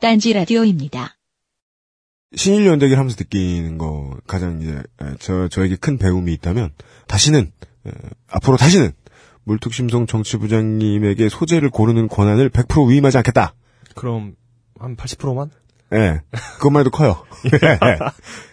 딴지 라디오입니다. 신일 연대기를 하면서 느끼는 거 가장 이제 저 저에게 큰 배움이 있다면 다시는 에, 앞으로 다시는 물특심송 정치부장님에게 소재를 고르는 권한을 100% 위임하지 않겠다. 그럼 한 80%만? 예, 그것만 해도 커요. 예.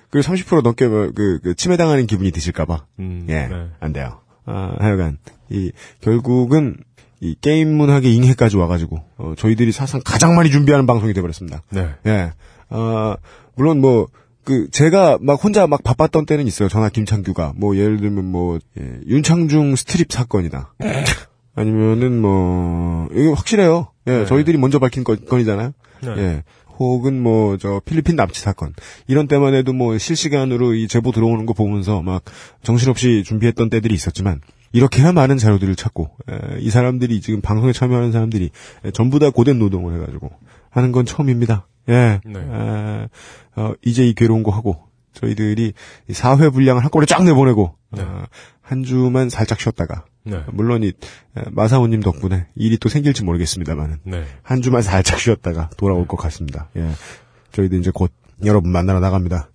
그리고 30% 넘게 뭐, 그, 그 침해당하는 기분이 드실까봐. 음, 예, 네. 안 돼요. 아, 하여간 이 결국은 이 게임 문화의 잉해까지 와가지고 어, 저희들이 사상 가장 많이 준비하는 방송이 돼버렸습니다. 네. 예, 어, 물론 뭐. 그 제가 막 혼자 막 바빴던 때는 있어요. 전화 김창규가 뭐 예를 들면 뭐 예, 윤창중 스트립 사건이다. 아니면은 뭐 이게 확실해요. 예, 네. 저희들이 먼저 밝힌 건, 건이잖아요. 네. 예. 혹은 뭐 저 필리핀 납치 사건 이런 때만 해도 뭐 실시간으로 이 제보 들어오는 거 보면서 막 정신없이 준비했던 때들이 있었지만 이렇게나 많은 자료들을 찾고 에, 이 사람들이 지금 방송에 참여하는 사람들이 에, 전부 다 고된 노동을 해가지고 하는 건 처음입니다. 예. 네. 에, 어, 이제 이 괴로운 거 하고 저희들이 이 사회 분량을 한꺼번에 쫙 내보내고 네. 어, 한 주만 살짝 쉬었다가 네. 물론 이 에, 마사오님 덕분에 일이 또 생길지 모르겠습니다만은 네. 한 주만 살짝 쉬었다가 돌아올 것 같습니다. 예. 저희도 이제 곧 여러분 만나러 나갑니다.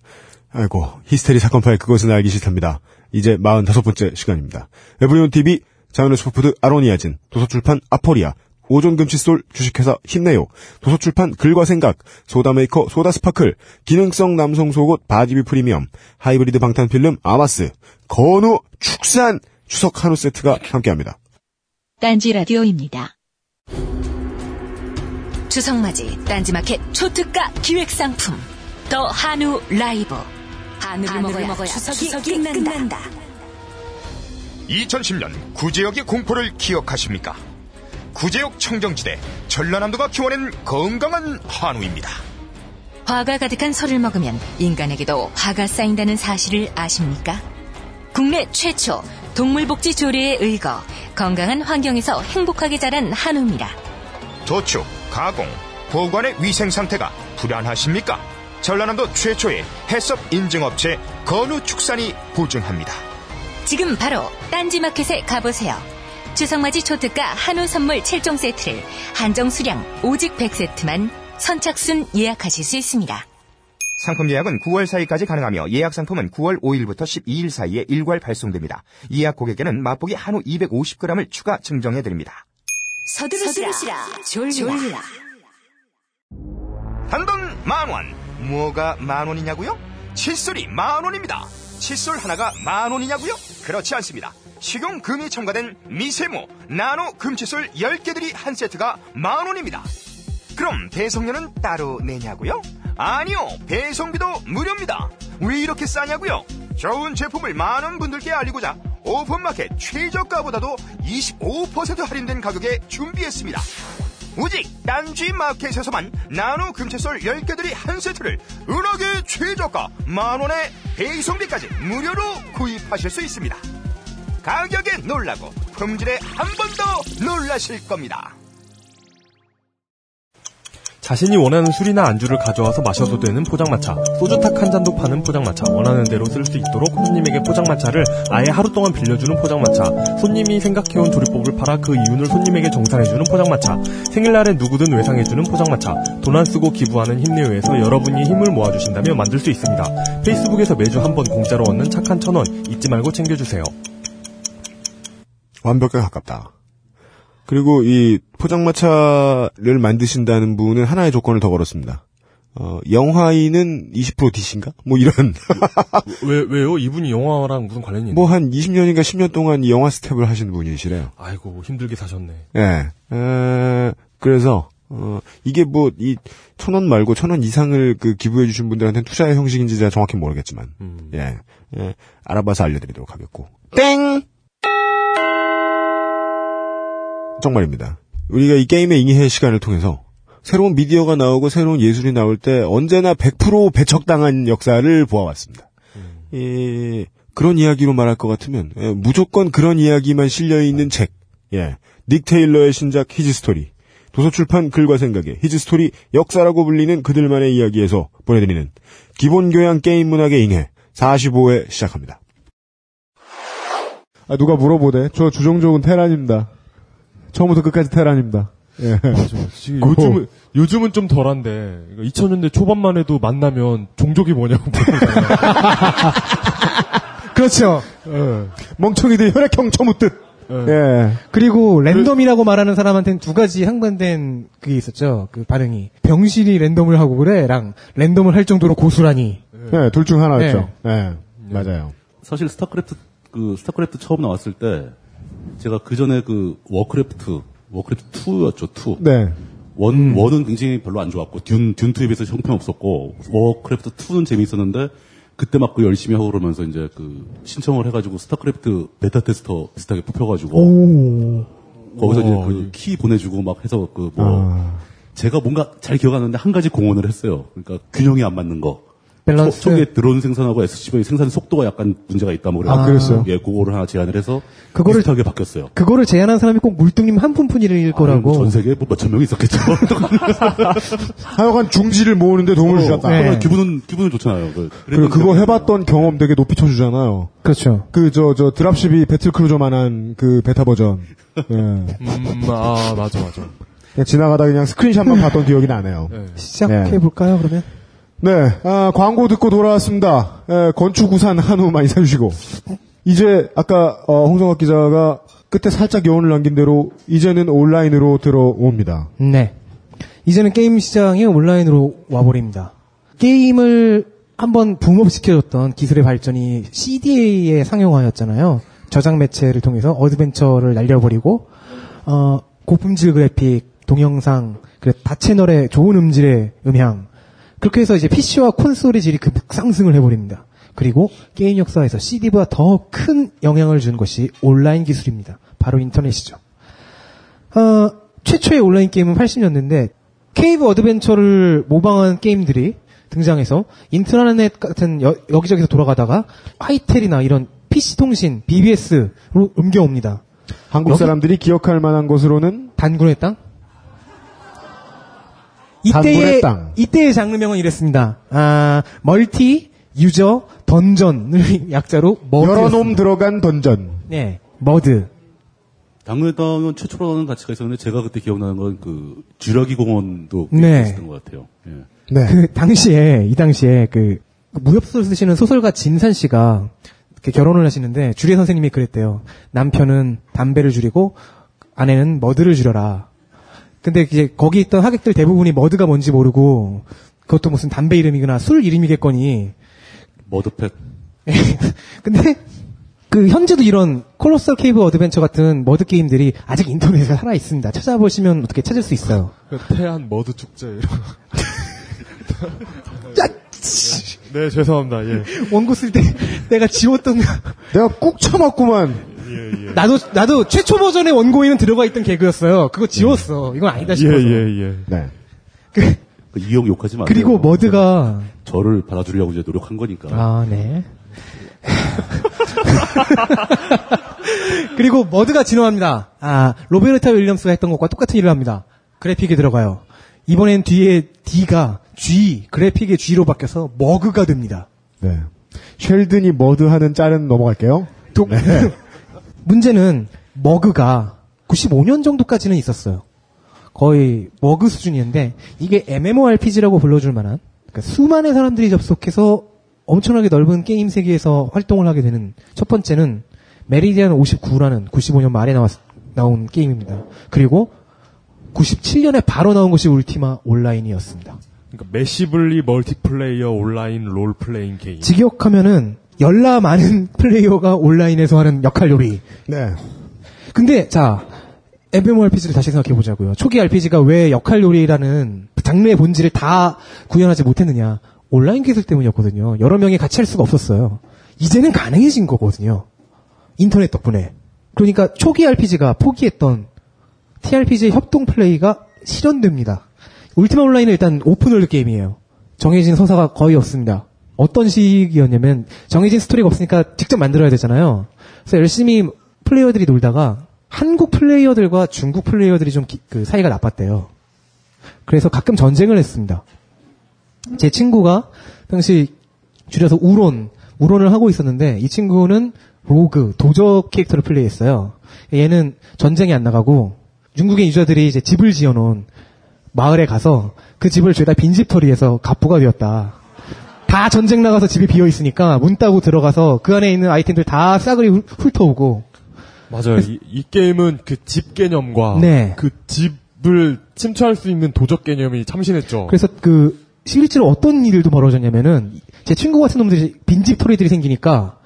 아이고, 히스테리 사건 파일 그것은 알기 싫답니다. 이제 45번째 시간입니다. 에브리온 TV, 자연의 슈퍼푸드 아로니아진, 도서출판 아포리아, 오존금칫솔 주식회사 힘내요, 도서출판 글과 생각, 소다메이커 소다스파클, 기능성 남성 속옷 바디비 프리미엄, 하이브리드 방탄필름 아마스, 건우 축산 추석 한우 세트가 함께합니다. 딴지 라디오입니다. 주석맞이 딴지마켓 초특가 기획상품 더 한우 라이브 한우를, 먹어야, 추석이, 끝난다. 2010년 구제역의 공포를 기억하십니까? 구제역 청정지대 전라남도가 키워낸 건강한 한우입니다. 화가 가득한 설을 먹으면 인간에게도 화가 쌓인다는 사실을 아십니까? 국내 최초 동물복지 조례에 의거 건강한 환경에서 행복하게 자란 한우입니다. 도축, 가공, 보관의 위생 상태가 불안하십니까? 전라남도 최초의 해썹 인증업체 건우축산이 보증합니다. 지금 바로 딴지마켓에 가보세요. 추석맞이 초특가 한우 선물 7종 세트를 한정 수량 오직 100세트만 선착순 예약하실 수 있습니다. 상품 예약은 9월 4일까지 가능하며 예약 상품은 9월 5일부터 12일 사이에 일괄 발송됩니다. 예약 고객에는 맛보기 한우 250g을 추가 증정해 드립니다. 서두르시라, 졸리라. 단돈 만 원. 뭐가 만 원이냐고요? 칫솔이 만 원입니다. 칫솔 하나가 만 원이냐고요? 그렇지 않습니다. 식용 금이 첨가된 미세모 나노 금칫솔 10개들이 한 세트가 만 원입니다. 그럼 배송료는 따로 내냐고요? 아니요. 배송비도 무료입니다. 왜 이렇게 싸냐고요? 좋은 제품을 많은 분들께 알리고자 오픈마켓 최저가보다도 25% 할인된 가격에 준비했습니다. 오직 딴지 마켓에서만 나노 금채솔 10개들이 한 세트를 은하계 최저가 만원에 배송비까지 무료로 구입하실 수 있습니다. 가격에 놀라고 품질에 한 번 더 놀라실 겁니다. 자신이 원하는 술이나 안주를 가져와서 마셔도 되는 포장마차, 소주탁 한 잔도 파는 포장마차, 원하는 대로 쓸 수 있도록 손님에게 포장마차를 아예 하루 동안 빌려주는 포장마차, 손님이 생각해온 조리법을 팔아 그 이윤을 손님에게 정산해주는 포장마차, 생일날에 누구든 외상해주는 포장마차, 돈 안 쓰고 기부하는 힘내요에서 여러분이 힘을 모아주신다면 만들 수 있습니다. 페이스북에서 매주 한 번 공짜로 얻는 착한 천원 잊지 말고 챙겨주세요. 완벽에 가깝다. 그리고 이 포장마차를 만드신다는 분은 하나의 조건을 더 걸었습니다. 어, 영화인은 20% DC인가? 뭐 이런. 왜, 왜요? 이분이 영화랑 무슨 관련이 있나요? 뭐한 20년인가 10년 동안 이 영화 스텝을 하신 분이시래요. 아이고, 힘들게 사셨네. 예. 에, 그래서, 어, 이게 뭐, 이, 천 원 말고 천 원 이상을 그 기부해주신 분들한테는 투자의 형식인지 제가 정확히 모르겠지만, 음. 예. 예. 알아봐서 알려드리도록 하겠고. 땡! 정말입니다. 우리가 이 게임의 잉해 시간을 통해서 새로운 미디어가 나오고 새로운 예술이 나올 때 언제나 100% 배척당한 역사를 보아왔습니다. 이, 그런 이야기로 말할 것 같으면 예, 무조건 그런 이야기만 실려 있는 책, 예, 닉 테일러의 신작 히즈 스토리, 도서출판 글과 생각의 히즈 스토리 역사라고 불리는 그들만의 이야기에서 보내드리는 기본 교양 게임 문학의 잉해 45회 시작합니다. 아, 누가 물어보대. 저 주종종은 테란입니다. 처음부터 끝까지 테란입니다. 예. 요즘은 요즘은 좀 덜한데 2000년대 초반만 해도 만나면 종족이 뭐냐고 물어보잖아요. 그렇죠. 예. 멍청이들 혈액형 처묻듯. 예. 그리고 랜덤이라고 말하는 사람한테는 두 가지 상반된 그게 있었죠. 그 반응이. 병신이 랜덤을 하고 그래랑 랜덤을 할 정도로 고수라니. 예, 둘 중 하나였죠. 예. 맞아요. 사실 스타크래프트 그 스타크래프트 처음 나왔을 때 제가 그 전에 그 워크래프트 워크래프트 2였죠 2. 네. one one은 굉장히 별로 안 좋았고 듄 듄2에 비해서 형편 없었고 워크래프트 2는 재미있었는데 그때 막 그 열심히 하고 그러면서 이제 그 신청을 해가지고 스타크래프트 베타 테스터 비슷하게 뽑혀가지고 오. 거기서 어, 이제 그 키 보내주고 막 해서 그뭐 제가 뭔가 잘 기억하는데 한 가지 공헌을 했어요. 그러니까 균형이 안 맞는 거. 밸런스. 초, 초기에 드론 생산하고 SCV 생산 속도가 약간 문제가 있다 뭐 그래서 아, 그랬어요? 예, 그거를 하나 제안을 해서 그거를- 비슷하게 바뀌었어요. 그거를 제안한 사람이 꼭 물뚱님 한 분뿐일 거라고. 아, 전 세계에 뭐 몇천 명이 있었겠죠. 하여간 중지를 모으는데 도움을 주셨다. 네. 기분은 기분은 좋잖아요. 그, 그리고 그거 해봤던 경험 되게 높이 쳐주잖아요. 그렇죠. 그, 저, 저, 드랍십이 배틀크루저만한 그 베타 버전. 예. 음, 아 맞아 맞아. 그냥 지나가다 그냥 스크린샷만 봤던 기억이 나네요. 시작해 볼까요, 그러면? 네, 아, 광고 듣고 돌아왔습니다. 에, 건축 우산 한우 많이 사주시고. 이제, 아까, 어, 홍성학 기자가 끝에 살짝 여운을 남긴 대로, 이제는 온라인으로 들어옵니다. 네. 이제는 게임 시장이 온라인으로 와버립니다. 게임을 한번 붐업시켜줬던 기술의 발전이 CDA의 상용화였잖아요. 저장 매체를 통해서 어드벤처를 날려버리고, 어, 고품질 그래픽, 동영상, 그 다채널의 좋은 음질의 음향. 그렇게 해서 이제 PC와 콘솔의 질이 급상승을 해버립니다. 그리고 게임 역사에서 CD보다 더 큰 영향을 준 것이 온라인 기술입니다. 바로 인터넷이죠. 어, 최초의 온라인 게임은 80년대인데 케이브 어드벤처를 모방한 게임들이 등장해서 인트라넷 같은 여기저기서 돌아가다가 하이텔이나 이런 PC 통신, BBS로 옮겨옵니다. 한국 사람들이 기억할 만한 것으로는, 단군의 땅? 이때의, 땅. 이때의 장르명은 이랬습니다. 아, multi, user, dungeon을 약자로 머드. 여러 놈 들어간 던전. 네, 머드. 당연히 최초로는 가치가 있었는데 제가 그때 기억나는 건그 쥬라기 공원도 네. 있었던 것 같아요. 예. 네. 그 당시에 이 당시에 그 무협소설 쓰시는 소설가 진산 씨가 이렇게 결혼을 하시는데 주례 선생님이 그랬대요. 남편은 담배를 줄이고 아내는 머드를 줄여라. 근데 이제 거기 있던 하객들 대부분이 머드가 뭔지 모르고 그것도 무슨 담배 이름이거나 술 이름이겠거니. 머드팩 근데 그 현재도 이런 콜로설 케이브 어드벤처 같은 머드 게임들이 아직 인터넷에 살아 있습니다. 찾아보시면 어떻게 찾을 수 있어요. 그 태안 머드 축제 이런. 네 죄송합니다. 예. 원고 쓸 때 내가 지웠던 내가 꾹 참았구만. 예, 예. 나도 나도 최초 버전의 원고에는 들어가 있던 개그였어요. 그거 지웠어. 이건 아니다 예, 싶어서. 예, 예. 네. 그, 그 이용 욕하지 마세요. 그리고 머드가 저를 받아주려고 이제 노력한 거니까. 아 네. 그리고 머드가 진화합니다. 아 로베르타 윌리엄스가 했던 것과 똑같은 일을 합니다. 그래픽이 들어가요. 이번엔 뒤에 D가 G 그래픽의 G로 바뀌어서 머그가 됩니다. 네. 쉘든이 머드 하는 짤은 넘어갈게요. 독- 문제는 머그가 95년 정도까지는 있었어요. 거의 머그 수준이었는데 이게 MMORPG라고 불러줄 만한 그러니까 수많은 사람들이 접속해서 엄청나게 넓은 게임 세계에서 활동을 하게 되는 첫 번째는 메리디안 59라는 95년 말에 나왔, 나온 게임입니다. 그리고 97년에 바로 나온 것이 울티마 온라인이었습니다. 그러니까 massively multiplayer online role playing game. 직역하면은 열나 많은 플레이어가 온라인에서 하는 역할 요리. 네. 근데 자 MMORPG를 다시 생각해 보자고요. 초기 RPG가 왜 역할 요리라는 장르의 본질을 다 구현하지 못했느냐? 온라인 기술 때문이었거든요. 여러 명이 같이 할 수가 없었어요. 이제는 가능해진 거거든요. 인터넷 덕분에. 그러니까 초기 RPG가 포기했던 TRPG의 협동 플레이가 실현됩니다. 울티마 온라인은 일단 open world 게임이에요. 정해진 서사가 거의 없습니다. 어떤 시기였냐면 정해진 스토리가 없으니까 직접 만들어야 되잖아요. 그래서 열심히 플레이어들이 놀다가 한국 플레이어들과 중국 플레이어들이 좀 그 사이가 나빴대요. 그래서 가끔 전쟁을 했습니다. 제 친구가 당시 줄여서 울온, 울온을 하고 있었는데 이 친구는 로그, 도적 캐릭터를 플레이했어요. 얘는 전쟁에 안 나가고 중국의 유저들이 이제 집을 지어놓은 마을에 가서 그 집을 죄다 빈집털이해서 갑부가 되었다. 다 전쟁 나가서 집이 비어 있으니까 문 따고 들어가서 그 안에 있는 아이템들 다 싸그리 훑- 훑어오고 맞아요. 이, 이 게임은 그 집 개념과 네. 그 집을 침투할 수 있는 도적 개념이 참신했죠. 그래서 그 실제로 어떤 일도 벌어졌냐면은 제 친구 같은 놈들이 빈집 털이들이 생기니까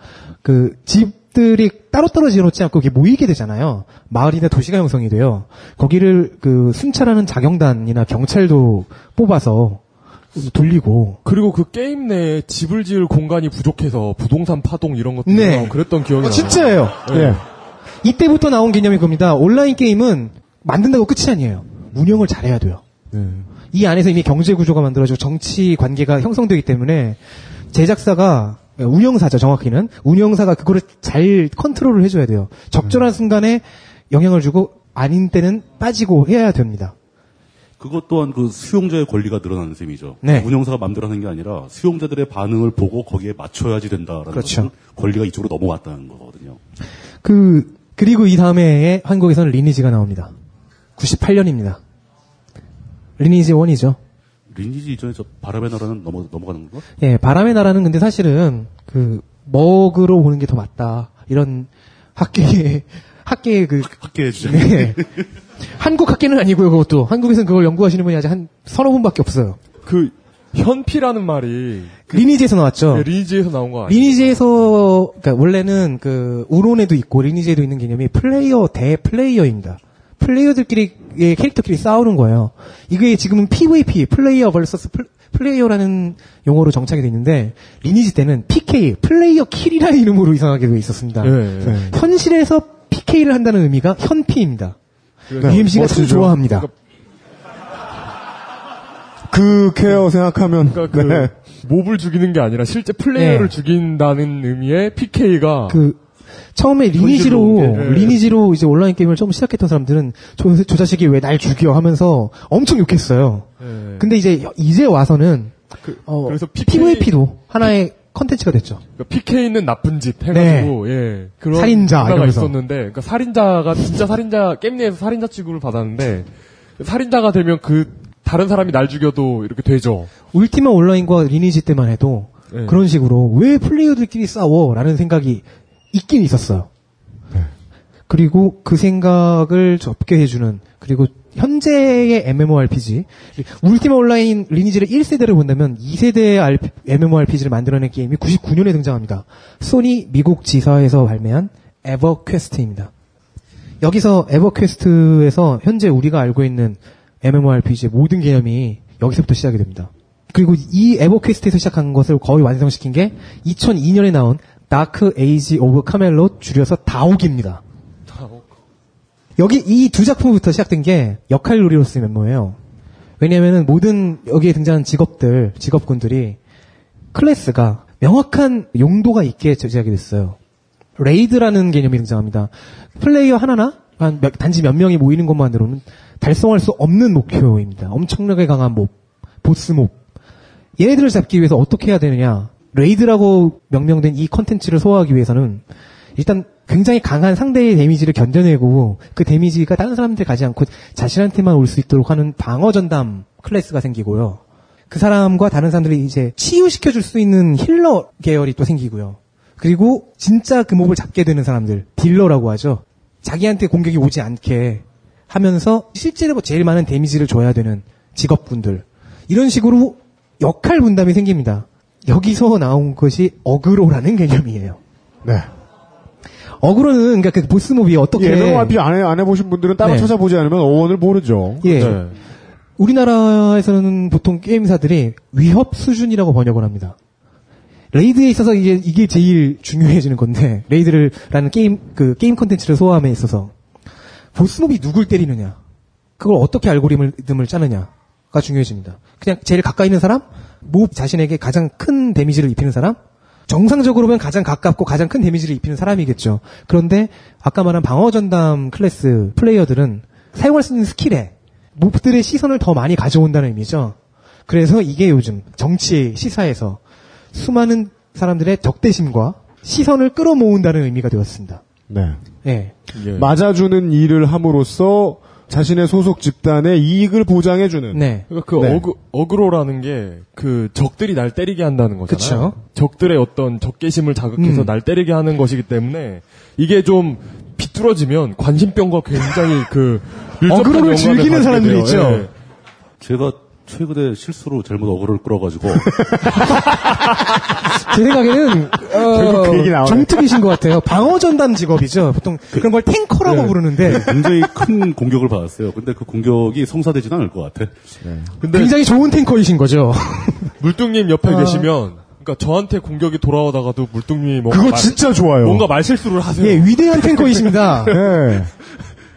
그 집들이 따로따로 지어놓지 않고 이게 모이게 되잖아요. 마을이나 도시가 형성이 돼요. 거기를 그 순찰하는 자경단이나 경찰도 뽑아서 돌리고 그리고 그 게임 내에 집을 지을 공간이 부족해서 부동산 파동 이런 것도 네. 나오고 그랬던 기억이 나요. 진짜예요. 네. 예. 이때부터 나온 개념이 겁니다. 온라인 게임은 만든다고 끝이 아니에요. 운영을 잘해야 돼요. 네. 이 안에서 이미 경제 구조가 만들어지고 정치 관계가 형성되기 때문에 제작사가 운영사죠 정확히는 운영사가 그거를 잘 컨트롤을 해줘야 돼요. 적절한 순간에 영향을 주고 아닌 때는 빠지고 해야 됩니다. 그것 또한 그 수용자의 권리가 늘어나는 셈이죠. 네. 운영사가 마음대로 하는 게 아니라 수용자들의 반응을 보고 거기에 맞춰야지 된다라는 그렇죠. 권리가 이쪽으로 넘어왔다는 거거든요. 그 그리고 이 다음에 한국에서는 리니지가 나옵니다. 98년입니다. 리니지 1이죠. 리니지 이전에 저 바람의 나라는 넘어 넘어가는 건가? 예, 바람의 나라는 근데 사실은 그 먹으러 오는 게 더 맞다. 이런 학계의 학계의 그 학계 주제. 네. 한국 학계는 아니고요, 그것도. 한국에서는 그걸 연구하시는 분이 아직 한 서너 분밖에 없어요. 그 현피라는 말이 리니지에서 나왔죠. 네, 리니지에서 나온 거 아니에요? 리니지에서, 그러니까 원래는 그 울온에도 있고 리니지에도 있는 개념이 플레이어 대 플레이어입니다. 플레이어들끼리의 캐릭터끼리 싸우는 거예요. 이게 지금은 PVP, 플레이어 vs 플- 플레이어라는 용어로 정착이 돼 있는데 리니지 때는 PK, player kill이라는 이름으로 이상하게 돼 있었습니다. 네. 네. 현실에서 PK를 한다는 의미가 현피입니다. 그래서 UMC가 참 멋지죠. 좋아합니다. 그 케어 생각하면 그러니까 그 네. mob을 죽이는 게 아니라 실제 플레이어를 네. 죽인다는 의미의 PK가 그 처음에 리니지로 네. 리니지로 이제 온라인 게임을 처음 시작했던 사람들은 저, 저 자식이 왜 날 죽여 하면서 엄청 욕했어요. 네. 근데 이제 이제 와서는 그, 어, 그래서 PK PVP도 하나의 컨텐츠가 됐죠. 그러니까 PK는 나쁜 짓 해가지고 예 그런 네. 살인자 이러면서. 있었는데 그러니까 살인자가 진짜 살인자 게임 내에서 살인자 취급을 받았는데 살인자가 되면 그 다른 사람이 날 죽여도 이렇게 되죠. 울티마 온라인과 리니지 때만 해도 네. 그런 식으로 왜 플레이어들끼리 싸워라는 생각이 있긴 있었어요. 그리고 그 생각을 접게 해주는 그리고 현재의 MMORPG 울티마 온라인 리니지를 1세대를 본다면 2세대의 MMORPG를 만들어낸 게임이 99년에 등장합니다. 소니 미국 지사에서 발매한 에버퀘스트입니다. 여기서 에버퀘스트에서 현재 우리가 알고 있는 MMORPG의 모든 개념이 여기서부터 시작이 됩니다. 그리고 이 에버퀘스트에서 시작한 것을 거의 완성시킨 게 2002년에 나온 다크 에이지 오브 카멜롯 줄여서 다옥입니다. 여기 이 두 작품부터 시작된 게 역할놀이로서의 면모예요. 왜냐면은 모든 여기에 등장하는 직업들, 직업군들이 클래스가 명확한 용도가 있게 제작이 됐어요. raid라는 개념이 등장합니다. 플레이어 하나나 한 몇- 단지 몇 명이 모이는 것만으로는 달성할 수 없는 목표입니다. 엄청나게 강한 mob, 보스 mob. 얘네들을 잡기 위해서 어떻게 해야 되느냐? raid라고 명명된 이 컨텐츠를 소화하기 위해서는 일단 굉장히 강한 상대의 데미지를 견뎌내고 그 데미지가 다른 사람한테 가지 않고 자신한테만 올 수 있도록 하는 방어 전담 클래스가 생기고요. 그 사람과 다른 사람들이 이제 치유시켜 줄 수 있는 healer 계열이 또 생기고요. 그리고 진짜 그 mob을 잡게 되는 사람들, 딜러라고 하죠. 자기한테 공격이 오지 않게 하면서 실제로 제일 많은 데미지를 줘야 되는 직업분들. 이런 식으로 역할 분담이 생깁니다. 여기서 나온 것이 어그로라는 개념이에요. 네. 어그로는 그러니까 그 보스mob이 어떻게 예, MMORPG 안, 해, 안 해보신 분들은 따로 네. 찾아보지 않으면 어원을 모르죠. 예. 네. 우리나라에서는 보통 게임사들이 위협 수준이라고 번역을 합니다. raid에 있어서 이게, 이게 제일 중요해지는 건데, raid를라는 게임, 그, 게임 컨텐츠를 소화함에 있어서, 보스mob이 누굴 때리느냐, 그걸 어떻게 알고리즘을 짜느냐가 중요해집니다. 그냥 제일 가까이 있는 사람, mob 자신에게 가장 큰 데미지를 입히는 사람, 정상적으로 보면 가장 가깝고 가장 큰 데미지를 입히는 사람이겠죠. 그런데 아까 말한 방어 전담 클래스 플레이어들은 사용할 수 있는 스킬에 mob들의 시선을 더 많이 가져온다는 의미죠. 그래서 이게 요즘 정치 시사에서 수많은 사람들의 적대심과 시선을 끌어모은다는 의미가 되었습니다. 네. 예. 예. 맞아주는 일을 함으로써 자신의 소속 집단의 이익을 보장해주는. 네. 그러니까 그 네. 어그, 어그로라는 게 그 적들이 날 때리게 한다는 거잖아요. 그쵸. 적들의 어떤 적개심을 자극해서 음. 날 때리게 하는 것이기 때문에 이게 좀 비뚤어지면 관심병과 굉장히 그 어그로를 즐기는 사람들이 돼요. 있죠. 예. 제가 최근에 실수로 잘못 어그로를 끌어가지고 제 생각에는 그 어, 나오네. 정특이신 것 같아요. 방어 전담 직업이죠. 보통 그런 걸 탱커라고 네. 부르는데 굉장히 큰 공격을 받았어요. 근데 그 공격이 성사되진 않을 것 같아. 근데 굉장히 좋은 탱커이신 거죠. 물뚱님 옆에 아. 계시면 그러니까 저한테 공격이 돌아오다가도 물뚱님이 뭔가 그거 말- 진짜 좋아요. 뭔가 말실수를 하세요. 예, 위대한 탱커이십니다. 예.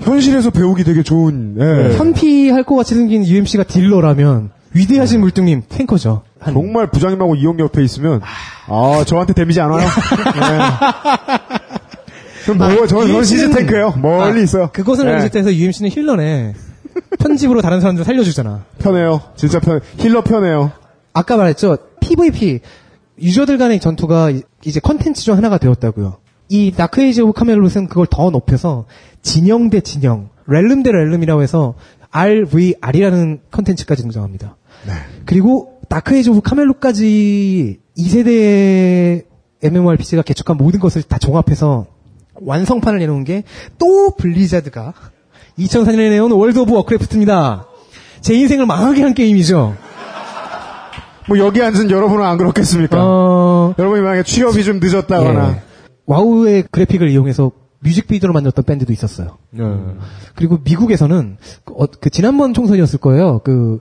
현실에서 배우기 되게 좋은, 예. 현피할 것 같이 생긴 UMC가 딜러라면 위대하신 물뚱님 탱커죠. 한- 정말 부장님하고 이용 옆에 있으면, 아, 저한테 데미지 안 와요? 예. 그럼 뭐, 저, 저는 시즈 UMC 는 탱크예요 멀리 아, 있어요. 그것을 예. 알기 때서 UMC는 힐러네. 편집으로 다른 사람들 살려주잖아. 편해요. 진짜 편, 힐러 편해요. 아까 말했죠. PVP 유저들 간의 전투가 이- 이제 컨텐츠 중 하나가 되었다고요. 이 다크에이지 오브 카멜롯은 그걸 더 높여서 진영 대 진영, realm 대 realm이라고 해서 RVR이라는 컨텐츠까지 등장합니다. 그리고 다크에이지 오브 카멜롯까지 2세대 MMORPG가 개척한 모든 것을 다 종합해서 완성판을 내놓은 게 또 블리자드가 2004년에 내온 월드 오브 워크래프트입니다. 제 인생을 망하게 한 게임이죠. 뭐, 여기 앉은 여러분은 안 그렇겠습니까? 어, 여러분이 만약에 취업이 좀 늦었다거나. 예. 와우의 그래픽을 이용해서 뮤직비디오를 만들었던 밴드도 있었어요. 예. 그리고 미국에서는 그, 어, 그 지난번 총선이었을 거예요. 그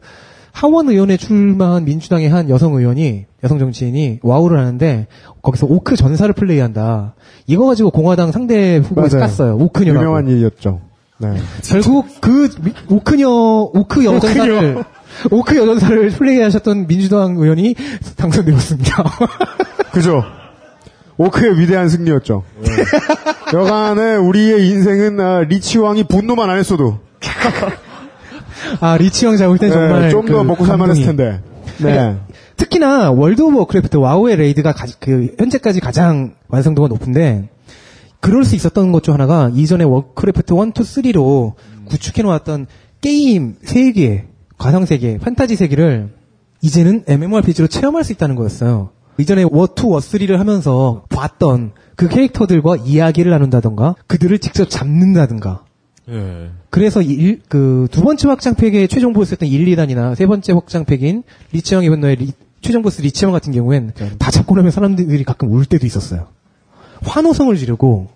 하원 의원에 출마한 민주당의 한 여성 의원이 여성 정치인이 와우를 하는데 거기서 오크 전사를 플레이한다. 이거 가지고 공화당 상대 후보에서 맞아요. 깠어요. 오크녀라고. 유명한 일이었죠. 네. 결국 그 미- 오크녀 오크 여전사를 오크 여전사를 플레이하셨던 민주당 의원이 당선되었습니다. 그죠? 오크의 위대한 승리였죠. 여간에 우리의 인생은 아, 리치 왕이 분노만 안 했어도 아 리치 왕 잡을 땐 정말 좀 더 그 먹고 살만했을 감동이. 텐데. 네. 특히나 월드 오브 워크래프트 와우의 raid가 가- 그 현재까지 가장 완성도가 높은데 그럴 수 있었던 것 중 하나가 이전에 워크래프트 1, 2, 3로 구축해 놓았던 게임 세계, 가상 세계, 판타지 세계를 이제는 MMORPG로 체험할 수 있다는 거였어요. 이전에 워 2, 워 3를 하면서 봤던 그 캐릭터들과 이야기를 나눈다던가 그들을 직접 잡는다든가 예. 그래서 일, 그, 두 번째 확장팩의 최종 보스였던 일리단이나 세 번째 확장팩인 리치 왕의 분노의 리- 최종 보스 리치 왕 같은 경우엔 다 잡고 나면 사람들이 가끔 울 때도 있었어요. 환호성을 지르고,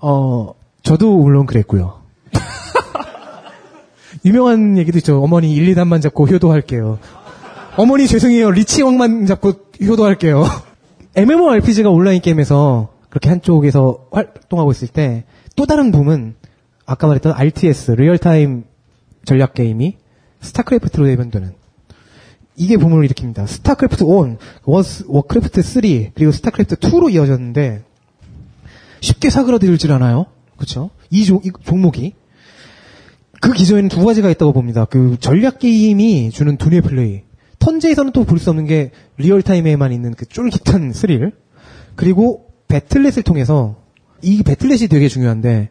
어, 저도 물론 그랬고요. 유명한 얘기도 있죠. 어머니 일리단만 잡고 효도할게요. 어머니 죄송해요. 리치 왕만 잡고 효도할게요. MMORPG가 온라인 게임에서 그렇게 한쪽에서 활동하고 있을 때 또 다른 붐은 아까 말했던 RTS real-time 전략 게임이 스타크래프트로 대변되는 이게 붐을 일으킵니다. 스타크래프트 1, 워스, 워크래프트 3 그리고 스타크래프트 2로 이어졌는데 쉽게 사그라들질 않아요. 그렇죠? 이, 조, 이 종목이 그 기저에는 두 가지가 있다고 봅니다. 그 전략 게임이 주는 두뇌 플레이. 턴제에서는 또 볼 수 없는 게 real-time에만 있는 그 쫄깃한 스릴. 그리고 배틀넷을 통해서 이 배틀넷이 되게 중요한데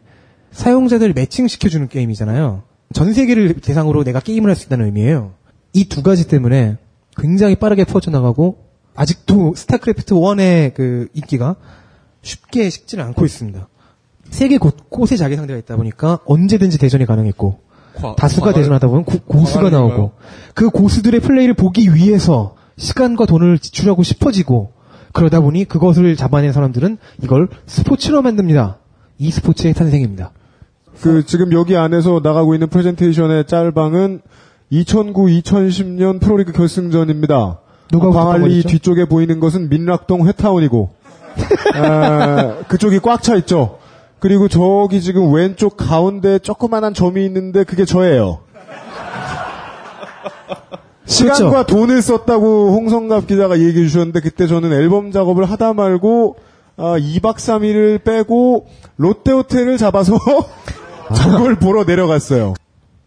사용자들 matching시켜주는 게임이잖아요. 전 세계를 대상으로 내가 게임을 할 수 있다는 의미예요. 이 두 가지 때문에 굉장히 빠르게 퍼져나가고 아직도 스타크래프트 1의 그 인기가 쉽게 식지는 않고 있습니다. 세계 곳곳에 자기 상대가 있다 보니까 언제든지 대전이 가능했고 과- 다수가 대전하다 보면 고, 고수가? 나오고 그 고수들의 플레이를 보기 위해서 시간과 돈을 지출하고 싶어지고 그러다 보니 그것을 잡아낸 사람들은 이걸 스포츠로 만듭니다. 이 스포츠의 탄생입니다. 그 지금 여기 안에서 나가고 있는 프레젠테이션의 짤방은 2009-2010년 프로리그 결승전입니다. 누가 웃었던 광안리? 뒤쪽에 보이는 것은 민락동 회타운이고 아, 그쪽이 꽉 차 있죠. 그리고 저기 지금 왼쪽 가운데 조그만한 점이 있는데 그게 저예요. 시간과 돈을 썼다고 홍성갑 기자가 얘기해 주셨는데 그때 저는 앨범 작업을 하다 말고 아, 2박 3일을 빼고 롯데호텔을 잡아서 저걸 보러 내려갔어요.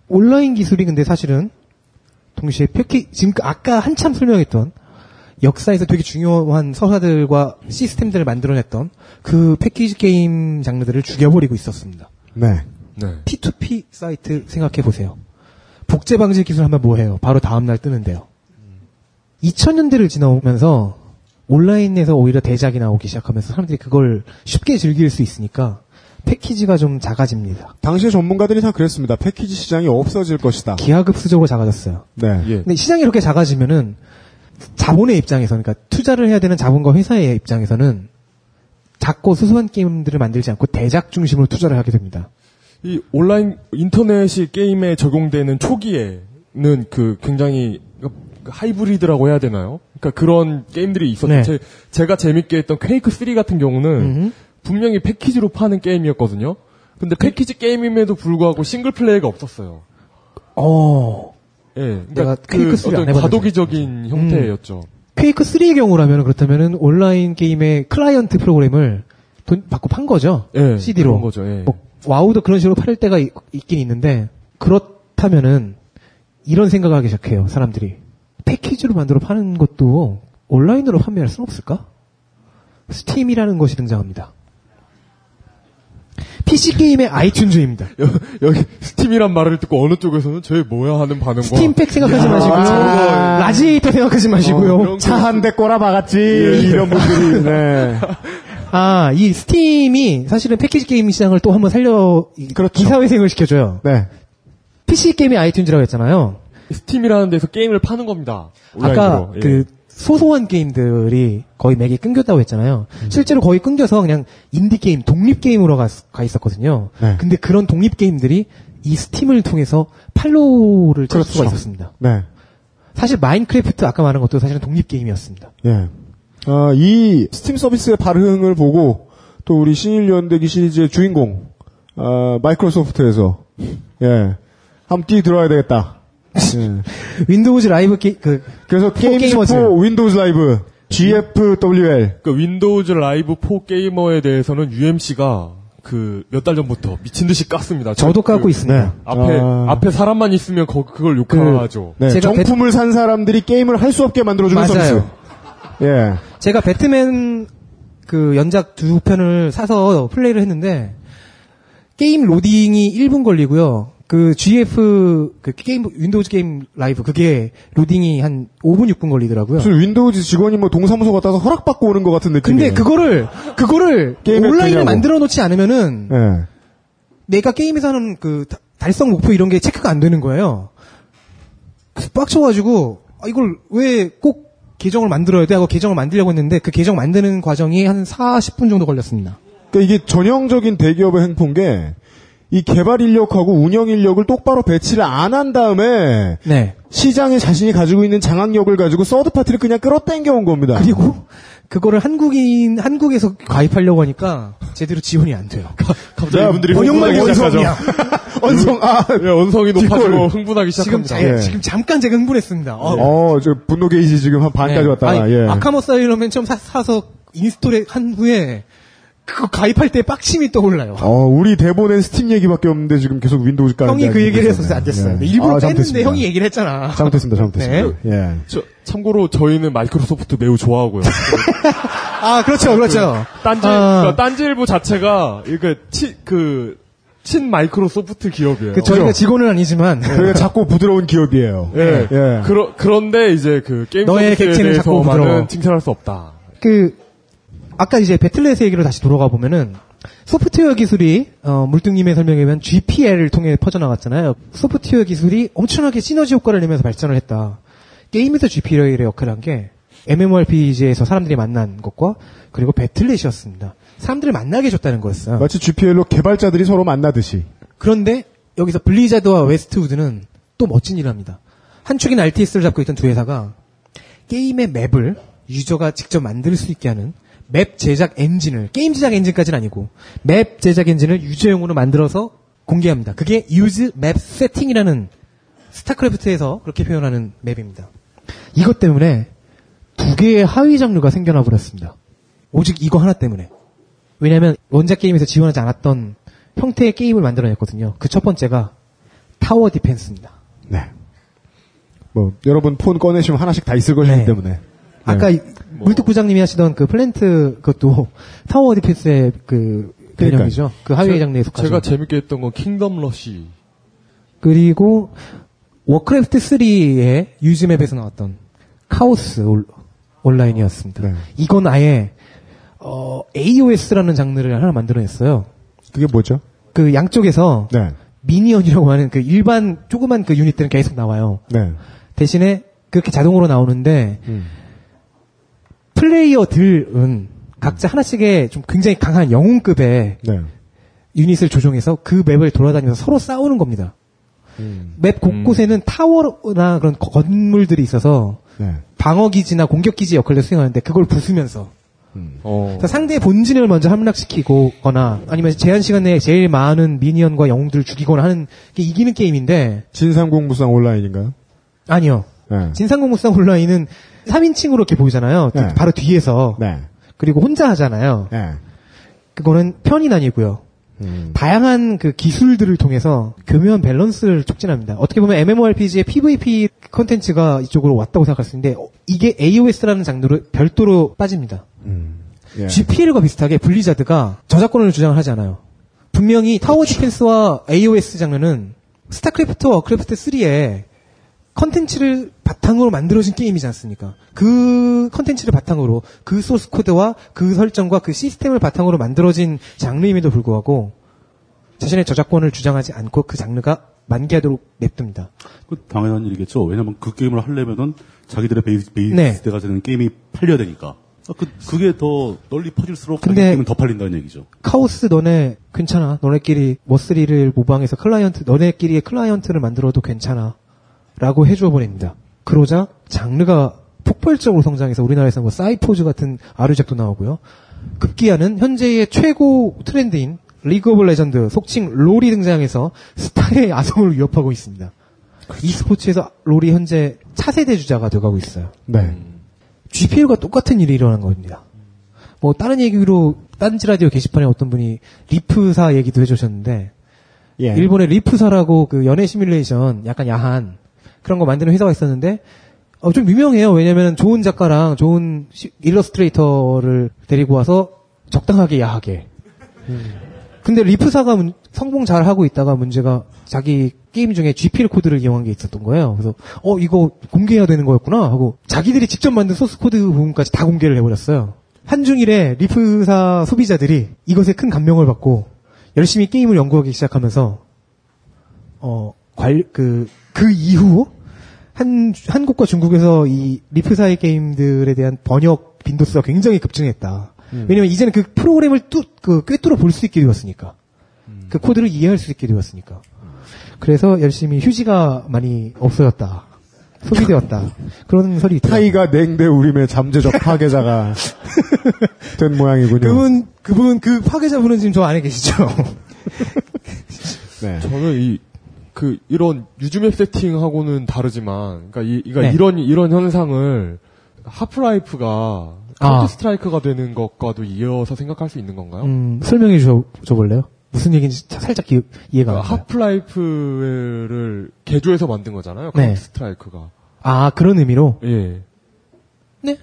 온라인 기술이 근데 사실은 동시에 패키 지금 그 아까 한참 설명했던 역사에서 되게 중요한 서사들과 시스템들을 만들어냈던 그 패키지 게임 장르들을 죽여버리고 있었습니다. 네. 네. P2P 사이트 생각해 보세요. 복제 방지 기술 하면 뭐해요? 바로 다음 날 뜨는데요. 2000년대를 지나오면서 온라인에서 오히려 대작이 나오기 시작하면서 사람들이 그걸 쉽게 즐길 수 있으니까 패키지가 좀 작아집니다. 당시의 전문가들이 다 그랬습니다. 패키지 시장이 없어질 것이다. 기하급수적으로 작아졌어요. 네. 예. 근데 시장이 이렇게 작아지면은 자본의 입장에서, 그러니까 투자를 해야 되는 자본과 회사의 입장에서는 작고 소소한 게임들을 만들지 않고 대작 중심으로 투자를 하게 됩니다. 이 온라인 인터넷이 게임에 적용되는 초기에는 그 굉장히 하이브리드라고 해야 되나요? 그러니까 그런 게임들이 있었죠. 네. 제, 제가 재밌게 했던 퀘이크 3 같은 경우는 음. 분명히 패키지로 파는 게임이었거든요. 근데 패키지 게임임에도 불구하고 single play가 없었어요. 어, 예. 그러니까 내가 그 퀘이크 3안 어떤 해봤는데. 음. 과도기적인 형태였죠. 퀘이크 3의 경우라면 그렇다면은 온라인 게임의 클라이언트 프로그램을 돈 받고 판 거죠. 예. CD로. 그런 거죠. 예. 뭐, 와우도 그런 식으로 팔 때가 있, 긴 있는데 그렇다면은 이런 생각을 하기 시작해요. 사람들이 패키지로 만들어 파는 것도 온라인으로 판매할 수는 없을까? 스팀이라는 것이 등장합니다. PC 게임의 아이튠즈입니다. 여, 여기 스팀이란 말을 듣고 어느 쪽에서는 저게 뭐야 하는 반응과 스팀팩 생각하지 마시고요. 저거- 라지에이터 생각하지 마시고요. 어, 이런 차 한 대 꼬라 박았지. 이런 분들이, 네. 아, 이 스팀이 사실은 패키지 게임 시장을 또 한번 살려 이- 그렇죠. 기사회생을 시켜줘요. 네. PC 게임의 아이튠즈라고 했잖아요. 스팀이라는 데서 게임을 파는 겁니다. 아까 온라인으로. 예. 그 소소한 게임들이 거의 맥이 끊겼다고 했잖아요. 음. 실제로 거의 끊겨서 그냥 인디 게임, 독립 게임으로 가, 가 있었거든요. 네. 근데 그런 독립 게임들이 이 스팀을 통해서 판로를 찾을 수가 그렇죠. 있었습니다. 네. 사실 마인크래프트 아까 말한 것도 사실은 독립 게임이었습니다. 예. 어, 이 스팀 서비스의 발흥을 보고 또 우리 신일 연대기 시리즈의 주인공 어, 마이크로소프트에서 예. 한번 뛰 들어야 되겠다. 예. 윈도우즈 라이브 게, 그 그래서 게임 게이머즈. 스포 윈도우즈 라이브 GFWL 그 윈도우즈 라이브 4 게이머에 대해서는 UMC가 그 몇 달 전부터 미친 듯이 깠습니다. 저도 그 갖고 있습니다. 앞에 아. 앞에 사람만 있으면 거, 그걸 욕하죠. 네, 제가 정품을 산 사람들이 게임을 할 수 없게 만들어주는 맞아요. 서비스. 예. 제가 배트맨 그 연작 두 편을 사서 플레이를 했는데 게임 로딩이 1분 걸리고요. 그 GF 그 게임 Windows 게임 라이브 그게 로딩이 한 5분 6분 걸리더라고요. 무슨 윈도우즈 직원이 뭐 동사무소 갔다 와서 허락받고 오는 것 같은 느낌이에요. 근데 그거를 그거를 되냐고. 만들어 놓지 않으면은 예. 내가 게임에서 하는 그 다- 달성 목표 이런 게 체크가 안 되는 거예요. 그래서 빡쳐가지고 아, 이걸 왜 꼭 계정을 만들어야 돼 하고 계정을 만들려고 했는데 그 계정 만드는 과정이 한 40분 정도 걸렸습니다. 그러니까 이게 전형적인 대기업의 횡포인 게, 이 개발 인력하고 운영 인력을 똑바로 배치를 안 한 다음에, 네. 시장에 자신이 가지고 있는 장악력을 가지고 서드 파티를 그냥 끌어당겨 온 겁니다. 그리고 그거를 한국인 한국에서 가입하려고 하니까 제대로 지원이 안 돼요. 갑자기 이분들이 번역만 흥분하기 시작하죠. 원성이야. 언성, 아, 예, 언성이 높아지고. 흥분하기 지금 시작합니다. 자, 예. 지금 잠깐 제가 흥분했습니다. 어, 어, 저 분노 게이지 지금 한 반까지 네. 왔다가, 아니, 예. Arkham Asylum 맨 처음 사, 사서 install을 한 후에 그거 가입할 때 빡침이 떠올라요. 어, 우리 대본엔 스팀 얘기밖에 없는데 지금 계속 윈도우즈 까는 형이 그 얘기를 해서 안 됐어요. 예. 일부러 아, 뺐는데. 형이 얘기를 했잖아. 잘못했습니다, 잘못했습니다. 예. 저, 참고로 저희는 마이크로소프트 매우 좋아하고요. 아, 그렇죠, 그렇죠. 딴지, 아. 그러니까 딴지일보 자체가 이게 치, 그, 친 마이크로소프트 기업이에요. 그 저희가 직원은 아니지만 저희가 작고 부드러운 기업이에요. 예. 예. 그러, 그런데 이제 그 게임 너의 객체는 자꾸 대해서만은 부드러워. 칭찬할 수 없다. 그 아까 이제 배틀넷 얘기로 다시 돌아가 보면은 소프트웨어 기술이 어, 물뚱님의 설명에 의하면 GPL을 통해 퍼져나갔잖아요. 소프트웨어 기술이 엄청나게 시너지 효과를 내면서 발전을 했다. 게임에서 GPL의 역할을 한 게 MMORPG에서 사람들이 만난 것과 그리고 배틀넷이었습니다. 사람들을 만나게 해줬다는 거였어요. 마치 GPL로 개발자들이 서로 만나듯이. 그런데 여기서 블리자드와 웨스트우드는 또 멋진 일을 합니다. 한 축인 RTS를 잡고 있던 두 회사가 게임의 map을 user가 직접 만들 수 있게 하는 map 제작 엔진을 게임 제작 엔진까지는 아니고 map 제작 엔진을 user용으로 만들어서 공개합니다. 그게 use map setting이라는 스타크래프트에서 그렇게 표현하는 map입니다. 이것 때문에 두 개의 하위 장르가 생겨나 버렸습니다. 오직 이거 하나 때문에. 왜냐하면 원작 게임에서 지원하지 않았던 형태의 게임을 만들어냈거든요. 그 첫 번째가 tower defense입니다. 네. 뭐, 여러분 폰 꺼내시면 하나씩 다 있을 것이기 네. 때문에. 아까 이- 물뚝 부장님이 하시던 그 플랜트 그것도 tower defense의 그 개념이죠. 그 하위의 장르에 속하죠. 제가 재밌게 했던 건 킹덤 러시. 그리고 워크래프트 3의 use map에서 나왔던 카오스 올, 온라인이었습니다. 네. 이건 아예 어, AOS라는 장르를 하나 만들어냈어요. 그게 뭐죠? 그 양쪽에서 네. 미니언이라고 하는 그 일반 조그만 그 유닛들은 계속 나와요. 네. 대신에 그렇게 자동으로 나오는데 음. 플레이어들은 각자 하나씩의 좀 굉장히 강한 영웅급의 네. 유닛을 조종해서 그 맵을 돌아다니면서 서로 싸우는 겁니다. 음. 맵 곳곳에는 타워나 그런 건물들이 있어서 네. 방어 기지나 공격 기지 역할을 수행하는데 그걸 부수면서 어. 그래서 상대의 본진을 먼저 함락시키거나 아니면 제한 시간 내에 제일 많은 미니언과 영웅들을 죽이거나 하는 게 이기는 게임인데 진상공무상 온라인인가요? 아니요. 네. 진상공무상 온라인은 3인칭으로 이렇게 보이잖아요. 네. 바로 뒤에서 네. 그리고 혼자 하잖아요. 네. 그거는 편이 아니고요. 음. 다양한 그 기술들을 통해서 교묘한 밸런스를 촉진합니다. 어떻게 보면 MMORPG의 PVP 컨텐츠가 이쪽으로 왔다고 생각할 수 있는데 어, 이게 AOS라는 장르로 별도로 빠집니다. 예. GPL과 비슷하게 블리자드가 저작권을 주장을 하지 않아요. 분명히 tower defense와 AOS 장르는 스타크래프트와 워크래프트 3에 컨텐츠를 바탕으로 만들어진 게임이지 않습니까? 그 컨텐츠를 바탕으로 그 소스 코드와 그 설정과 그 시스템을 바탕으로 만들어진 장르임에도 불구하고 자신의 저작권을 주장하지 않고 그 장르가 만개하도록 냅둡니다. 그 당연한 일이겠죠. 왜냐면 그 게임을 하려면은 자기들의 베이스, 베이스 네. 때가 되는 게임이 팔려야 되니까. 아, 그, 그게 더 널리 퍼질수록 게임은 더 팔린다는 얘기죠. 카오스 너네 괜찮아. 너네끼리 머스리를 모방해서 클라이언트 너네끼리의 클라이언트를 만들어도 괜찮아. 라고 해주어 버립니다. 그러자 장르가 폭발적으로 성장해서 우리나라에서 뭐 사이퍼즈 같은 아류작도 나오고요. 급기야는 현재의 최고 트렌드인 리그 오브 레전드 속칭 롤이 등장해서 스타의 아성을 위협하고 있습니다. e스포츠에서 롤이 현재 차세대 주자가 돼가고 있어요. 네. GPL과 똑같은 일이 일어난 겁니다. 뭐 다른 얘기로 딴지 라디오 게시판에 어떤 분이 리프사 얘기도 해주셨는데 예. 일본의 리프사라고 그 연애 시뮬레이션 약간 야한 그런 거 만드는 회사가 있었는데 어, 좀 유명해요. 왜냐면 좋은 작가랑 좋은 시- 일러스트레이터를 데리고 와서 적당하게 야하게. 근데 리프사가 문- 성공 잘 하고 있다가 문제가 자기 게임 중에 GPL 코드를 이용한 게 있었던 거예요. 그래서 어 이거 공개해야 되는 거였구나 하고 자기들이 직접 만든 소스 코드 부분까지 다 공개를 해버렸어요. 한중일에 리프사 소비자들이 이것에 큰 감명을 받고 열심히 게임을 연구하기 시작하면서 어, 관, 그, 그 이후, 한, 한국과 중국에서 이 리프사의 게임들에 대한 번역 빈도수가 굉장히 급증했다. 왜냐면 이제는 그 프로그램을 뚜, 그, 꿰뚫어 볼 수 있게 되었으니까. 그 코드를 이해할 수 있게 되었으니까. 그래서 열심히 휴지가 많이 없어졌다. 소비되었다. 그런 설이 있다. 타이가 냉대 우림의 잠재적 파괴자가 된 모양이군요. 그분, 그분, 그 파괴자분은 지금 저 안에 계시죠? 네. 저는 이, 그, 이런 use map setting하고는 다르지만, 그러니까 이, 그러니까 네. 이런, 이런 현상을 하프라이프가 아. 카운터 스트라이크가 되는 것과도 이어서 생각할 수 있는 건가요? 음, 설명해 줘, 줘 볼래요? 무슨 얘기인지 자- 살짝 기, 이해가 안 그러니까 가요. 하프라이프를 개조해서 만든 거잖아요. 네. 카운터 스트라이크가. 아, 그런 의미로? 예. 네.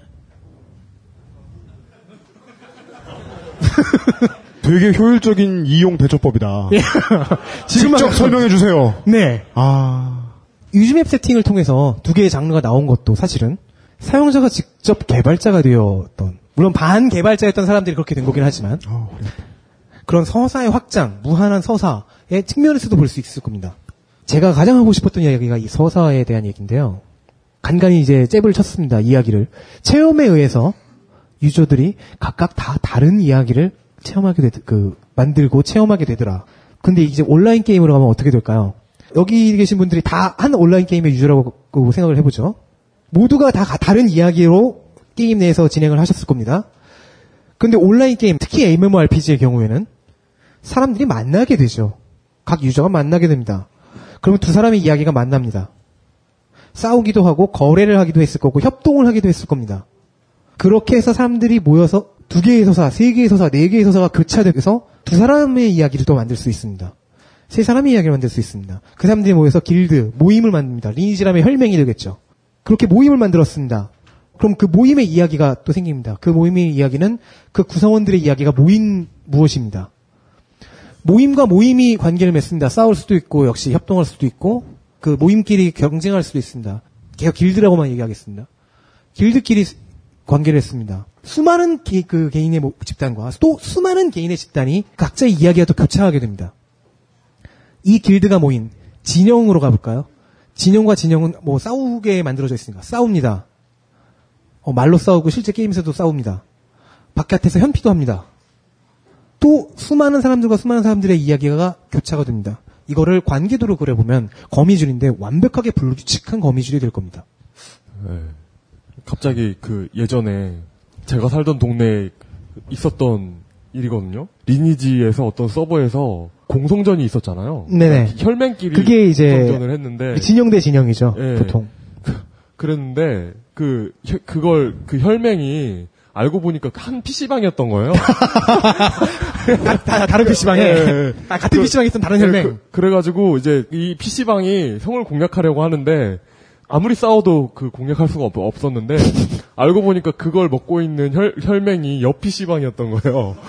되게 효율적인 이용 대처법이다. 직접 설명해 주세요. 네. 아, 유즈맵 세팅을 통해서 두 개의 장르가 나온 것도 사실은 사용자가 직접 개발자가 되었던, 물론 반 개발자였던 사람들이 그렇게 된 거긴 하지만, 어, 그래. 그런 서사의 확장, 무한한 서사의 측면에서도 볼 수 있을 겁니다. 제가 가장 하고 싶었던 이야기가 이 서사에 대한 얘기인데요. 간간히 이제 잽을 쳤습니다, 이야기를. 체험에 의해서 유저들이 각각 다 다른 이야기를 체험하게 되, 그, 만들고 체험하게 되더라. 근데 이제 온라인 게임으로 가면 어떻게 될까요? 여기 계신 분들이 다 한 온라인 게임의 유저라고 생각을 해보죠. 모두가 다 가- 다른 이야기로 게임 내에서 진행을 하셨을 겁니다. 근데 온라인 게임, 특히 MMORPG의 경우에는 사람들이 만나게 되죠. 각 유저가 만나게 됩니다. 그러면 두 사람의 이야기가 만납니다. 싸우기도 하고 거래를 하기도 했을 거고 협동을 하기도 했을 겁니다. 그렇게 해서 사람들이 모여서 두 개의 서사, 세 개의 서사, 네 개의 서사가 교차돼서 두 사람의 이야기를 또 만들 수 있습니다. 세 사람의 이야기를 만들 수 있습니다. 그 사람들이 모여서 길드, 모임을 만듭니다. 리니지람의 혈맹이 되겠죠. 그렇게 모임을 만들었습니다. 그럼 그 모임의 이야기가 또 생깁니다. 그 모임의 이야기는 그 구성원들의 이야기가 모인 무엇입니다. 모임과 모임이 관계를 맺습니다. 싸울 수도 있고 역시 협동할 수도 있고 그 모임끼리 경쟁할 수도 있습니다. 개혁 길드라고만 얘기하겠습니다. 길드끼리 스- 관계를 했습니다. 수많은 기- 그 개인의 모- 집단과 또 수많은 개인의 집단이 각자의 이야기가 또 교차하게 됩니다. 이 길드가 모인 진영으로 가볼까요? 진영과 진영은 뭐 싸우게 만들어져 있으니까 싸웁니다. 어, 말로 싸우고 실제 게임에서도 싸웁니다. 바깥에서 현피도 합니다. 또 수많은 사람들과 수많은 사람들의 이야기가 교차가 됩니다. 이거를 관계도로 그려보면 거미줄인데 완벽하게 불규칙한 거미줄이 될 겁니다. 네. 갑자기 그 예전에 제가 살던 동네에 있었던 일이거든요. 리니지에서 어떤 서버에서 공성전이 있었잖아요. 네네. 혈맹끼리 그게 이제 공성전을 했는데 진영 대 진영이죠, 예. 보통. 그랬는데 그 혈- 그걸 그 혈맹이 알고 보니까 한 PC방이었던 거예요. 다, 다 른 PC방에. 예. 아, 같은 PC방에 있던 다른 혈맹. 그, 래가지고 이제 이 PC방이 성을 공략하려고 하는데 아무리 싸워도 그 공략할 수가 없, 없었는데 알고 보니까 그걸 먹고 있는 혈, 혈맹이 옆 PC방이었던 거예요.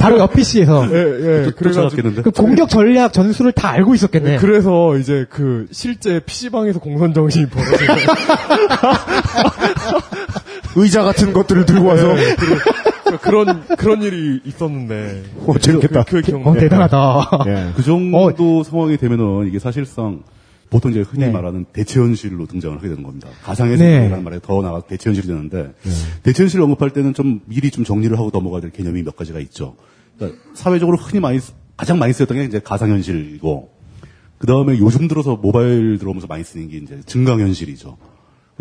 바로 옆 PC에서. 예, 예. 그래가지고 쫓아갔겠는데. 그 공격 전략 전술을 다 알고 있었겠네. 그래서 이제 그 실제 PC방에서 공선 정신이 거예요. 의자 같은 것들을 들고 와서 예, 그, 그런 그런 일이 있었는데. 어, 재밌겠다. 그, 그 기억 어, 대단하다. 예. 그 정도 상황이 되면은 이게 사실상 보통 이제 흔히 네. 말하는 대체현실로 등장을 하게 되는 겁니다. 가상의 네. 세계라는 말에 더 나가 대체현실이 되는데 대체현실을 언급할 때는 좀 미리 좀 정리를 하고 넘어가야 될 개념이 몇 가지가 있죠. 그러니까 사회적으로 흔히 많이 쓰- 가장 많이 쓰였던 게 이제 가상현실이고 그 다음에 요즘 들어서 모바일 들어오면서 많이 쓰는 게 이제 증강현실이죠.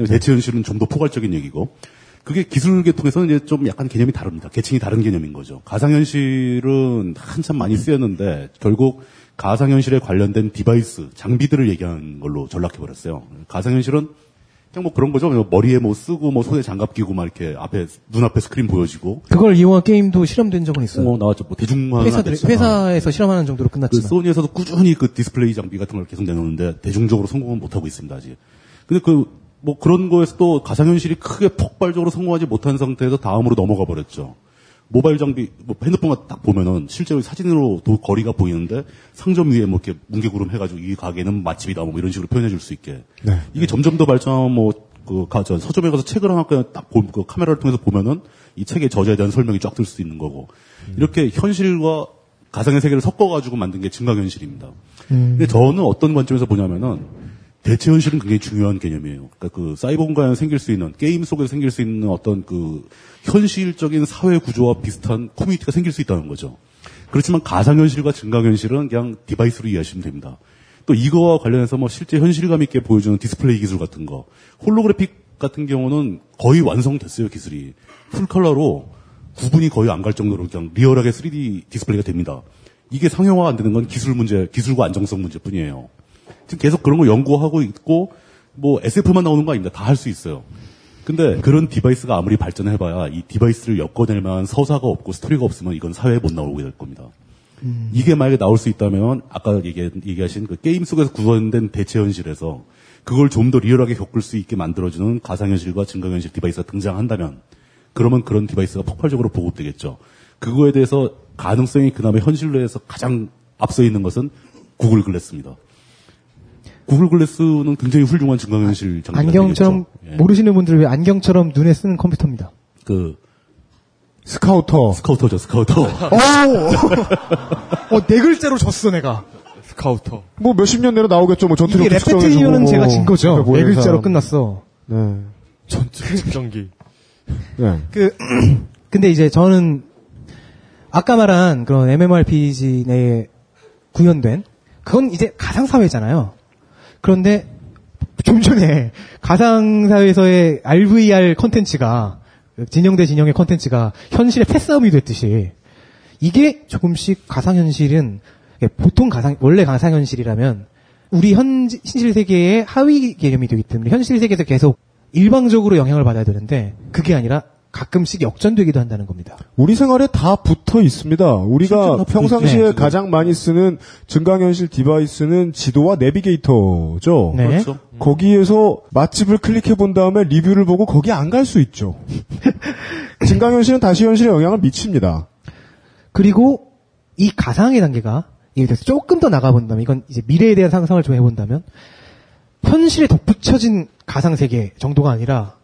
대체현실은 좀 더 포괄적인 얘기고 그게 기술 계통에서는 이제 좀 약간 개념이 다릅니다. 계층이 다른 개념인 거죠. 가상현실은 한참 많이 쓰였는데 결국 가상현실에 관련된 device, 장비들을 얘기하는 걸로 전락해버렸어요. 가상현실은 그냥 뭐 그런 거죠. 뭐 머리에 뭐 쓰고 뭐 손에 장갑 끼고 막 이렇게 앞에 눈앞에 스크린 보여지고 그걸 이용한 게임도 실험된 적은 있어요. 뭐 나왔죠. 뭐 대중화는 회사들. 회사에서 실험하는 정도로 그 끝났지만. 소니에서도 꾸준히 그 디스플레이 장비 같은 걸 계속 내놓는데 대중적으로 성공은 못 하고 있습니다 아직. 근데 그 뭐 그런 거에서 또 가상현실이 크게 폭발적으로 성공하지 못한 상태에서 다음으로 넘어가 버렸죠. 모바일 장비, 뭐 핸드폰만 딱 보면은 실제로 사진으로 도 거리가 보이는데 상점 위에 뭐 이렇게 뭉게구름 해가지고 이 가게는 맛집이다 뭐 이런 식으로 표현해 줄 수 있게. 네. 이게 점점 더 발전하면 뭐, 그, 가, 저, 서점에 가서 책을 하나 그냥 딱 보, 그 카메라를 통해서 보면은 이 책의 저자에 대한 설명이 쫙 들 수 있는 거고. 이렇게 현실과 가상의 세계를 섞어가지고 만든 게 증강현실입니다. 근데 저는 어떤 관점에서 보냐면은 대체 현실은 굉장히 중요한 개념이에요. 그러니까 그 사이버 공간에 생길 수 있는 게임 속에서 생길 수 있는 어떤 그 현실적인 사회 구조와 비슷한 커뮤니티가 생길 수 있다는 거죠. 그렇지만 가상 현실과 증강 현실은 그냥 device로 이해하시면 됩니다. 또 이거와 관련해서 뭐 실제 현실감 있게 보여주는 디스플레이 기술 같은 거, holographic 같은 경우는 거의 완성됐어요 기술이 full color로 구분이 거의 안 갈 정도로 그냥 리얼하게 3D 디스플레이가 됩니다. 이게 상용화가 안 되는 건 기술 문제, 기술과 안정성 문제뿐이에요. 지금 계속 그런 거 연구하고 있고 뭐 SF만 나오는 거 아닙니다. 다 할 수 있어요. 근데 그런 device가 아무리 발전해봐야 이 device를 엮어낼 만한 서사가 없고 스토리가 없으면 이건 사회에 못 나오게 될 겁니다. 이게 만약에 나올 수 있다면 아까 얘기, 얘기 하신 그 게임 속에서 구현된 대체 현실에서 그걸 좀 더 리얼하게 겪을 수 있게 만들어주는 가상현실과 증강현실 device가 등장한다면 그러면 그런 device가 폭발적으로 보급되겠죠. 그거에 대해서 가능성이 그나마 현실로에서 가장 앞서 있는 것은 구글 글래스입니다. 구글 글래스는 굉장히 훌륭한 증강현실 장비가 안경처럼. 예. 모르시는 분들 왜 안경처럼 눈에 쓰는 컴퓨터입니다. 그 스카우터. 스카우터죠, 스카우터. 어, 네 글자로 졌어 내가. 스카우터. 뭐 몇십 년 내로 나오겠죠. 뭐 전투력 이게 레페트리온은 제가 진 거죠. 그러니까 뭐네 글자로 사람. 끝났어. 네. 전투 측정기. 네. 그 근데 이제 저는 아까 말한 그런 MMORPG 내에 구현된 그건 이제 가상 사회잖아요. 그런데 좀 전에 가상 사회에서의 RVR 컨텐츠가 진영 대 진영의 컨텐츠가 현실의 패싸움이 됐듯이 이게 조금씩 가상 현실은 보통 가상 원래 가상 현실이라면 우리 현 현실 세계의 하위 개념이 되기 때문에 현실 세계에서 계속 일방적으로 영향을 받아야 되는데 그게 아니라 가끔씩 역전되기도 한다는 겁니다. 우리 생활에 다 붙어 있습니다. 우리가 평상시에. 네. 가장 많이 쓰는 증강현실 device는 지도와 내비게이터죠. 네. 그렇죠. 거기에서 맛집을 클릭해 본 다음에 리뷰를 보고 거기 안 갈 수 있죠. 증강현실은 다시 현실에 영향을 미칩니다. 그리고 이 가상의 단계가 예를 들어서 조금 더 나가본다면 이건 이제 미래에 대한 상상을 좀 해본다면 현실에 덧붙여진 가상 세계 정도가 아니라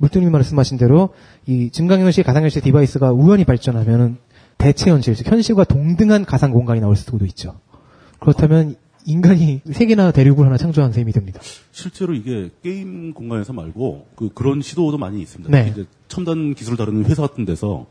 물뚱님이 말씀하신 대로 이 증강현실 가상현실 device가 무한히 발전하면은 대체 현실, 즉 현실과 동등한 가상 공간이 나올 수도 있죠. 그렇다면 인간이 세계나 대륙을 하나 창조한 셈이 됩니다. 실제로 이게 게임 공간에서 말고 그 그런 시도도 많이 있습니다. 네. 이제 첨단 기술을 다루는 회사 같은 데서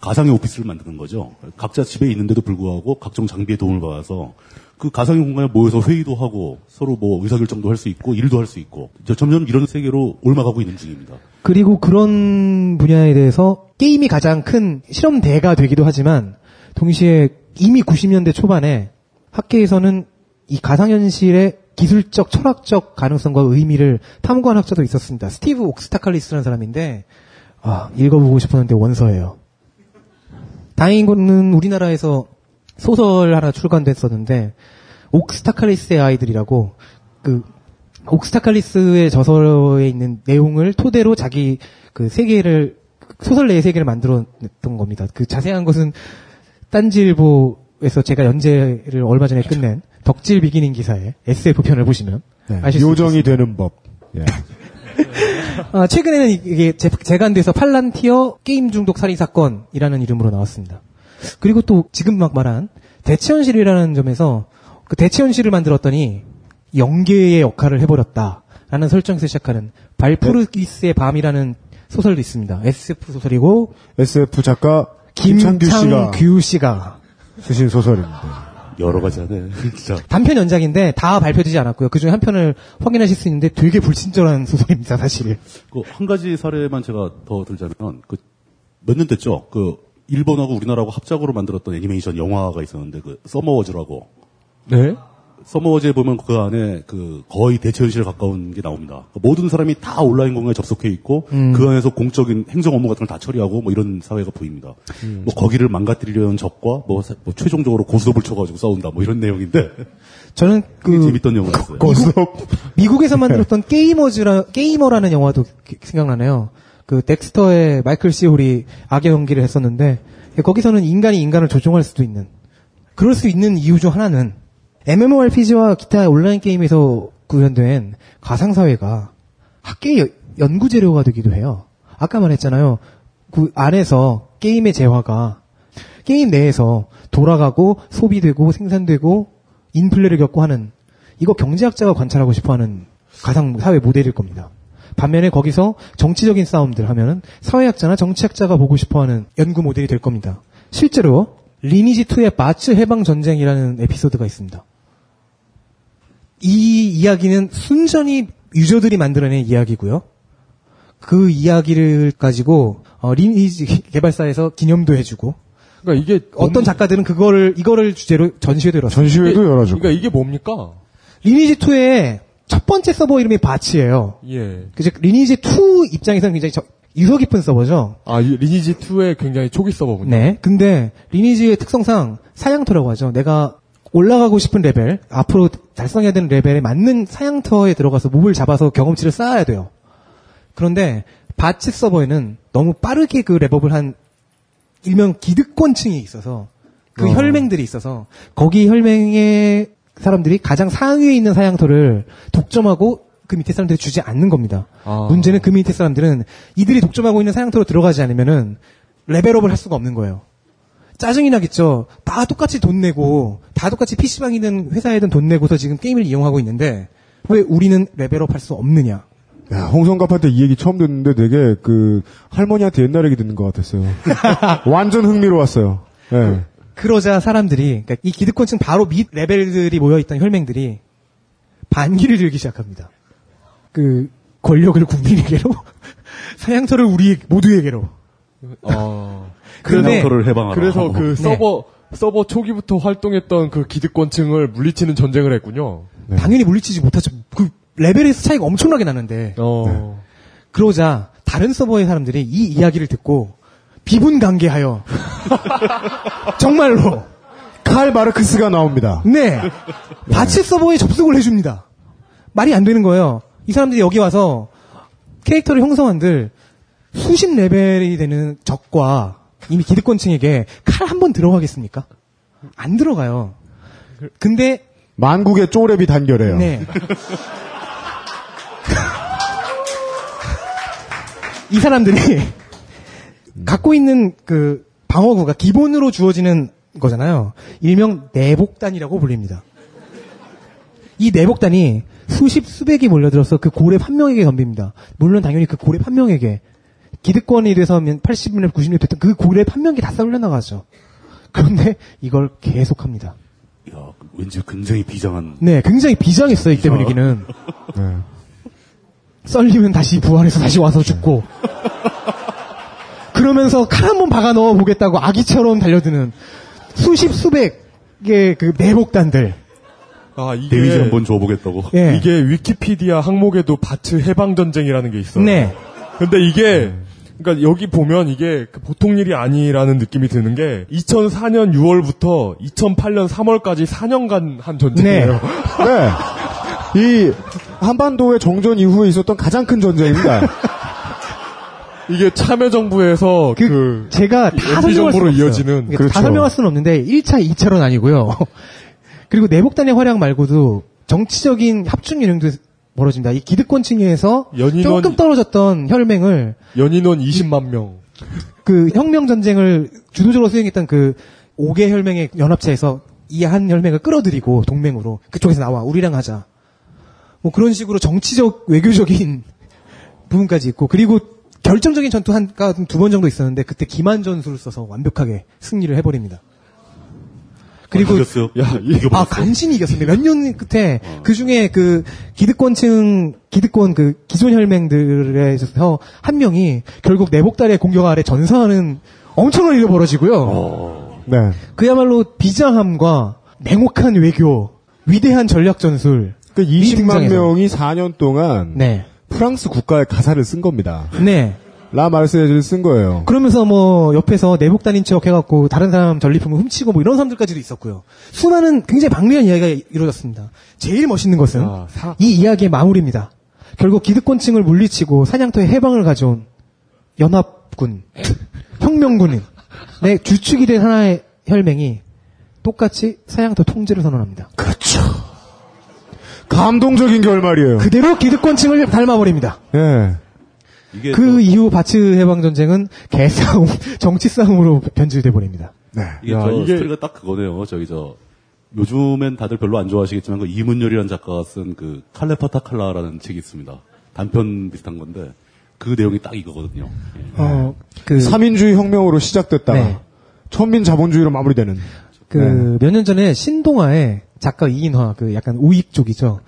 가상의 오피스를 만드는 거죠. 각자 집에 있는데도 불구하고 각종 장비의 도움을 받아서 그 가상의 공간에 모여서 회의도 하고 서로 뭐 의사결정도 할 수 있고 일도 할 수 있고 점점 이런 세계로 옮아가고 있는 중입니다. 그리고 그런 분야에 대해서 게임이 가장 큰 실험대가 되기도 하지만 동시에 이미 90년대 초반에 학계에서는 이 가상현실의 기술적, 철학적 가능성과 의미를 탐구한 학자도 있었습니다. 스티브 옥스타칼리스라는 사람인데 아, 읽어보고 싶었는데 원서예요. 다행인 거는 우리나라에서 소설 하나 출간됐었는데 옥스타칼리스의 아이들이라고 그 옥스타칼리스의 저서에 있는 내용을 토대로 자기 그 세계를 소설 내의 세계를 만들어냈던 겁니다. 그 자세한 것은 딴지일보에서 제가 연재를 얼마 전에 끝낸 덕질 비기닝 기사에 SF 편을 보시면 네, 아실 수 요정이 있습니다. 되는 법. 예. 아, 최근에는 이게 재, 재간돼서 팔란티어 게임 중독 살인 사건이라는 이름으로 나왔습니다. 그리고 또 지금 막 말한 대체현실이라는 점에서 그 대체현실을 만들었더니 영계의 역할을 해버렸다라는 설정에서 시작하는 발푸르기스의 밤이라는 소설도 있습니다. SF 소설이고 SF 작가 김창규 씨가 김창규 씨가 쓰신 소설입니다. 여러 가지 하네. 진짜. 단편 연작인데 다 발표되지 않았고요. 그중에 한 편을 확인하실 수 있는데 되게 불친절한 소설입니다, 사실. 그 한 가지 사례만 제가 더 들자면 그 몇 년 됐죠. 그 일본하고 우리나라하고 합작으로 만들었던 애니메이션 영화가 있었는데 그 서머워즈라고 네? 서머워즈에 보면 그 안에 그 거의 대체 현실에 가까운 게 나옵니다. 그 모든 사람이 다 온라인 공간에 접속해 있고 그 안에서 공적인 행정 업무 같은 걸 다 처리하고 뭐 이런 사회가 보입니다. 뭐 거기를 망가뜨리려는 적과 뭐, 사- 뭐 최종적으로 고스톱을 쳐가지고 싸운다 뭐 이런 내용인데 저는 그 재밌던 영화였어요. 미국에서 만들었던 게이머즈라 게이머라는 영화도 기- 생각나네요. 그 덱스터의 마이클 시홀이 악의 연기를 했었는데 거기서는 인간이 인간을 조종할 수도 있는 그럴 수 있는 이유 중 하나는 MMORPG와 기타 온라인 게임에서 구현된 가상 사회가 학계의 여- 연구 재료가 되기도 해요. 아까 말했잖아요. 그 안에서 게임의 재화가 게임 내에서 돌아가고 소비되고 생산되고 인플레를 겪고 하는 이거 경제학자가 관찰하고 싶어하는 가상 사회 모델일 겁니다. 반면에 거기서 정치적인 싸움들 하면은 사회학자나 정치학자가 보고 싶어하는 연구 모델이 될 겁니다. 실제로 리니지 2의 바츠 해방 전쟁이라는 에피소드가 있습니다. 이 이야기는 순전히 유저들이 만들어낸 이야기고요. 그 이야기를 가지고 어, 리니지 개발사에서 기념도 해주고 그러니까 이게 어떤 작가들은 그거를 이거를 주제로 전시회도 열었어요. 전시회도 열어주고. 그러니까 이게 뭡니까? 리니지 2의 첫 번째 서버 이름이 바치예요. 예. 그죠? 리니지 2 입장에서는 굉장히 저- 유서 깊은 서버죠. 아, 이 리니지 2의 굉장히 초기 서버군요. 네. 근데 리니지의 특성상 사양터라고 하죠. 내가 올라가고 싶은 레벨, 앞으로 달성해야 되는 레벨에 맞는 사냥터에 들어가서 몹을 잡아서 경험치를 쌓아야 돼요. 그런데 바츠 서버에는 너무 빠르게 그 렙업을 한 일명 기득권층이 있어서 그 어. 혈맹들이 있어서 거기 혈맹의 사람들이 가장 상위에 있는 사냥터를 독점하고 그 밑에 사람들이 주지 않는 겁니다. 아. 문제는 그 밑에 사람들은 이들이 독점하고 있는 사냥터로 들어가지 않으면은 레벨업을 할 수가 없는 거예요. 짜증이 나겠죠. 다 똑같이 돈 내고 다 똑같이 PC방이든 회사에든 돈 내고서 지금 게임을 이용하고 있는데 왜 우리는 레벨업 할 수 없느냐? 야, 홍성갑한테 이 얘기 처음 듣는데 되게 그 할머니한테 옛날 얘기 듣는 것 같았어요. 완전 흥미로웠어요. 예. 그러자 사람들이 그러니까 이 기득권층 바로 밑 레벨들이 모여있던 혈맹들이 반기를 들기 시작합니다. 그 권력을 국민에게로 사양터를 우리 모두에게로. 어. 그런데. 그래서 그 네. 서버 서버 초기부터 활동했던 그 기득권층을 물리치는 전쟁을 했군요. 네. 당연히 물리치지 못하죠. 그 레벨에서 차이가 엄청나게 나는데 어. 그러자 다른 서버의 사람들이 이 이야기를 듣고 비분간계하여 정말로 칼 마르크스가 나옵니다. 네 바치 서버에 접속을 해줍니다. 말이 안 되는 거예요. 이 사람들이 여기 와서 캐릭터를 형성한들 수십 레벨이 되는 적과 이미 기득권층에게 칼 한 번 들어가겠습니까? 안 들어가요. 근데 만국의 쪼랩이 단결해요. 네. 이 사람들이 갖고 있는 그 방어구가 기본으로 주어지는 거잖아요. 일명 내복단이라고 불립니다. 이 내복단이 수십 수백이 몰려들어서 그 고렙 한 명에게 덤빕니다. 물론 당연히 그 고렙 한 명에게 기득권이 돼서 80년, 90년 됐던 그 고렙 한 명이 다 썰려 나가죠. 그런데 이걸 계속합니다. 야, 왠지 굉장히 비장한. 네, 굉장히 비장했어요, 이때 분위기는. 네. 썰리면 다시 부활해서 다시 와서 죽고. 그러면서 칼 한 번 박아 넣어 보겠다고 아기처럼 달려드는 수십 수백의 그 내복단들. 아, 이게, 데미지 한 번 줘보겠다고. 예. 이게 위키피디아 항목에도 바츠 해방 전쟁이라는 게 있어요. 네. 근데 이게, 그러니까 여기 보면 이게 그 보통 일이 아니라는 느낌이 드는 게 2004년 6월부터 2008년 3월까지 4년간 한 전쟁이에요. 네. 이 한반도의 정전 이후에 있었던 가장 큰 전쟁입니다. 이게 참여정부에서 그, 그, 제가 다 설명할 수는. 이어지는 이게 그렇죠. 다 설명할 수는 없는데 1차, 2차로는 아니고요. 그리고 내복단의 활약 말고도 정치적인 합중 유령도 벌어집니다. 이 기득권층에서 연인원- 조금 떨어졌던 혈맹을 연인원 20만 명. 그 혁명 전쟁을 주도적으로 수행했던 그 5개 혈맹의 연합체에서 이 한 혈맹을 끌어들이고 동맹으로 그쪽에서 나와 우리랑 하자. 뭐 그런 식으로 정치적 외교적인 부분까지 있고 그리고 결정적인 전투 한가 두 번 정도 있었는데 그때 기만 전술을 써서 완벽하게 승리를 해버립니다. 그리고 이겼어요. 야. 아, 간신히 이겼습니다. 몇 년 끝에 그 중에 그 기득권층, 기득권 그 기존 혈맹들에서 한 명이 결국 내복달의 공격 아래 전사하는 엄청난 일이 벌어지고요. 네. 그야말로 비장함과 냉혹한 외교, 위대한 전략 전술. 그 20만 등장해서. 명이 4년 동안 네. 프랑스 국가의 가사를 쓴 겁니다. 네. 라 마르세유를 쓴 거예요. 그러면서 뭐 옆에서 내복단인 척 해갖고 다른 사람 전리품을 훔치고 뭐 이런 사람들까지도 있었고요. 수많은 굉장히 방대한 이야기가 이루어졌습니다. 제일 멋있는 것은 아, 사- 이 이야기의 마무리입니다. 결국 기득권층을 물리치고 사냥터의 해방을 가져온 연합군, 혁명군인, 내 주축이 된 하나의 혈맹이 똑같이 사냥터 통제를 선언합니다. 그렇죠. 감동적인 결말이에요. 그대로 기득권층을 닮아버립니다. 예. 이게 그 이후 바츠 해방 전쟁은 개싸움, 정치 싸움으로 변질돼 버립니다. 네. 이게 야, 저 이게- 스토리가 딱 그거네요. 저기 저 요즘엔 다들 별로 안 좋아하시겠지만 그 이문열이라는 작가가 쓴 그 칼레파타 칼라라는 책이 있습니다. 단편 비슷한 건데 그 내용이 딱 이거거든요. 예. 어, 그, 3인주의 혁명으로 시작됐다가 네. 천민 자본주의로 마무리되는. 그, 네. 몇년 전에 신동아의 작가 이인화, 그 약간 우익 쪽이죠.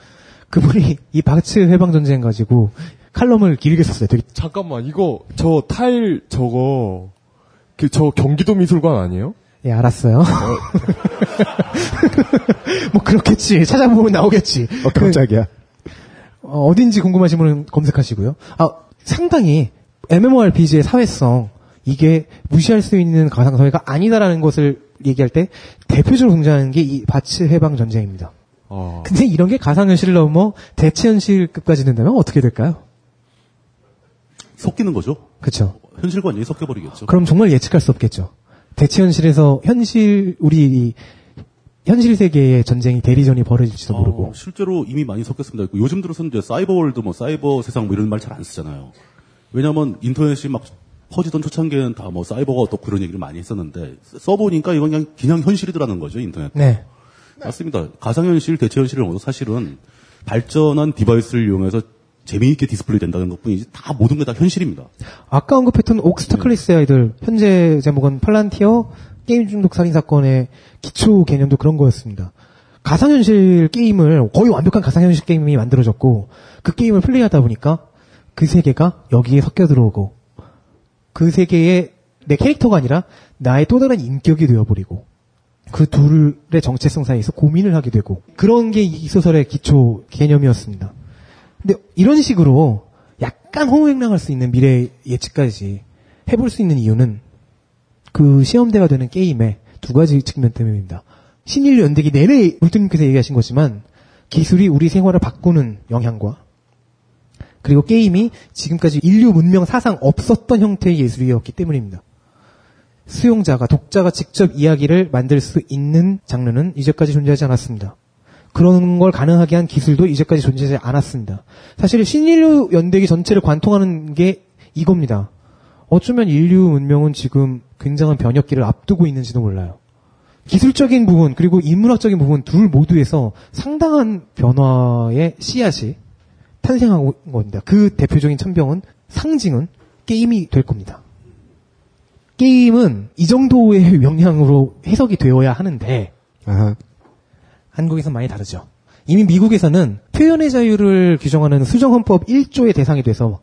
그분이 이 바츠 해방 전쟁 가지고 칼럼을 길게 썼어요. 되게 잠깐만, 이거, 저 타일, 저거, 그, 저 경기도 미술관 아니에요? 예, 알았어요. 뭐 그렇겠지. 찾아보면 나오겠지. 어, 깜짝이야. 어, 어딘지 궁금하신 분은 검색하시고요. 아, 상당히 MMORPG의 사회성, 이게 무시할 수 있는 가상사회가 아니다라는 것을 얘기할 때 대표적으로 등장하는 게 이 바츠 해방 전쟁입니다. 아, 근데 이런 게 가상현실을 넘어 대체현실급까지 된다면 어떻게 될까요? 섞이는 거죠. 그쵸. 현실과 완전히 섞여버리겠죠. 그럼 정말 예측할 수 없겠죠. 대체현실에서 현실, 우리 이 현실 세계의 전쟁이 대리전이 벌어질지도 모르고. 어, 실제로 이미 많이 섞였습니다. 요즘 들어서는 이제 사이버월드, 뭐 사이버 세상 뭐 이런 말 잘 안 쓰잖아요. 왜냐하면 인터넷이 막 퍼지던 초창기에는 다 뭐 사이버가 어떻고 그런 얘기를 많이 했었는데 써보니까 이건 그냥, 그냥 현실이더라는 거죠 인터넷. 네. 맞습니다. 가상현실, 대체현실을 넘어서 사실은 발전한 디바이스를 이용해서 재미있게 디스플레이 된다는 것 뿐이지 다 모든 게 다 현실입니다. 아까 언급했던 옥스타칼니스의 아이들, 현재 제목은 팔란티어 게임 중독 살인 사건의 기초 개념도 그런 거였습니다. 가상현실 게임을 거의 완벽한 가상현실 게임이 만들어졌고 그 게임을 플레이하다 보니까 그 세계가 여기에 섞여 들어오고 그 세계에 내 캐릭터가 아니라 나의 또 다른 인격이 되어버리고 그 둘의 정체성 사이에서 고민을 하게 되고 그런 게 이 소설의 기초 개념이었습니다. 근데 이런 식으로 약간 호응행랑할 수 있는 미래 예측까지 해볼 수 있는 이유는 그 시험대가 되는 게임의 두 가지 측면 때문입니다. 신인류 연대기 내내 울트님께서 얘기하신 거지만 기술이 우리 생활을 바꾸는 영향과 그리고 게임이 지금까지 인류 문명 사상 없었던 형태의 예술이었기 때문입니다. 수용자가 독자가 직접 이야기를 만들 수 있는 장르는 이제까지 존재하지 않았습니다. 그런 걸 가능하게 한 기술도 이제까지 존재하지 않았습니다. 사실 신인류 연대기 전체를 관통하는 게 이겁니다. 어쩌면 인류 문명은 지금 굉장한 변혁기를 앞두고 있는지도 몰라요. 기술적인 부분 그리고 인문학적인 부분 둘 모두에서 상당한 변화의 씨앗이 있는 겁니다. 그 대표적인 천병은 상징은 게임이 될 겁니다. 게임은 이 정도의 명량으로 해석이 되어야 하는데 아하. 한국에서 많이 다르죠. 이미 미국에서는 표현의 자유를 규정하는 수정헌법 1조의 대상이 돼서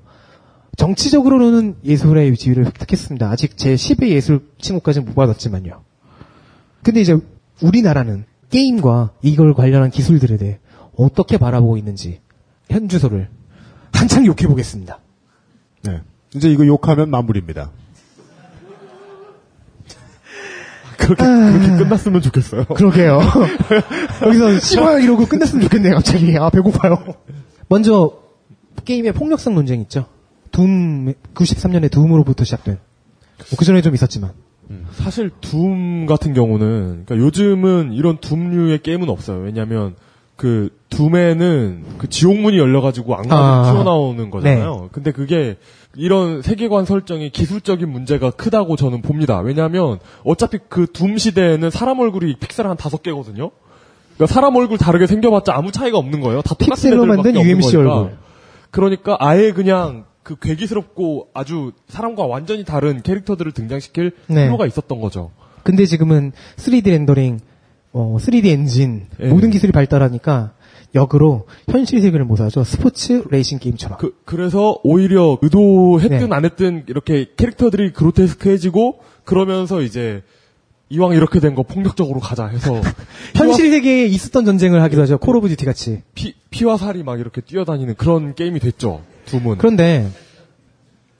정치적으로는 예술의 지위를 획득했습니다. 아직 제 10의 예술 칭호까지는 못 받았지만요. 근데 이제 우리나라는 게임과 이걸 관련한 기술들에 대해 어떻게 바라보고 있는지 현 주소를 한창 욕해 보겠습니다. 네. 이제 이거 욕하면 마무리입니다. 그렇게 그렇게 끝났으면 좋겠어요. 그러게요. 여기서 씹어요 이러고 끝냈으면 좋겠네요. 갑자기 아 배고파요. 먼저 게임의 폭력성 논쟁 있죠. 둠 93년에 둠으로부터 시작된. 그 전에 좀 있었지만. 사실 둠 같은 경우는 그러니까 요즘은 이런 둠류의 게임은 없어요. 왜냐하면 그 둠에는 그 지옥문이 열려가지고 악마가 아. 튀어나오는 거잖아요. 근데 그게 이런 세계관 설정이 기술적인 문제가 크다고 저는 봅니다. 왜냐하면 어차피 그 둠 시대에는 사람 얼굴이 픽셀 한 다섯 개거든요. 그러니까 사람 얼굴 다르게 생겨봤자 아무 차이가 없는 거예요. 다 똑같은 픽셀로 만든 UMC. 얼굴. 그러니까 아예 그냥 그 괴기스럽고 아주 사람과 완전히 다른 캐릭터들을 등장시킬 네. 필요가 있었던 거죠. 근데 지금은 3D 렌더링, 어, 3D 엔진 예. 모든 기술이 발달하니까 역으로 현실 세계를 모사하죠. 스포츠 레이싱 게임처럼. 그, 그래서 오히려 의도했든 네. 안 했든 이렇게 캐릭터들이 그로테스크해지고 그러면서 이제 이왕 이렇게 된 거 폭력적으로 가자 해서 현실 세계에 있었던 전쟁을 하기도 하죠. 콜 오브 듀티 같이. 피, 피와 살이 막 이렇게 뛰어다니는 그런 게임이 됐죠. 둠은. 그런데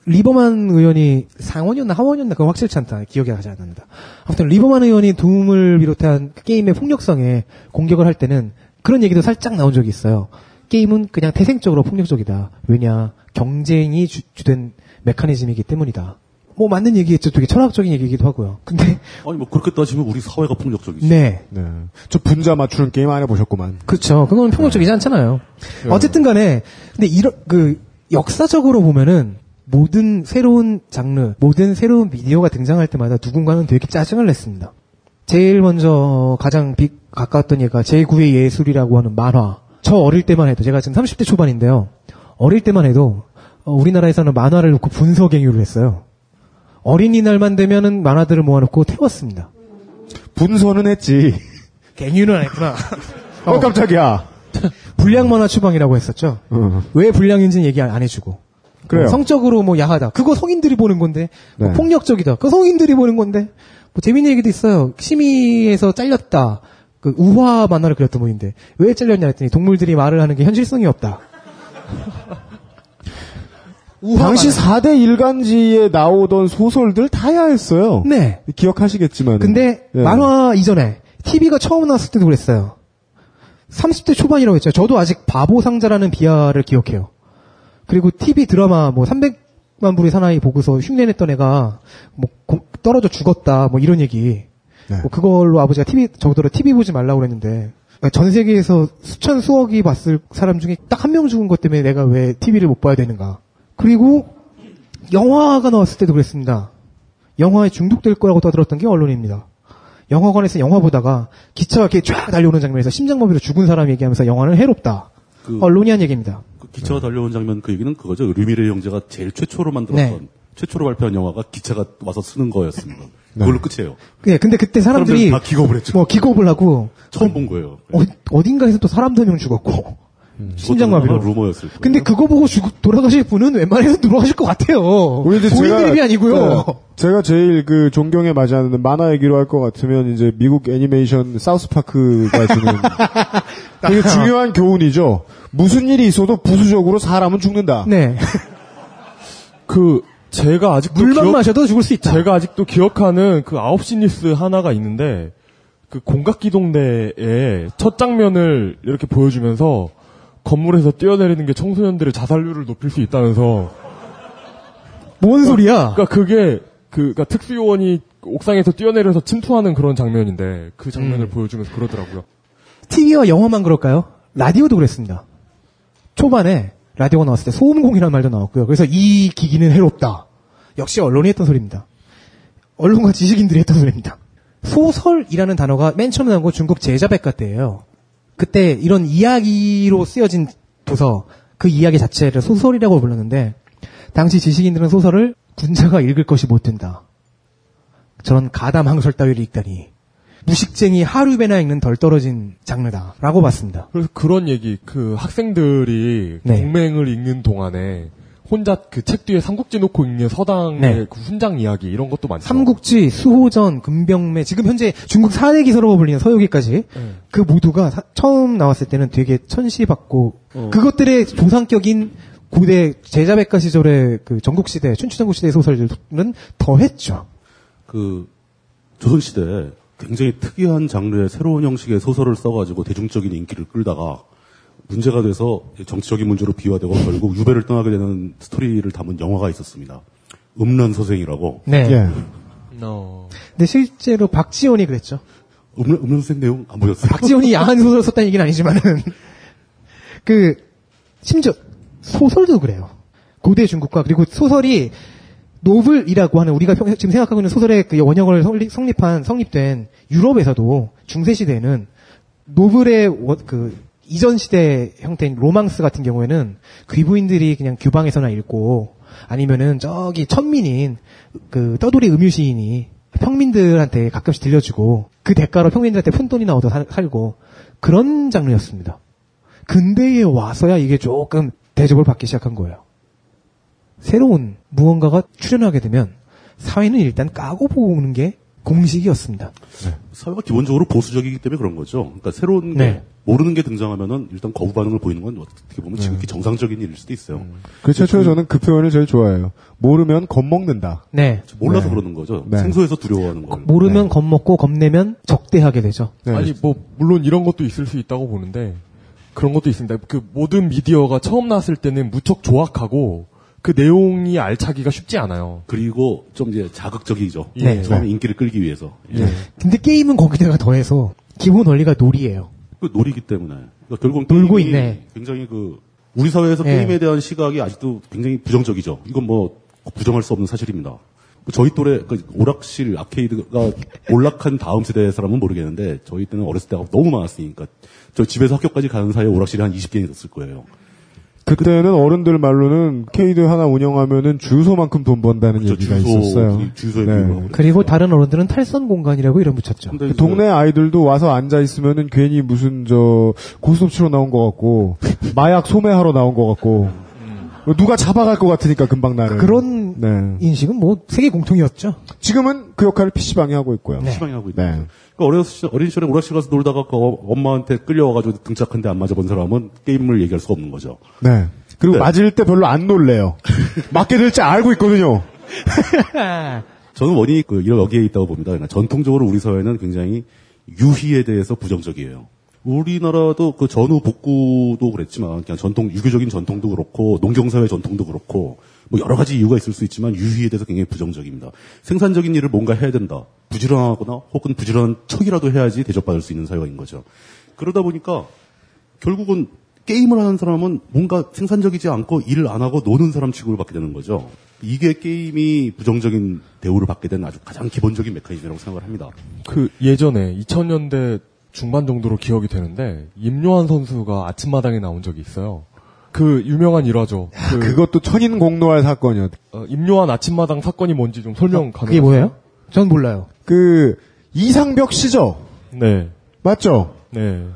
리버만 의원이 상원이었나 하원이었나 그건 확실치 않다. 기억이 나지 않는다. 아무튼 리버만 의원이 둠을 비롯한 게임의 폭력성에 공격을 할 때는 그런 얘기도 살짝 나온 적이 있어요. 게임은 그냥 태생적으로 폭력적이다. 왜냐 경쟁이 주, 주된 메커니즘이기 때문이다. 뭐 맞는 얘기겠죠. 되게 철학적인 얘기이기도 하고요. 근데 아니 뭐 그렇게 따지면 우리 사회가 폭력적이지. 네 네. 저 분자 맞추는 게임 안 해보셨구만. 그렇죠. 그건 폭력적이지 않잖아요. 어쨌든 간에 근데 이런 그 역사적으로 보면은 모든 새로운 장르, 모든 새로운 미디어가 등장할 때마다 누군가는 되게 짜증을 냈습니다. 제일 먼저 가장 빅 가까웠던 얘가 제9의 예술이라고 하는 만화. 저 어릴 때만 해도 제가 지금 30대 초반인데요. 어릴 때만 해도 어, 우리나라에서는 만화를 놓고 분서갱유를 했어요. 어린이날만 되면은 만화들을 모아놓고 태웠습니다. 분서는 했지. 갱유는 안 했구나. 어, 깜짝이야. 불량 만화 추방이라고 했었죠. 어. 왜 불량인지는 얘기 안 해주고. 그래요. 뭐 성적으로 뭐 야하다. 그거 성인들이 보는 건데. 뭐 네. 폭력적이다. 그거 성인들이 보는 건데. 뭐 재밌는 얘기도 있어요. 심의에서 잘렸다. 그 우화 만화를 그렸던 분인데 왜 잘렸냐 했더니 동물들이 말을 하는 게 현실성이 없다. 당시 만화. 4대 일간지에 나오던 소설들 다 야했어요. 네. 기억하시겠지만. 근데 예. 만화 이전에 TV가 처음 나왔을 때도 그랬어요. 30대 초반이라고 했죠. 저도 아직 바보 상자라는 비하를 기억해요. 그리고 TV 드라마 뭐 300만 불의 사나이 보고서 흉내냈던 애가 뭐 고- 떨어져 죽었다 뭐 이런 얘기. 네. 뭐 그걸로 아버지가 TV 저보다 TV 보지 말라고 그랬는데 전 세계에서 수천 수억이 봤을 사람 중에 딱 한 명 죽은 것 때문에 내가 왜 TV를 못 봐야 되는가. 그리고 영화가 나왔을 때도 그랬습니다. 영화에 중독될 거라고 떠들었던 게 언론입니다. 영화관에서 영화 보다가 기차가 이렇게 쫙 달려오는 장면에서 심장마비로 죽은 사람 얘기하면서 영화는 해롭다. 그, 언론이 한 얘기입니다. 그 기차가 달려온 장면 그 얘기는 그거죠. 르미레 형제가 제일 최초로 만들었던 네. 최초로 발표한 영화가 기차가 와서 쓰는 거였습니다. 그걸로 끝이에요. 네, 근데 그때 사람들이 다 기겁을 했죠. 뭐 기겁을 하고 처음 본 거예요. 어, 딘가에서 또 사람 두명 죽었고 심장마비로. 그것도 아마 루머였을 거예요. 근데 그거 보고 죽, 돌아가실 분은 웬만해서 돌아가실 것 같아요. 우리 이제 고인 제가- 드립이 아니고요. 네, 제가 제일 그 존경에 맞지 않는 만화 얘기로 할 것 같으면 이제 미국 애니메이션 사우스파크가 주는 되게 중요한 교훈이죠. 무슨 일이 있어도 부수적으로 사람은 죽는다. 네. 그 제가 아직도 물만 기억- 마셔도 죽을 수 있다. 제가 아직도 기억하는 그 9시 뉴스 하나가 있는데 그 공각기동대의 첫 장면을 이렇게 보여주면서 건물에서 뛰어내리는 게 청소년들의 자살률을 높일 수 있다면서 뭔 소리야? 그러니까 그게 그 그러니까 특수 요원이 옥상에서 뛰어내려서 침투하는 그런 장면인데 그 장면을 음. 보여주면서 그러더라고요. TV와 영화만 그럴까요? 라디오도 그랬습니다. 초반에 라디오가 나왔을 때 소음공이라는 말도 나왔고요. 그래서 이 기기는 해롭다. 역시 언론이 했던 소리입니다. 언론과 지식인들이 했던 소리입니다. 소설이라는 단어가 맨 처음 나온 건 중국 제자백과 때예요. 그때 이런 이야기로 쓰여진 도서, 그 이야기 자체를 소설이라고 불렀는데 당시 지식인들은 소설을 군자가 읽을 것이 못 된다. 저런 가담 항설 따위를 읽다니. 무식쟁이 하루배나 읽는 덜 떨어진 장르다라고 봤습니다. 그래서 그런 얘기, 그 학생들이 네. 동맹을 읽는 동안에 혼자 그 책 뒤에 삼국지 놓고 읽는 서당의 네. 그 훈장 이야기 이런 것도 많죠. 삼국지, 수호전, 금병매, 지금 현재 중국 4대 기서라고 불리는 서유기까지 네. 그 모두가 사- 처음 나왔을 때는 되게 천시받고 어. 그것들의 조상격인 고대 제자백과 시절의 그 전국시대, 춘추전국 시대 소설들은 더했죠. 그 조선시대에 굉장히 특이한 장르의 새로운 형식의 소설을 써가지고 대중적인 인기를 끌다가 문제가 돼서 정치적인 문제로 비화되고 결국 유배를 떠나게 되는 스토리를 담은 영화가 있었습니다. 음란 소생이라고. 네. 예. 어. 근데 실제로 박지원이 그랬죠. 음란, 음란 소생 내용 안 보셨어요? 박지원이 야한 소설을 썼다는 얘기는 아니지만은 그 심지어 소설도 그래요. 고대 중국과 그리고 소설이 노블이라고 하는 우리가 평- 지금 생각하고 있는 소설의 그 원형을 성립, 성립한 성립된 유럽에서도 중세 시대에는 노블의 워- 그 이전 시대 형태인 로망스 같은 경우에는 귀부인들이 그냥 규방에서나 읽고 아니면은 저기 천민인 그 떠돌이 음유 시인이 평민들한테 가끔씩 들려주고 그 대가로 평민들한테 푼돈이나 얻어 살- 살고 그런 장르였습니다. 근대에 와서야 이게 조금 대접을 받기 시작한 거예요. 새로운 무언가가 출현하게 되면 사회는 일단 까고 보는 게 공식이었습니다. 사회가 기본적으로 보수적이기 때문에 그런 거죠. 그러니까 새로운 네. 게 모르는 게 등장하면은 일단 거부 반응을 보이는 건 어떻게 보면 지극히 정상적인 일일 수도 있어요. 그 최초에 저는 그 표현을 제일 좋아해요. 모르면 겁먹는다. 네. 몰라서 네. 그러는 거죠. 네. 생소해서 두려워하는 걸. 모르면 겁먹고 겁내면 적대하게 되죠. 네. 아니 뭐 물론 이런 것도 있을 수 있다고 보는데 그런 것도 있습니다. 그 모든 미디어가 처음 나왔을 때는 무척 조악하고 그 내용이 알차기가 쉽지 않아요. 그리고 좀 이제 자극적이죠. 네. 처음에 인기를 끌기 위해서. 예. 근데 게임은 거기다가 더해서 기본 원리가 놀이예요. 그 놀이기 때문에. 그러니까 결국 놀고 있네. 굉장히 그 우리 사회에서 네. 게임에 대한 시각이 아직도 굉장히 부정적이죠. 이건 뭐 부정할 수 없는 사실입니다. 저희 또래 그 오락실 아케이드가 올락한 다음 세대의 사람은 모르겠는데 저희 때는 어렸을 때가 너무 많았으니까 저 집에서 학교까지 가는 사이에 오락실이 한 20개는 있었을 거예요. 그때는 어른들 말로는 케이드 하나 운영하면은 주소만큼 돈 번다는 저 얘기가 주소, 있었어요. 그 주소에 네. 그리고 다른 어른들은 탈선 공간이라고 이름 붙였죠. 그 이제 동네 아이들도 와서 앉아 있으면은 괜히 무슨 저 고스톱 치러 나온 것 같고 마약 소매하러 나온 것 같고 누가 잡아갈 것 같으니까 금방 나를 그런 네. 인식은 뭐 세계 공통이었죠. 지금은 그 역할을 PC방이 하고 있고요. 네. 시방이 하고 있는 네. 그러니까 어린 시절, 어린 시절에 오락실 가서 놀다가 그 어- 엄마한테 끌려와가지고 등짝한데 안 맞아본 사람은 게임을 얘기할 수가 없는 거죠. 네. 그리고 네. 맞을 때 별로 안 놀래요. 맞게 될줄 알고 있거든요. 저는 원인이 그 이런 여기에 있다고 봅니다. 그러니까 전통적으로 우리 사회는 굉장히 유희에 대해서 부정적이에요. 우리나라도 그 전후 복구도 그랬지만 그냥 전통 유교적인 전통도 그렇고 농경사회 전통도 그렇고 뭐 여러 가지 이유가 있을 수 있지만 유희에 대해서 굉장히 부정적입니다. 생산적인 일을 뭔가 해야 된다. 부지런하거나 혹은 부지런한 척이라도 해야지 대접받을 수 있는 사회인 거죠. 그러다 보니까 결국은 게임을 하는 사람은 뭔가 생산적이지 않고 일을 안 하고 노는 사람 취급을 받게 되는 거죠. 이게 게임이 부정적인 대우를 받게 된 아주 가장 기본적인 메커니즘이라고 생각을 합니다. 그 예전에 2000년대 중반 정도로 기억이 되는데 임요한 선수가 아침마당에 나온 적이 있어요. 그 유명한 일화죠. 그 그것도 천인 공노할 사건이었. 어, 임요한 아침마당 사건이 뭔지 좀 설명 가능하세요? 그게 뭐예요? 전 몰라요. 그 이상벽 씨죠. 네, 맞죠? 네.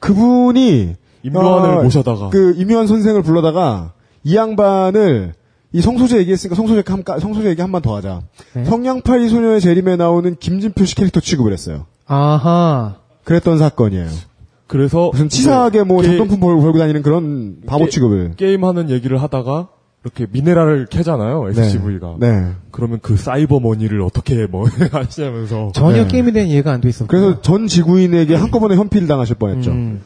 그분이 임요한을 어, 모셔다가 그 임요한 선생을 불러다가 이 양반을 이 성소재 얘기했으니까 성소재 한 성소재 얘기 한 번 더 하자. 네. 성냥팔이 소녀의 재림에 나오는 김진표 씨 캐릭터 취급을 했어요. 아하. 그랬던 사건이에요. 그래서 무슨 치사하게 뭐 게- 장동품 벌고 벌고 다니는 그런 바보 게- 취급을. 게임하는 얘기를 하다가 이렇게 미네랄을 캐잖아요. SCV가. 네. 그러면 그 사이버 머니를 어떻게 뭐 하시냐면서 전혀 네. 게임에 대한 이해가 안 돼 있었고. 그래서 전 지구인에게 한꺼번에 현피를 당하실 뻔했죠. 음.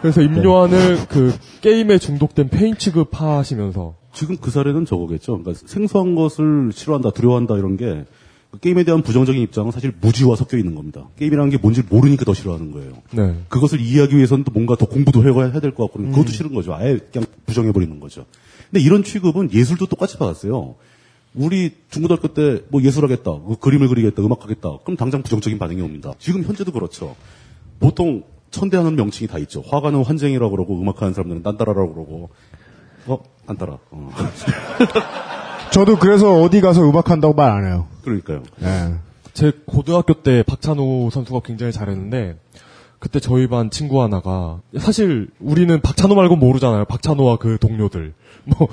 그래서 임요환을 그 게임에 중독된 폐인 취급하시면서 지금 그 사례는 저거겠죠. 그러니까 생소한 것을 싫어한다, 두려워한다 이런 게 그 게임에 대한 부정적인 입장은 사실 무지와 섞여 있는 겁니다. 게임이라는 게 뭔지 모르니까 더 싫어하는 거예요. 네. 그것을 이해하기 위해서는 또 뭔가 더 공부도 해야 될 것 같고 그것도 싫은 거죠. 아예 그냥 부정해버리는 거죠. 근데 이런 취급은 예술도 똑같이 받았어요. 우리 중고등학교 때 뭐 예술하겠다, 뭐 그림을 그리겠다, 음악하겠다. 그럼 당장 부정적인 반응이 옵니다. 지금 현재도 그렇죠. 보통 천대하는 명칭이 다 있죠. 화가는 환쟁이라고 그러고 음악하는 사람들은 딴따라라고 그러고 어? 딴따라. 어. 저도 그래서 어디 가서 음악한다고 말 안 해요. 그러니까요. 예. 제 고등학교 때 박찬호 선수가 굉장히 잘했는데 그때 저희 반 친구 하나가 사실 우리는 박찬호 말고 모르잖아요. 박찬호와 그 동료들. 뭐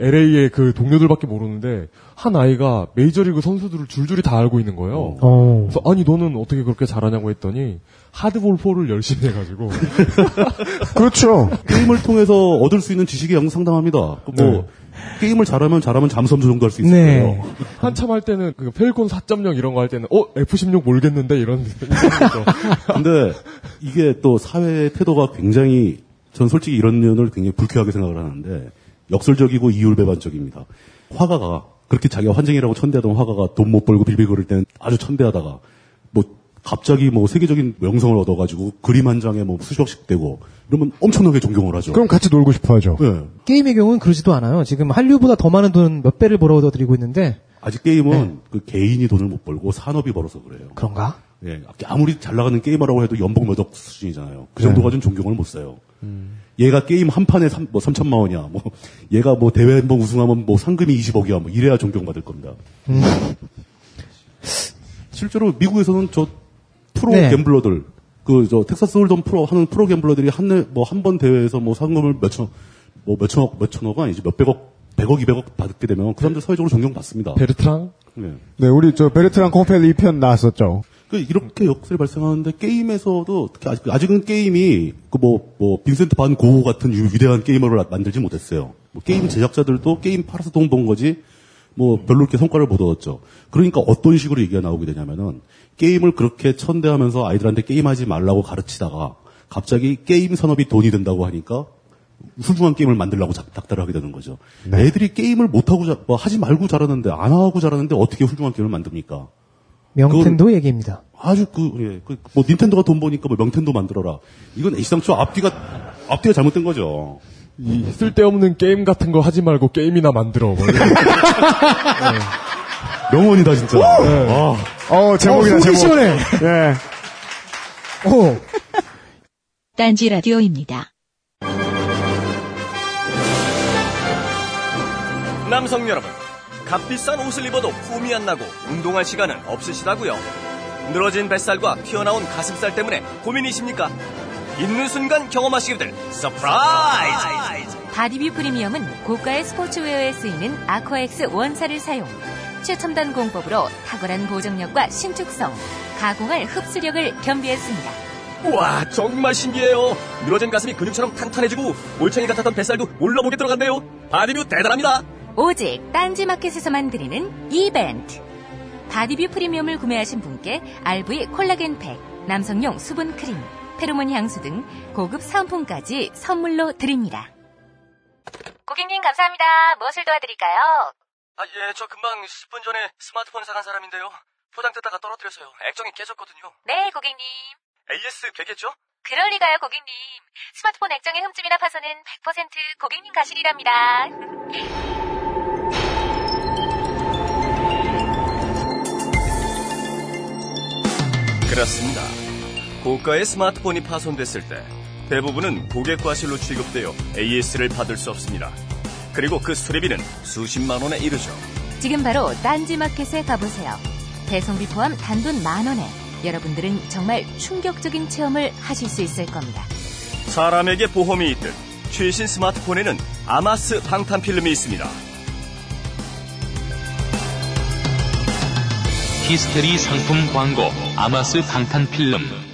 LA의 그 동료들밖에 모르는데 한 아이가 메이저리그 선수들을 줄줄이 다 알고 있는 거예요. 어. 그래서 아니 너는 어떻게 그렇게 잘하냐고 했더니 하드볼 4를 열심히 해가지고 그렇죠. 게임을 통해서 얻을 수 있는 지식의 양 상당합니다. 그뭐 네. 게임을 잘하면 잘하면 잠수함 조종도 할 수 있을 네. 한참 할 때는 그 펠콘 4.0 이런 거 할 때는 어 F16 모르겠는데 이런 생각이죠. 근데 이게 또 사회의 태도가 굉장히 전 솔직히 이런 면을 굉장히 불쾌하게 생각을 하는데 역설적이고 이율배반적입니다. 화가가 그렇게 자기가 환쟁이라고 천대하던 화가가 돈 못 벌고 빌빌 거릴 때는 아주 천대하다가 뭐 갑자기 뭐 세계적인 명성을 얻어가지고 그림 한 장에 뭐 수십억씩 되고 이러면 엄청나게 존경을 하죠. 그럼 같이 놀고 싶어 하죠. 네. 게임의 경우는 그러지도 않아요. 지금 한류보다 더 많은 돈 몇 배를 벌어들이고 있는데 아직 게임은 네. 그 개인이 돈을 못 벌고 산업이 벌어서 그래요. 그런가? 예, 아무리 잘 나가는 게이머라고 해도 연봉 몇 억 수준이잖아요. 그 정도 가지고 존경을 못 사요. 얘가 게임 한 판에 3, 뭐 3천만 원이야. 뭐 얘가 뭐 대회 한번 우승하면 뭐 상금이 20억이야. 뭐 이래야 존경받을 겁니다. 실제로 미국에서는 저 프로 네. 갬블러들 그 저 텍사스 홀덤 프로 하는 프로 갬블러들이 한뭐한 번 대회에서 뭐 상금을 몇천 뭐 몇천억 몇천억 아니지 몇백억 100억 200억 받게 되면 그 사람들 사회적으로 존경받습니다. 베르트랑 네. 네, 우리 저 베르트랑 콩펠 2편 나왔었죠. 그 이렇게 역설이 발생하는데 게임에서도 특히 아직, 아직은 게임이 그 뭐 뭐 빈센트 반 고흐 같은 유- 위대한 게이머를 만들지 못했어요. 뭐 게임 제작자들도 게임 팔아서 돈 번 거지 뭐 별로 이렇게 성과를 못 얻었죠. 그러니까 어떤 식으로 얘기가 나오게 되냐면은 게임을 그렇게 천대하면서 아이들한테 게임하지 말라고 가르치다가 갑자기 게임 산업이 돈이 된다고 하니까 훌륭한 게임을 만들려고 작- 닥달을 하게 되는 거죠. 애들이 게임을 못하고 자- 뭐 하지 말고 잘하는데 안 하고 잘하는데 어떻게 훌륭한 게임을 만듭니까? 명텐도 얘기입니다. 아주 그, 예, 그, 뭐, 닌텐도가 돈 버니까 뭐 명텐도 만들어라. 이건 애시당초 앞뒤가, 앞뒤가 잘못된 거죠. 이 쓸데없는 게임 같은 거 하지 말고 게임이나 만들어. 뭐 이런. 명언이다, 진짜. 아, 어, 제목이다, 어, 제목. 시원해. 예. 오, 딴지 라디오입니다. 남성 여러분, 값비싼 옷을 입어도 폼이 안 나고 운동할 시간은 없으시다고요? 늘어진 뱃살과 튀어나온 가슴살 때문에 고민이십니까? 입는 순간 경험하시게 될 surprise! 바디뷰 프리미엄은 고가의 스포츠웨어에 쓰이는 아쿠아엑스 원사를 사용. 최첨단 공법으로 탁월한 보정력과 신축성, 가공할 흡수력을 겸비했습니다. 우와, 정말 신기해요. 늘어진 가슴이 근육처럼 탄탄해지고 올챙이 같았던 뱃살도 몰라보게 들어간대요. 바디뷰 대단합니다. 오직 딴지마켓에서만 드리는 이벤트. 바디뷰 프리미엄을 구매하신 분께 RV 콜라겐 팩, 남성용 수분 크림, 페로몬 향수 등 고급 사은품까지 선물로 드립니다. 고객님 감사합니다. 무엇을 도와드릴까요? 아, 예, 저 금방 10분 전에 스마트폰 사간 사람인데요. 포장 뜯다가 떨어뜨려서요. 액정이 깨졌거든요. 네, 고객님. AS 되겠죠? 그럴 리가요, 고객님. 스마트폰 액정의 흠집이나 파손은 100% 고객님 가실이랍니다. 그렇습니다. 고가의 스마트폰이 파손됐을 때 대부분은 고객 과실로 취급되어 AS를 받을 수 없습니다. 그리고 그 수리비는 수십만 원에 이르죠. 지금 바로 딴지마켓에 가보세요. 배송비 포함 단돈 만 원에 여러분들은 정말 충격적인 체험을 하실 수 있을 겁니다. 사람에게 보험이 있듯 최신 스마트폰에는 아마스 방탄 필름이 있습니다. 히스테리 상품 광고 아마스 방탄 필름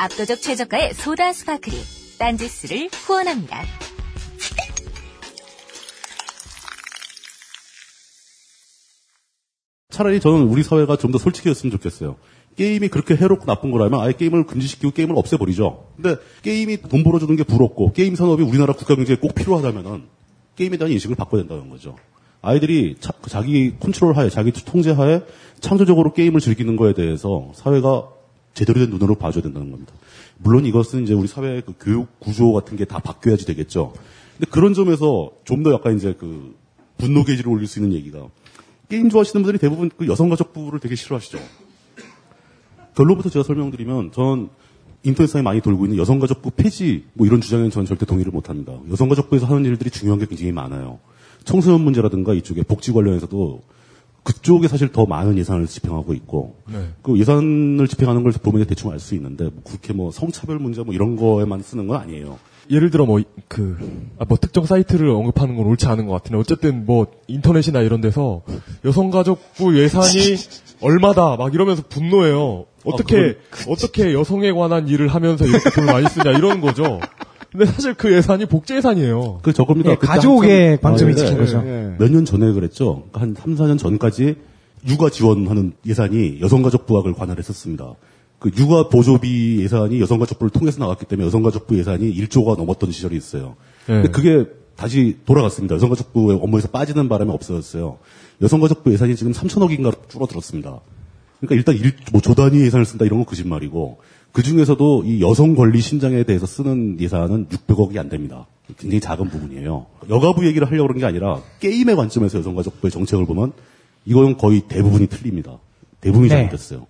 압도적 최저가의 소다 스파클이 딴지스를 후원합니다. 차라리 저는 우리 사회가 좀 더 솔직해졌으면 좋겠어요. 게임이 그렇게 해롭고 나쁜 거라면 아예 게임을 금지시키고 게임을 없애버리죠. 근데 게임이 돈 벌어주는 게 부럽고 게임 산업이 우리나라 국가 경제에 꼭 필요하다면은 게임에 대한 인식을 바꿔야 된다는 거죠. 아이들이 자기 컨트롤 하에, 자기 통제 하에 창조적으로 게임을 즐기는 거에 대해서 사회가 제대로 된 눈으로 봐줘야 된다는 겁니다. 물론 이것은 이제 우리 사회의 그 교육 구조 같은 게 다 바뀌어야지 되겠죠. 근데 그런 점에서 좀 더 약간 이제 그 분노 게이지를 올릴 수 있는 얘기가 게임 좋아하시는 분들이 대부분 그 여성가족부를 되게 싫어하시죠. 결론부터 제가 설명드리면 전 인터넷상에 많이 돌고 있는 여성가족부 폐지 뭐 이런 주장에는 저는 절대 동의를 못합니다. 여성가족부에서 하는 일들이 중요한 게 굉장히 많아요. 청소년 문제라든가 이쪽에 복지 관련해서도 그쪽에 사실 더 많은 예산을 집행하고 있고 네. 그 예산을 집행하는 걸 보면 대충 알 수 있는데 뭐 그렇게 뭐 성차별 문제 뭐 이런 거에만 쓰는 건 아니에요. 예를 들어 뭐그뭐 특정 사이트를 언급하는 건 옳지 않은 것 같은데 어쨌든 뭐 인터넷이나 이런 데서 여성가족부 예산이 얼마다 막 이러면서 분노해요. 어떻게 그건 어떻게 여성에 관한 일을 하면서 이렇게 돈을 많이 쓰냐 이런 거죠. 근데 사실 그 예산이 복지 예산이에요. 그 저겁니다. 예, 그때 가족의 관점이 아, 찍힌 예, 거죠. 예. 몇년 전에 그랬죠. 그러니까 한 3, 4년 전까지 육아 지원하는 예산이 여성가족부학을 관할했었습니다. 그 육아 보조비 예산이 여성가족부를 통해서 나왔기 때문에 여성가족부 예산이 1조가 넘었던 시절이 있어요. 예. 근데 그게 다시 돌아갔습니다. 여성가족부의 업무에서 빠지는 바람에 없어졌어요. 여성가족부 예산이 지금 3천억인가 줄어들었습니다. 그러니까 일단 일, 뭐 조단위 예산을 쓴다 이런 건 거짓말이고 그 중에서도 이 여성 권리 신장에 대해서 쓰는 예산은 600억이 안 됩니다. 굉장히 작은 부분이에요. 여가부 얘기를 하려고 그런 게 아니라 게임의 관점에서 여성가족부의 정책을 보면 이건 거의 대부분이 틀립니다. 대부분이 네. 잘못됐어요.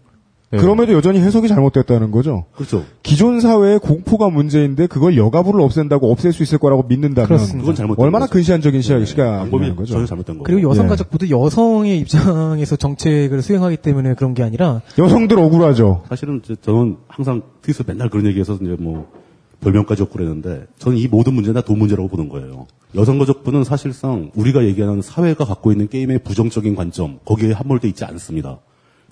그럼에도 여전히 해석이 잘못됐다는 거죠. 그렇죠. 기존 사회의 공포가 문제인데 그걸 여가부를 없앤다고 없앨 수 있을 거라고 믿는다면 그렇습니다. 그건 잘못된 얼마나 거죠. 근시안적인 시각, 네. 시각이라는 방법이 거죠. 전혀 잘못된 거고. 그리고 예. 여성가족부도 여성의 입장에서 정책을 수행하기 때문에 그런 게 아니라 여성들 억울하죠. 사실은 저는 항상 트윗에서 맨날 그런 얘기해서 이제 뭐 별명까지 얻고 그랬는데 저는 이 모든 문제는 다 돈 문제라고 보는 거예요. 여성가족부는 사실상 우리가 얘기하는 사회가 갖고 있는 게임의 부정적인 관점 거기에 함몰돼 있지 않습니다.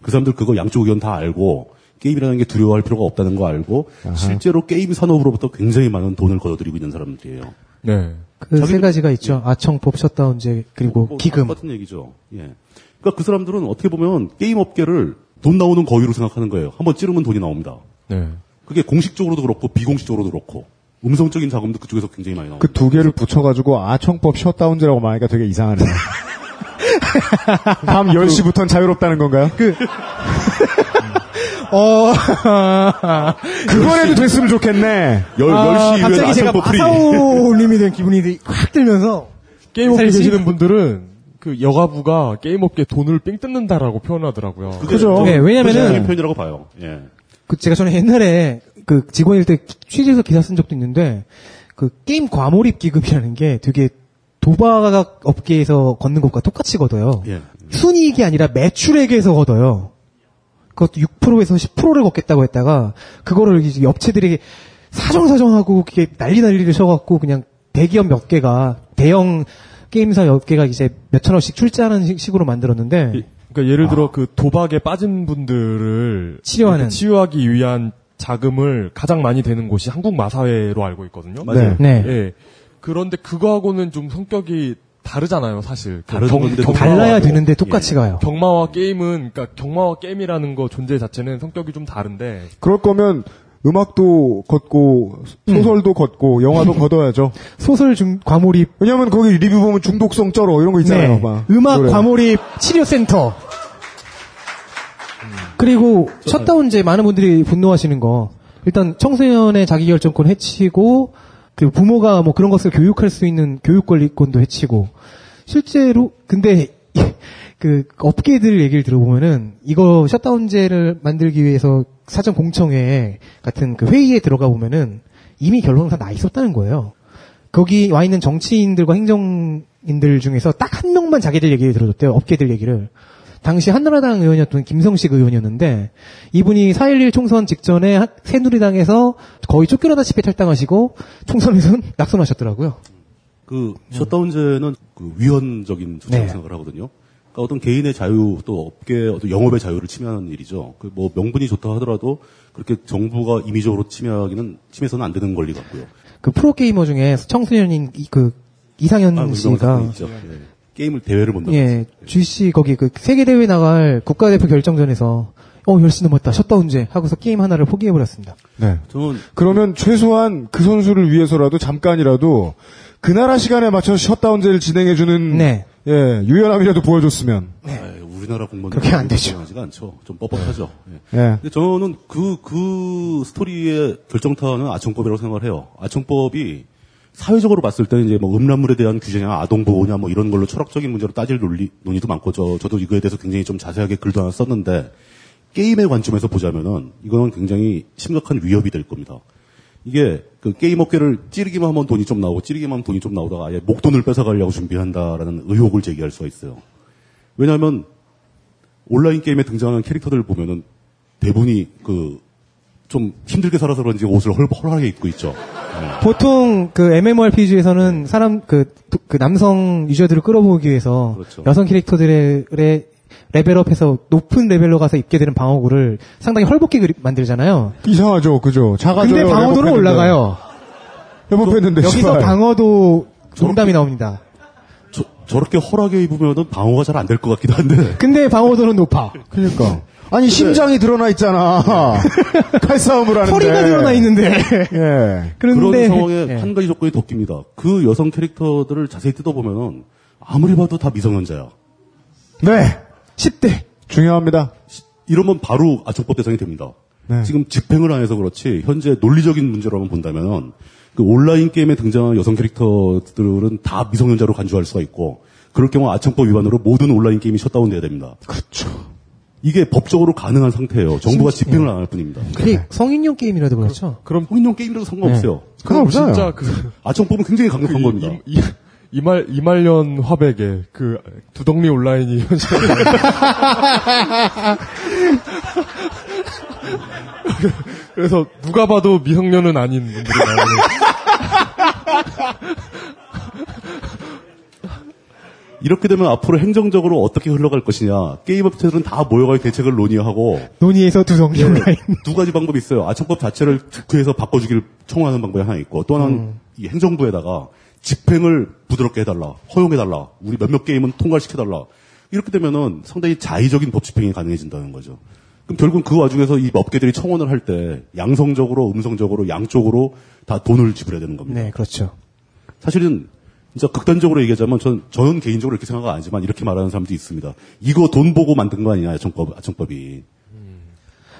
그 사람들 그거 양쪽 의견 다 알고 게임이라는 게 두려워할 필요가 없다는 거 알고 실제로 게임 산업으로부터 굉장히 많은 돈을 걷어들이고 있는 사람들이에요. 네. 그 세 가지가 있죠. 아청법 셧다운제 그리고 뭐 기금. 같은 얘기죠. 예. 그러니까 그 사람들은 어떻게 보면 게임 업계를 돈 나오는 거위로 생각하는 거예요. 한번 찌르면 돈이 나옵니다. 네. 그게 공식적으로도 그렇고 비공식적으로도 그렇고 음성적인 자금도 그쪽에서 굉장히 많이 나옵니다. 그 두 개를 붙여가지고 아청법 셧다운제라고 말하니까 되게 이상하네요. 밤 10시부터는 자유롭다는 건가요? 그 어. 그걸 해도 됐으면 좋겠네. 열, 아, 10시 이후에 갑자기 제가. 마사오님이 된 기분이 확 들면서 게임업계? 계시는 분들은 그 여가부가 게임업계 돈을 삥 뜯는다라고 표현하더라고요. 그게 그죠. 네, 왜냐면은- 표현이라고 봐요. 예. 그 제가 전에 옛날에 그 직원일 때 취재해서 기사 쓴 적도 있는데 그 게임 과몰입 기금이라는 게 되게 도박 업계에서 걷는 것과 똑같이 걷어요. 예. 순이익이 아니라 매출액에서 걷어요. 그것도 6%에서 10%를 걷겠다고 했다가 그거를 이제 업체들이 사정사정하고 그게 난리 난리를 쳐갖고 그냥 대기업 몇 개가 대형 게임사 몇 개가 이제 몇천억씩 출자하는 식- 식으로 만들었는데 그러니까 예를 들어 그 도박에 빠진 분들을 치료하는. 치유하기 위한 자금을 가장 많이 되는 곳이 한국 마사회로 알고 있거든요. 맞아요. 네. 예. 그런데 그거하고는 좀 성격이 다르잖아요, 사실. 그 경마와- 달라야 되는데 똑같이 가요. 경마와 게임은 그러니까 경마와 게임이라는 거 존재 자체는 성격이 좀 다른데 그럴 거면 음악도 걷고 소설도 걷고 영화도 걷어야죠. 소설 중 과몰입 왜냐면 거기 리뷰 보면 중독성 쩔어 이런 거 있잖아요. 네. 막. 음악 노래. 과몰입 치료센터. 그리고 셧다운제 많은 분들이 분노하시는 거. 일단 청소년의 자기결정권 해치고 그리고 부모가 뭐 그런 것을 교육할 수 있는 교육 권리권도 해치고 실제로 근데 그 업계들 얘기를 들어보면은 이거 셧다운제를 만들기 위해서 사전 공청회 같은 그 회의에 들어가 보면은 이미 결론은 다 나 있었다는 거예요. 거기 와 있는 정치인들과 행정인들 중에서 딱 한 명만 자기들 얘기를 들어줬대요. 업계들 얘기를. 당시 한나라당 의원이었던 김성식 의원이었는데 이분이 4.11 총선 직전에 하- 새누리당에서 거의 쫓겨나다시피 탈당하시고 총선에서는 낙선하셨더라고요. 그 셧다운제는 그 위헌적인 조치라고 네. 생각을 하거든요. 그러니까 어떤 개인의 자유 또 업계 어떤 영업의 자유를 침해하는 일이죠. 그 뭐 명분이 좋다 하더라도 그렇게 정부가 임의적으로 침해하기는 침해서는 안 되는 권리 같고요. 그 프로게이머 중에 청소년인 이- 그 이상현 아, 뭐 이런 씨가. 게임을 대회를 못 나갔어요. 예, GC 거기 그 세계 대회 나갈 국가대표 결정전에서 어 10시 넘었다. 셧다운제 하고서 게임 하나를 포기해 버렸습니다. 네. 저는 그러면 최소한 그 선수를 위해서라도 잠깐이라도 그 나라 시간에 맞춰서 셧다운제를 진행해 주는 네. 예 유연함이라도 보여줬으면 아이, 우리나라 공무원 그렇게 안 되죠. 하지가 않죠. 좀 뻣뻣하죠. 예. 예. 근데 저는 그, 그 스토리의 결정타는 아청법이라고 생각을 해요. 아청법이 사회적으로 봤을 때는 이제 뭐 음란물에 대한 규제냐, 아동 보호냐, 뭐 이런 걸로 철학적인 문제로 따질 논리, 논의도 많고, 저, 저도 이거에 대해서 굉장히 좀 자세하게 글도 하나 썼는데, 게임의 관점에서 보자면은, 이거는 굉장히 심각한 위협이 될 겁니다. 이게, 그 게임 업계를 찌르기만 하면 돈이 좀 나오고, 찌르기만 하면 돈이 좀 나오다가 아예 목돈을 뺏어가려고 준비한다라는 의혹을 제기할 수가 있어요. 왜냐하면, 온라인 게임에 등장하는 캐릭터들 보면은, 대부분이 그, 좀 힘들게 살아서 그런지 옷을 헐, 헐하게 입고 있죠. 보통 그 MMORPG에서는 사람 그, 도- 그 남성 유저들을 끌어모으기 위해서 그렇죠. 여성 캐릭터들의 레벨업해서 높은 레벨로 가서 입게 되는 방어구를 상당히 헐벗게 그리- 만들잖아요. 이상하죠, 그죠? 작아져요. 근데 방어도는. 올라가요. 레벨업했는데 여기서. 방어도 농담이 나옵니다. 저, 저렇게 헐하게 입으면은 방어가 잘 안 될 것 같기도 한데. 근데 방어도는 높아. 그러니까 아니 심장이 드러나 있잖아. 칼싸움을 하는데 허리가 드러나 있는데. 예. 그런데 그런 상황에 예. 한 가지 조건이 더 낍니다. 그 여성 캐릭터들을 자세히 뜯어보면은 아무리 봐도 다 미성년자야. 네. 10대. 중요합니다. 이러면 바로 아청법 대상이 됩니다. 네. 지금 집행을 안 해서 그렇지 현재 논리적인 문제로만 본다면 그 온라인 게임에 등장하는 여성 캐릭터들은 다 미성년자로 간주할 수가 있고 그럴 경우 아청법 위반으로 모든 온라인 게임이 셧다운돼야 됩니다. 그렇죠. 이게 법적으로 가능한 상태예요. 정부가 심- 집행을 안 할 뿐입니다. 그게 성인용 게임이라도 그렇죠. 그럼 성인용 게임이라도 상관없어요. 그건 없어요. 진짜 그 아청법은 굉장히 강력한 겁니다. 이, 이, 이말 이말년 화백의 그 두덕리 온라인이 현재 그래서 누가 봐도 미성년은 아닌 분들이 나오는 이렇게 되면 앞으로 행정적으로 어떻게 흘러갈 것이냐. 게임 업체들은 다 모여가지고 대책을 논의하고 논의에서 두성리 온라인. 두 가지 방법이 있어요. 아청법 자체를 국회에서 바꿔주기를 청구하는 방법이 하나 있고 또 하나는 이 행정부에다가 집행을 부드럽게 해달라, 허용해달라, 우리 몇몇 게임은 통과시켜달라. 이렇게 되면은 상당히 자의적인 법 집행이 가능해진다는 거죠. 그럼 결국 그 와중에서 이 업계들이 청원을 할 때 양성적으로, 음성적으로, 양쪽으로 다 돈을 지불해야 되는 겁니다. 네, 그렇죠. 사실은 진짜 극단적으로 얘기하자면 전, 저는 개인적으로 이렇게 생각 안 하지만 이렇게 말하는 사람도 있습니다. 이거 돈 보고 만든 거 아니냐, 아청법, 아청법이.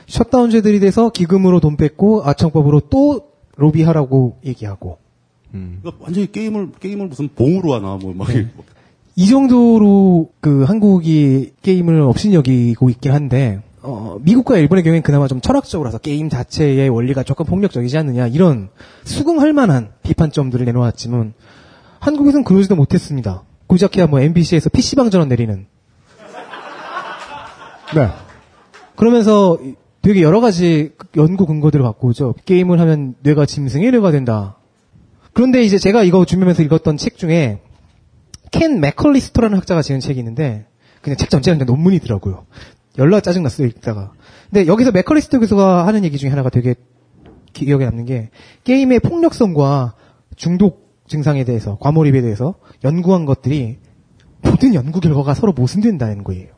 셧다운제들이 돼서 기금으로 돈 뺏고 아청법으로 또 로비하라고 얘기하고 그러니까 완전히 게임을, 게임을 무슨 봉으로 하나, 뭐, 막, 네. 이 정도로 그 한국이 게임을 업신여기고 있긴 한데 어, 미국과 일본의 경우에는 그나마 좀 철학적으로서 게임 자체의 원리가 조금 폭력적이지 않느냐 이런 수긍할 만한 비판점들을 내놓았지만 한국에서는 그러지도 못했습니다. 고작해야 뭐 MBC에서 PC방 전원 내리는 네. 그러면서 되게 여러 가지 연구 근거들을 갖고 오죠. 게임을 하면 뇌가 짐승의 뇌가 된다. 그런데 이제 제가 이거 준비하면서 읽었던 책 중에 켄 맥컬리스터라는 학자가 지은 책이 있는데 그냥 책 전체가 그냥 논문이더라고요. 열나 짜증났어요 읽다가. 근데 여기서 맥컬리스터 교수가 하는 얘기 중에 하나가 되게 기억에 남는 게 게임의 폭력성과 중독 증상에 대해서 과몰입에 대해서 연구한 것들이 모든 연구 결과가 서로 모순된다는 거예요.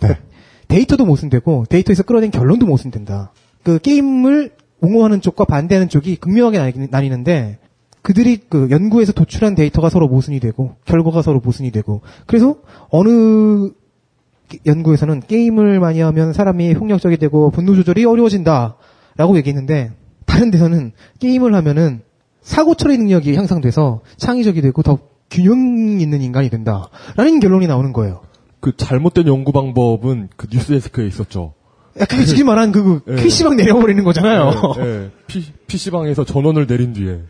네. 데이터도 모순되고 데이터에서 끌어낸 결론도 모순된다. 그 게임을 옹호하는 쪽과 반대하는 쪽이 극명하게 나뉘- 나뉘는데 그들이 그 연구에서 도출한 데이터가 서로 모순이 되고 결과가 서로 모순이 되고 그래서 어느 게- 연구에서는 게임을 많이 하면 사람이 폭력적이 되고 분노 조절이 어려워진다라고 얘기했는데 다른 데서는 게임을 하면은 사고 처리 능력이 향상돼서 창의적이 되고 더 균형 있는 인간이 된다라는 결론이 나오는 거예요. 그 잘못된 연구 방법은 그 뉴스데스크에 있었죠. 야, 그게 지금 말한 그 예. PC방 내려버리는 거잖아요. 예, 피, PC방에서 전원을 내린 뒤에.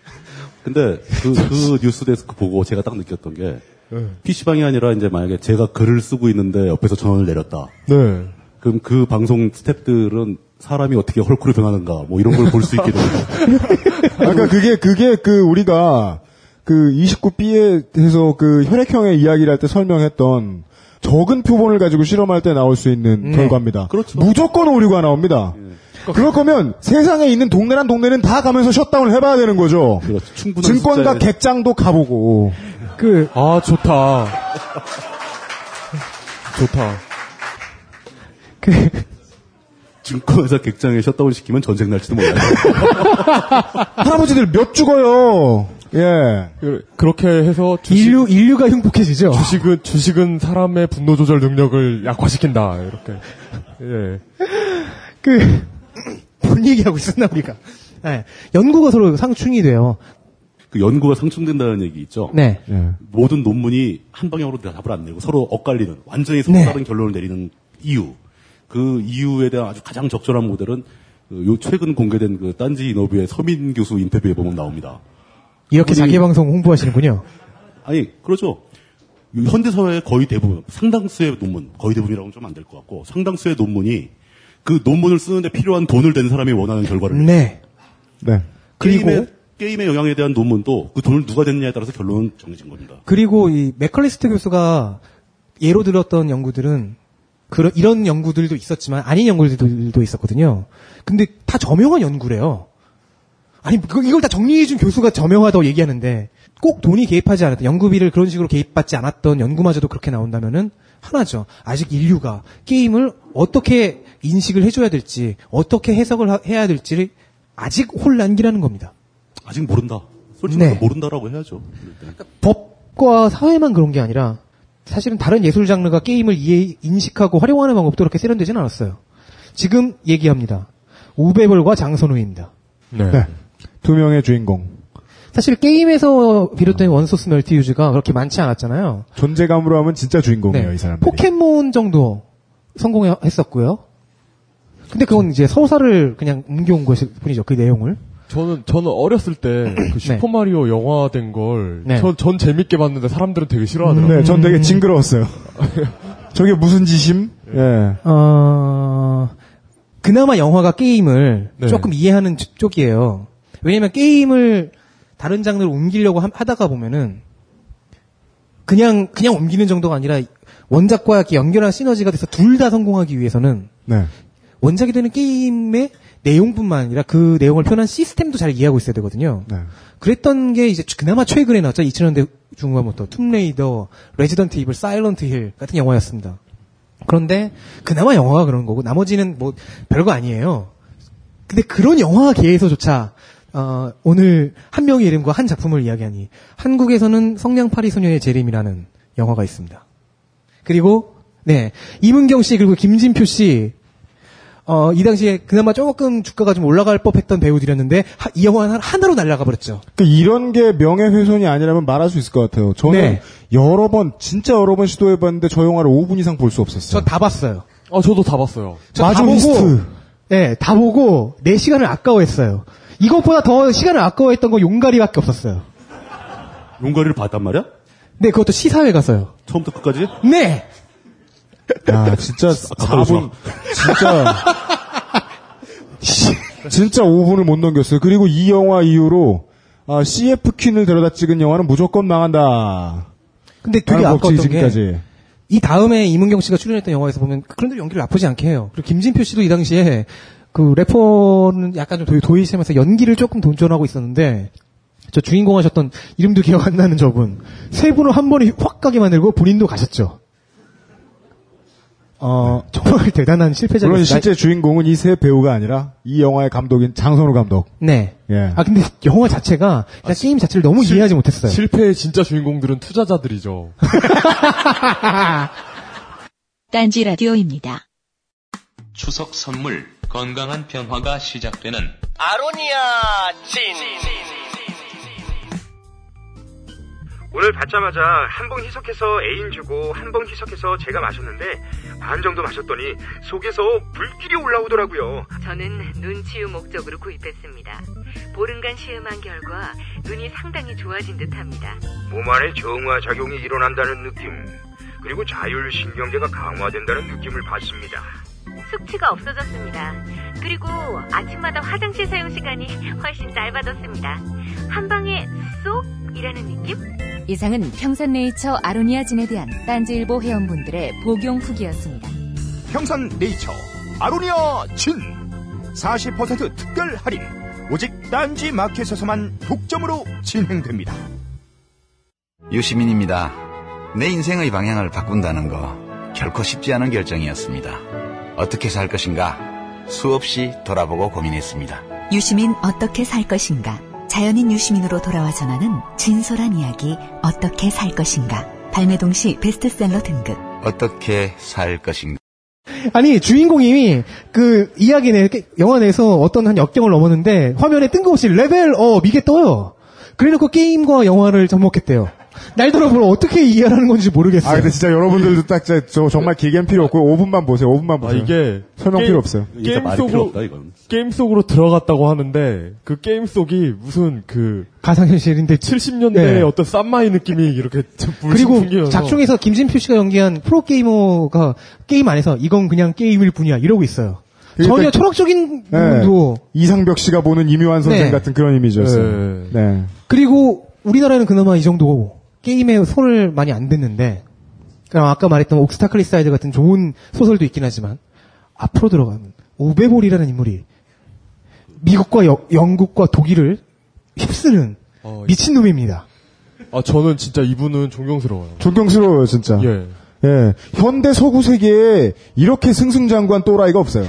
근데 그, 그 뉴스 데스크 보고 제가 딱 느꼈던 게 예. PC방이 아니라 이제 만약에 제가 글을 쓰고 있는데 옆에서 전원을 내렸다. 네. 그럼 그 방송 스탭들은 사람이 어떻게 헐크로 변하는가 뭐 이런 걸 볼 수 있게 됩니다. 그러니까 그게 그게 그 우리가 그 29B에 대해서 그 혈액형의 이야기를 할 때 설명했던 적은 표본을 가지고 실험할 때 나올 수 있는 네. 결과입니다. 그렇죠. 무조건 오류가 나옵니다. 그럴 거면 세상에 있는 동네란 동네는 다 가면서 셧다운을 해봐야 되는 거죠. 그렇죠. 충분한 증권가 객장도 가보고. 그 아, 좋다. 좋다. 그 증권회사 객장에 셧다운 시키면 전쟁 날지도 몰라요. 할아버지들 몇 죽어요. 예. 그, 그렇게 해서 주식, 인류 인류가 흉폭해지죠. 주식은, 주식은 사람의 분노 조절 능력을 약화시킨다. 이렇게. 예. 그, 뭔 얘기하고 있었나, 우리가. 네. 연구가 서로 상충이 돼요. 그 연구가 상충된다는 얘기 있죠. 네. 예. 모든 논문이 한 방향으로 답을 안 내고 서로 엇갈리는 완전히 서로 네. 다른 결론을 내리는 이유. 그 이유에 대한 아주 가장 적절한 모델은 그요 최근 공개된 그 딴지 인터뷰의 서민 교수 인터뷰에 보면 나옵니다. 이렇게 자기 방송 홍보하시는군요. 아니 그렇죠. 이 현대 사회의 거의 대부분 상당수의 논문 거의 대부분이라고는 좀 안 될 것 같고 상당수의 논문이 그 논문을 쓰는데 필요한 돈을 댄 사람이 원하는 결과를 네. 네. 그리고 게임의, 게임의 영향에 대한 논문도 그 돈을 누가 댔느냐에 따라서 결론은 정해진 겁니다. 그리고 이 맥컬리스트 교수가 예로 들었던 연구들은 그런 이런 연구들도 있었지만 아닌 연구들도 있었거든요. 근데 다 저명한 연구래요. 아니 그- 이걸 다 정리해준 교수가 저명하다고 얘기하는데 꼭 돈이 개입하지 않았던 연구비를 그런 식으로 개입받지 않았던 연구마저도 그렇게 나온다면은 하나죠. 아직 인류가 게임을 어떻게 인식을 해줘야 될지 어떻게 해석을 하- 해야 될지 아직 혼란기라는 겁니다. 아직 모른다. 솔직히 네. 모른다라고 해야죠. 일단. 법과 사회만 그런 게 아니라 사실은 다른 예술 장르가 게임을 이해, 인식하고 활용하는 방법도 그렇게 세련되진 않았어요. 지금 얘기합니다. 우베벌과 장선우입니다. 네. 네. 두 명의 주인공. 사실 게임에서 비롯된 one source multi use가 그렇게 많지 않았잖아요. 존재감으로 하면 진짜 주인공이에요, 네. 이 사람들이. 포켓몬 정도 성공했었고요. 근데 그건 이제 서사를 그냥 옮겨온 것일 뿐이죠. 그 내용을. 저는, 저는 어렸을 때, 그 슈퍼 마리오 영화 된 걸, 네. 전, 전 재밌게 봤는데 사람들은 되게 싫어하더라고요. 네, 전 되게 징그러웠어요. 저게 무슨 짓임? 예. 어, 그나마 영화가 게임을 네. 조금 이해하는 쪽- 쪽이에요. 왜냐면 게임을 다른 장르로 옮기려고 함- 하다가 보면은 그냥 그냥 옮기는 정도가 아니라 원작과 이렇게 연결한 시너지가 돼서 둘 다 성공하기 위해서는 네. 원작이 되는 게임의 내용뿐만 아니라 그 내용을 표현한 시스템도 잘 이해하고 있어야 되거든요. 네. 그랬던 게 이제 그나마 최근에 나왔죠. 2000년대 중반부터 툼레이더, 레지던트 이블, 사일런트 힐 같은 영화였습니다. 그런데 그나마 영화가 그런 거고 나머지는 뭐 별거 아니에요. 근데 그런 영화계에서조차 어, 오늘 한 명의 이름과 한 작품을 이야기하니 한국에서는 성냥팔이 소녀의 재림이라는 영화가 있습니다. 그리고 네 이문경 씨 그리고 김진표 씨 어, 이 당시에 그나마 조금 주가가 좀 올라갈 법했던 배우들이었는데 하- 이 영화는 하나로 날아가 버렸죠. 그 이런 게 명예훼손이 아니라면 말할 수 있을 것 같아요. 저는 네. 여러 번, 진짜 여러 번 시도해봤는데 저 영화를 5분 이상 볼 수 없었어요. 저다 봤어요. 아, 저도 다 봤어요. 저다 마조리스트. 네, 다 보고 내 시간을 아까워했어요. 이것보다 더 시간을 아까워했던 거 용가리밖에 없었어요. 용가리를 봤단 말이야? 네, 그것도 시사회 가서요. 처음부터 끝까지? 네. 야, 진짜 가까이 오지 4분, 진짜, 진짜 5분을 못 넘겼어요. 그리고 이 영화 이후로, 아, CF 퀸을 데려다 찍은 영화는 무조건 망한다. 근데 되게 아까웠던 게 지금까지. 이 다음에 이문경 씨가 출연했던 영화에서 보면 그런데 연기를 나쁘지 않게 해요. 그리고 김진표 씨도 이 당시에 그 래퍼는 약간 좀 도이시면서 연기를 조금 돈전하고 있었는데 저 주인공 하셨던 이름도 기억 안 나는 저분 세 분을 한 번에 확 가게 만들고 본인도 가셨죠. 어 정말 대단한 실패자였어요. 물론 실제 주인공은 이 세 배우가 아니라 이 영화의 감독인 장선우 감독. 네. 예. 아 근데 영화 자체가 그냥 게임 자체를 너무 이해하지 못했어요. 실패의 진짜 주인공들은 투자자들이죠. 딴지 라디오입니다. 추석 선물 건강한 변화가 시작되는 아로니아 진. 오늘 받자마자 한 봉 희석해서 애인 주고 한 봉 희석해서 제가 마셨는데 반 정도 마셨더니 속에서 불길이 올라오더라고요. 저는 눈 치유 목적으로 구입했습니다. 보름간 시음한 결과 눈이 상당히 좋아진 듯합니다. 몸 안에 정화 작용이 일어난다는 느낌 그리고 자율 신경계가 강화된다는 느낌을 받습니다. 숙취가 없어졌습니다. 그리고 아침마다 화장실 사용 시간이 훨씬 짧아졌습니다. 한 방에 쏙 이라는 느낌? 이상은 평산네이처 아로니아 진에 대한 딴지일보 회원분들의 복용 후기였습니다. 평산 네이처 아로니아 진 40% 특별 할인 오직 딴지 마켓에서만 독점으로 진행됩니다. 유시민입니다. 내 인생의 방향을 바꾼다는 거 결코 쉽지 않은 결정이었습니다. 어떻게 살 것인가 수없이 돌아보고 고민했습니다. 유시민 어떻게 살 것인가? 자연인 유시민으로 돌아와 전하는 진솔한 이야기 어떻게 살 것인가? 발매동시 베스트셀러 등급. 어떻게 살 것인가? 아니 주인공이 그 이야기 내 영화 내에서 어떤 한 역경을 넘었는데 화면에 뜬금없이 level up 이게 떠요. 그래놓고 게임과 영화를 접목했대요. 날 돌아보면 어떻게 이해하는 건지 모르겠어요. 아, 근데 진짜 여러분들도 딱, 저, 저 정말 길게는 필요 없고, 5분만 보세요, 5분만 아, 보세요. 이게 설명 게임- 필요 없어요. 게임 속으로 없다, 이건. 게임 속으로 들어갔다고 하는데 그 게임 속이 무슨 그 가상현실인데 70년대의 네. 어떤 쌈마이 느낌이 이렇게 그리고 풍기면서 작중에서 김진표 씨가 연기한 프로게이머가 게임 안에서 이건 그냥 게임일 뿐이야 이러고 있어요. 그러니까 전혀 철학적인 네. 부분도 이상벽 씨가 보는 이묘한 선생 네. 같은 그런 이미지였어요. 네. 그리고 우리나라는 그나마 이 정도 게임에 손을 많이 안 댔는데 그럼 아까 말했던 옥스타클리사이드 같은 좋은 소설도 있긴 하지만 앞으로 들어가는 우베볼이라는 인물이 미국과 여- 영국과 독일을 휩쓰는 어, 미친 놈입니다. 아 저는 진짜 이분은 존경스러워요. 존경스러워요, 진짜. 예. 예. 현대 서구 세계에 이렇게 승승장구한 또라이가 없어요.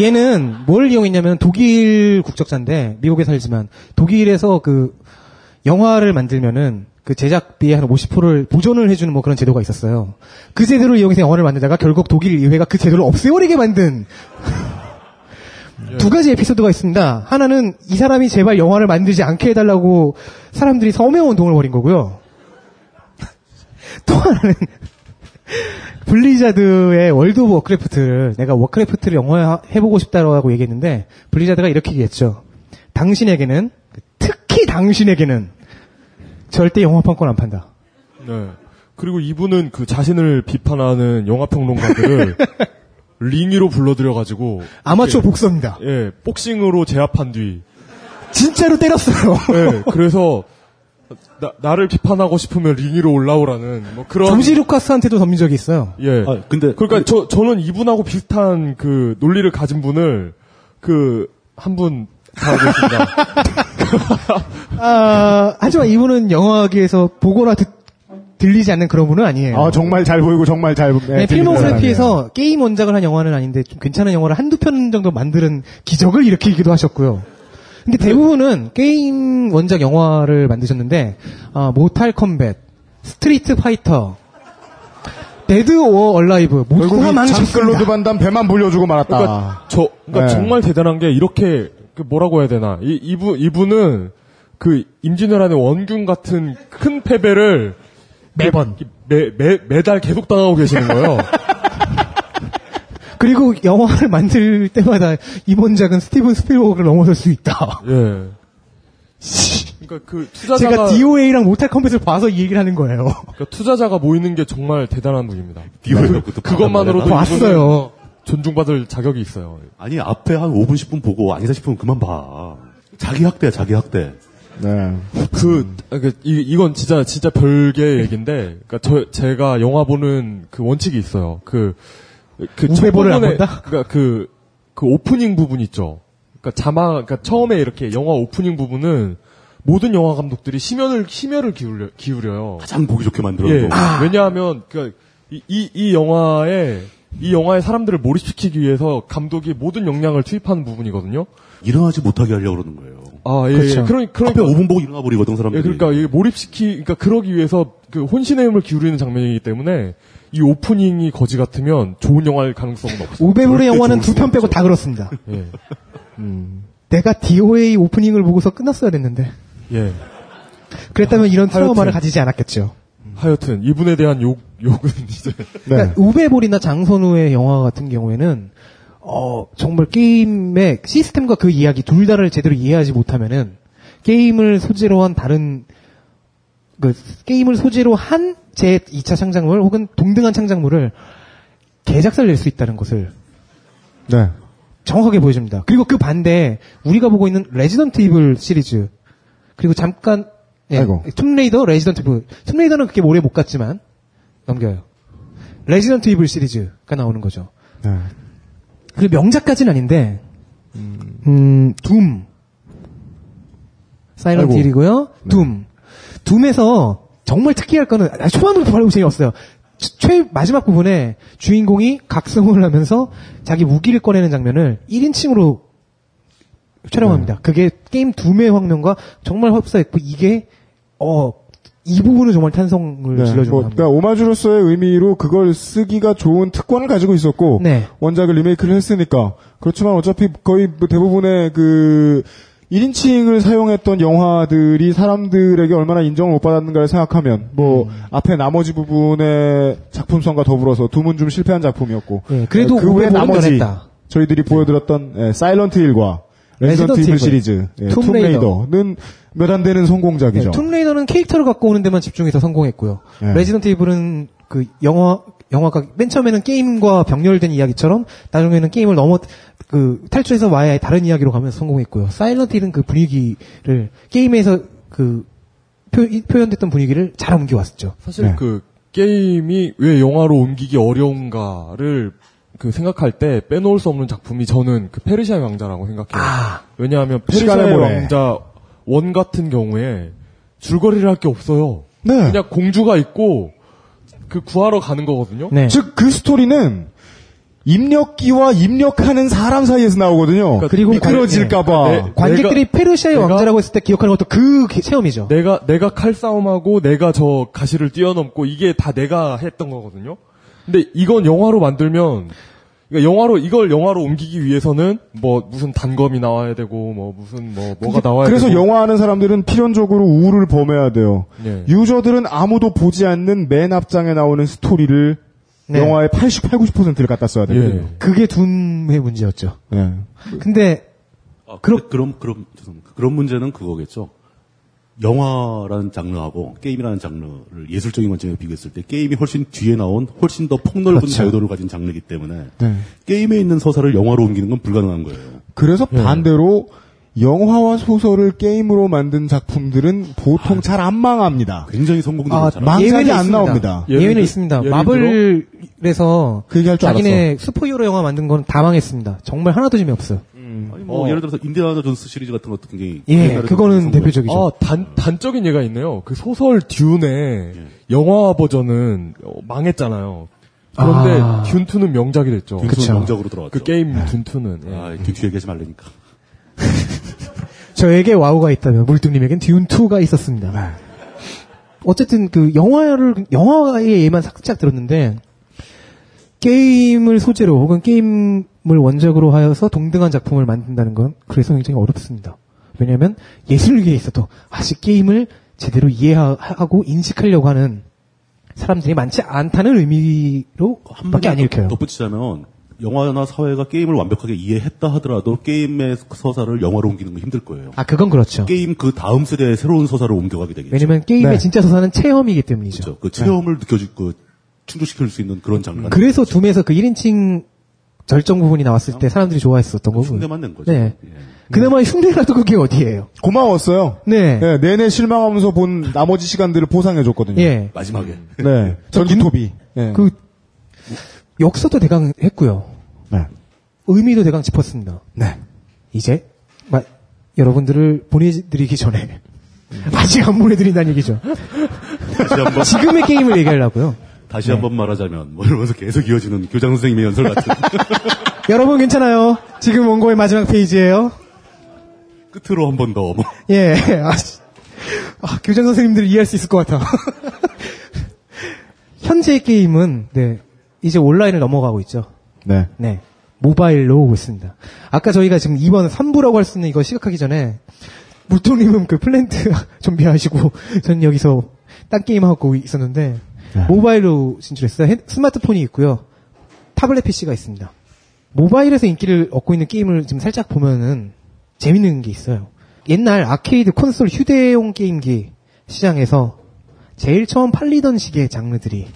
얘는 뭘 이용했냐면 독일 국적자인데 미국에 살지만 독일에서 그 영화를 만들면은 그 제작비의 한 50%를 보존을 해주는 뭐 그런 제도가 있었어요. 그 제도를 이용해서 영화를 만들다가 결국 독일 의회가 그 제도를 없애버리게 만든 두 가지 에피소드가 있습니다. 하나는 이 사람이 제발 영화를 만들지 않게 해달라고 사람들이 서명 운동을 벌인 거고요. 또 하나는 블리자드의 월드 오브 워크래프트를 내가 워크래프트를 영화 해보고 싶다고 얘기했는데 블리자드가 이렇게 얘기했죠. 당신에게는 특히 당신에게는 절대 영화판권 안 판다. 네. 그리고 이분은 그 자신을 비판하는 영화 평론가들을 링 위로 불러들여가지고 아마추어 이렇게, 복서입니다. 예, 복싱으로 제압한 뒤. 진짜로 때렸어요. 예, 그래서 나, 나를 비판하고 싶으면 링 위로 올라오라는 뭐 그런. 조지 루카스한테도 덤빈 적이 있어요. 예. 아, 근데 그러니까 저 저는 이분하고 비슷한 그 논리를 가진 분을 그 한 분 다루고 있습니다. 아, 하지만 이분은 영화계에서 보거나 듣, 들리지 않는 그런 분은 아니에요. 아, 정말 잘 보이고 정말 잘, 네, 네, 필모그래피에서 게임 원작을 한 영화는 아닌데 좀 괜찮은 영화를 한두 편 정도 만드는 기적을 일으키기도 하셨고요. 근데 대부분은 게임 원작 영화를 만드셨는데 아, 모탈 컴뱃, 스트리트 파이터, 데드 오어 얼라이브 모두 결국 다이 망하셨습니다. 장클로드 반담 배만 불려주고 말았다. 그러니까 저 그러니까 네. 정말 대단한 게 이렇게 그 뭐라고 해야 되나 이 이분 이분은 그 임진왜란의 원균 같은 큰 패배를 매번 매, 매 매달 계속 당하고 계시는 거예요. 그리고 영화를 만들 때마다 이번 작은 스티븐 스필버그를 넘어설 수 있다. 예. 그러니까 그 투자자가 제가 DOA랑 모탈 컴뱃을 봐서 이 얘기를 하는 거예요. 그러니까 투자자가 모이는 게 정말 대단한 분입니다. DOA 그, 그것만으로도 봤어요. 존중받을 자격이 있어요. 아니 앞에 한 5분 10분 보고 아니다 싶으면 그만 봐. 자기 학대 자기 학대. 네. 그, 아, 그, 이, 이건 진짜, 진짜 별개의 얘기인데, 그니까 저, 제가 영화 보는 그 원칙이 있어요. 그, 그, 안 본다? 그니까 그, 그 오프닝 부분 있죠. 그니까 자막, 그니까 처음에 이렇게 영화 오프닝 부분은 모든 영화 감독들이 심혈을, 심혈을 기울여, 기울여요. 가장 보기 좋게 만들어 예. 놓은 왜냐하면, 그, 이, 이, 이 영화에, 이 영화에 사람들을 몰입시키기 위해서 감독이 모든 역량을 투입하는 부분이거든요. 일어나지 못하게 하려고 그러는 거예요. 아, 예. 그렇죠. 예. 그러, 그러니까. 앞에 5분 보고 일어나 버리거든 사람들이. 예, 그러니까 이게 몰입시키, 그러니까 그러기 위해서 그 혼신의 힘을 기울이는 장면이기 때문에 이 오프닝이 거지 같으면 좋은 영화일 가능성은 없어요. 절대 영화는 두 편 빼고. 다 그렇습니다. 예, 내가 DOA 오프닝을 보고서 끝났어야 됐는데. 예. 그랬다면 이런. 트라우마를 가지지 않았겠죠. 하여튼 이분에 대한 욕 욕은 이제 네. 그러니까 우베볼이나 장선우의 영화 같은 경우에는 어, 정말 게임의 시스템과 그 이야기 둘 다를 제대로 이해하지 못하면은 게임을 소재로 한 다른 그 게임을 소재로 한 제 2차 창작물 혹은 동등한 창작물을 개작살 낼 수 있다는 것을 네. 정확하게 보여줍니다. 그리고 그 반대에 우리가 보고 있는 레지던트 이블 시리즈 그리고 잠깐 예, 아이고. 툼레이더, 레지던트 이블. 툼레이더는 그렇게 오래 못 갔지만 넘겨요. 레지던트 이블 시리즈가 나오는 거죠. 네. 그 명작까지는 아닌데 음, 둠. 사이런트. 힐이고요. 둠. 둠에서 정말 특이할 거는 아, 초반부터 별로 재미없어요. 최- 최 마지막 부분에 주인공이 각성을 하면서 자기 무기를 꺼내는 장면을 1인칭으로 촬영합니다. 그게 게임 둠의 황명과 정말 흡사했고 이게 어 이 부분은 정말 탄성을 네, 질러주고 뭐, 그러니까 오마주로서의 의미로 그걸 쓰기가 좋은 특권을 가지고 있었고 네. 원작을 리메이크를 했으니까 그렇지만 어차피 거의 뭐 대부분의 그 1인칭을 사용했던 영화들이 사람들에게 얼마나 인정을 못 받았는가를 생각하면 뭐 음. 앞에 나머지 부분의 작품성과 더불어서 둠은 좀 실패한 작품이었고 네, 그래도 그 외 나머지. 저희들이 보여드렸던 예, 사일런트 힐과 레지던트 이블 시리즈 예, 툼레이더. 툼레이더 는 몇 안 되는 성공작이죠. 네, 툼레이더는 캐릭터를 갖고 오는 데만 집중해서 성공했고요. 네. 레지던트 이블은 그 영화 영화가 맨 처음에는 게임과 병렬된 이야기처럼 나중에는 게임을 넘어 그 탈출해서 와야 다른 이야기로 가면서 성공했고요. 사일런트 힐은 그 분위기를 게임에서 그 표, 현됐던 분위기를 잘 옮겨왔었죠. 사실 네. 그 게임이 왜 영화로 옮기기 어려운가를 그 생각할 때 빼놓을 수 없는 작품이 저는 그 페르시아의 왕자라고 생각해요. 왜냐하면 시간의 페르시아의. 왕자 원 같은 경우에 줄거리를 할 게 없어요. 네. 그냥 공주가 있고 그 구하러 가는 거거든요. 네. 즉그 스토리는 입력기와 입력하는 사람 사이에서 나오거든요. 그리고 미끄러질까봐. 네. 관객들이 페르시아의 내가- 왕자라고 했을 때 기억하는 것도 그 게- 체험이죠. 내가 내가 칼싸움하고 내가 저 가시를 뛰어넘고 이게 다 내가 했던 거거든요. 근데 이건 영화로 만들면 그러니까 영화로 이걸 영화로 옮기기 위해서는 뭐 무슨 단검이 나와야 되고 뭐 무슨 뭐 뭐가 나와야 그래서 되고 영화하는 사람들은 필연적으로 우를 범해야 돼요. 네. 유저들은 아무도 보지 않는 맨 앞장에 나오는 스토리를 네. 영화의 88, 90%를 갖다 써야 되거든요. 예. 그게 둠의 문제였죠. 네. 근데 아, 그럼 그럼 그럼 죄송합니다. 그런 문제는 그거겠죠. 영화라는 장르하고 게임이라는 장르를 예술적인 관점에서 비교했을 때 게임이 훨씬 뒤에 나온 훨씬 더 폭넓은 그렇죠. 자유도를 가진 장르이기 때문에 네. 게임에 있는 서사를 영화로 옮기는 건 불가능한 거예요. 그래서 반대로 영화와 소설을 게임으로 만든 작품들은 보통 잘안 망합니다. 굉장히 성공도 아, 잘 망작이 예외는 안 있습니다. 나옵니다. 예외는 들- 있습니다. 마블에서 그 자기네 슈퍼히어로 영화 만든 건 다 망했습니다. 정말 하나도 재미없어요. 아니 뭐 어. 예를 들어서 인디아나 존스 시리즈 같은 것도 굉장히 예, 그거는. 대표적이죠. 아, 단, 단적인 예가 있네요. 그 소설 듄의 예. 영화 버전은 어, 망했잖아요. 그런데 아. 듄2는 명작이 됐죠. 듄2는 그쵸. 명작으로 들어왔죠. 그 게임 듄2는. 예. 아, 듀 얘기하지 말라니까. 저에게 와우가 있다면 물뚱님에겐 듀운2가 있었습니다. 어쨌든 그 영화를 영화의 예만 살짝 들었는데 게임을 소재로 혹은 게임을 원작으로 하여서 동등한 작품을 만든다는 건 그래서 굉장히 어렵습니다. 왜냐하면 예술계에 있어도 아직 게임을 제대로 이해하고 인식하려고 하는 사람들이 많지 않다는 의미로 한 밖에 안 읽혀요. 덧붙이자면 영화나 사회가 게임을 완벽하게 이해했다 하더라도 게임의 서사를 영화로 옮기는 건 힘들 거예요. 아 그건 그렇죠. 게임 그 다음 세대의 새로운 서사를 옮겨가게 되겠죠. 왜냐면 게임의 네. 진짜 서사는 체험이기 때문이죠. 그렇죠. 그 체험을 느껴줄 그 충족시킬 수 있는 그런 장르가 그래서 둠에서 그 1인칭 절정 부분이 나왔을 때 사람들이 좋아했었던 거고. 흉내만 낸 거죠. 네. 예. 그나마 흉내라도 그게 어디예요? 고마웠어요. 네. 네, 내내 실망하면서 본 나머지 시간들을 보상해줬거든요. 예. 마지막에 네. 전기토비. 예. 그 역사도 대강 했고요. 네. 의미도 대강 짚었습니다. 네. 이제 마- 여러분들을 보내드리기 전에 아직 안 보내드린다는 얘기죠. 지금의 게임을 얘기하려고요. 다시 한번 말하자면 뭐 이러면서 계속 이어지는 교장 선생님의 연설 같은 여러분 괜찮아요. 지금 원고의 마지막 페이지예요. 끝으로 한 번 더 뭐. 예. 아, 씨. 아, 교장 선생님들 이해할 수 있을 것 같아. 현재 게임은 네 이제 온라인을 넘어가고 있죠. 네. 네. 모바일로 오고 있습니다. 아까 저희가 지금 2번 3부라고 할 수 있는 이거 시각하기 전에 물통님은 그 플랜트 준비하시고 전 여기서 딴 게임 하고 있었는데 모바일로 진출했어요. 핸- 스마트폰이 있고요. 타블렛 PC가 있습니다. 모바일에서 인기를 얻고 있는 게임을 지금 살짝 보면은 재밌는 게 있어요. 옛날 아케이드 콘솔 휴대용 게임기 시장에서 제일 처음 팔리던 식의 장르들이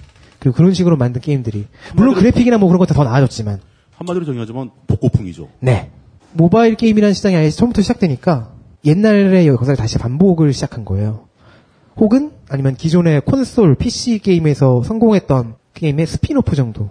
그리고 그런 식으로 만든 게임들이 물론 그래픽이나 뭐 그런 것도 더 나아졌지만 한마디로 정의하자면 복고풍이죠. 네. 모바일 게임이라는 시장이 아예 처음부터 시작되니까 옛날의 역사를 다시 반복을 시작한 거예요. 혹은 아니면 기존의 콘솔 PC 게임에서 성공했던 게임의 스피노프 정도.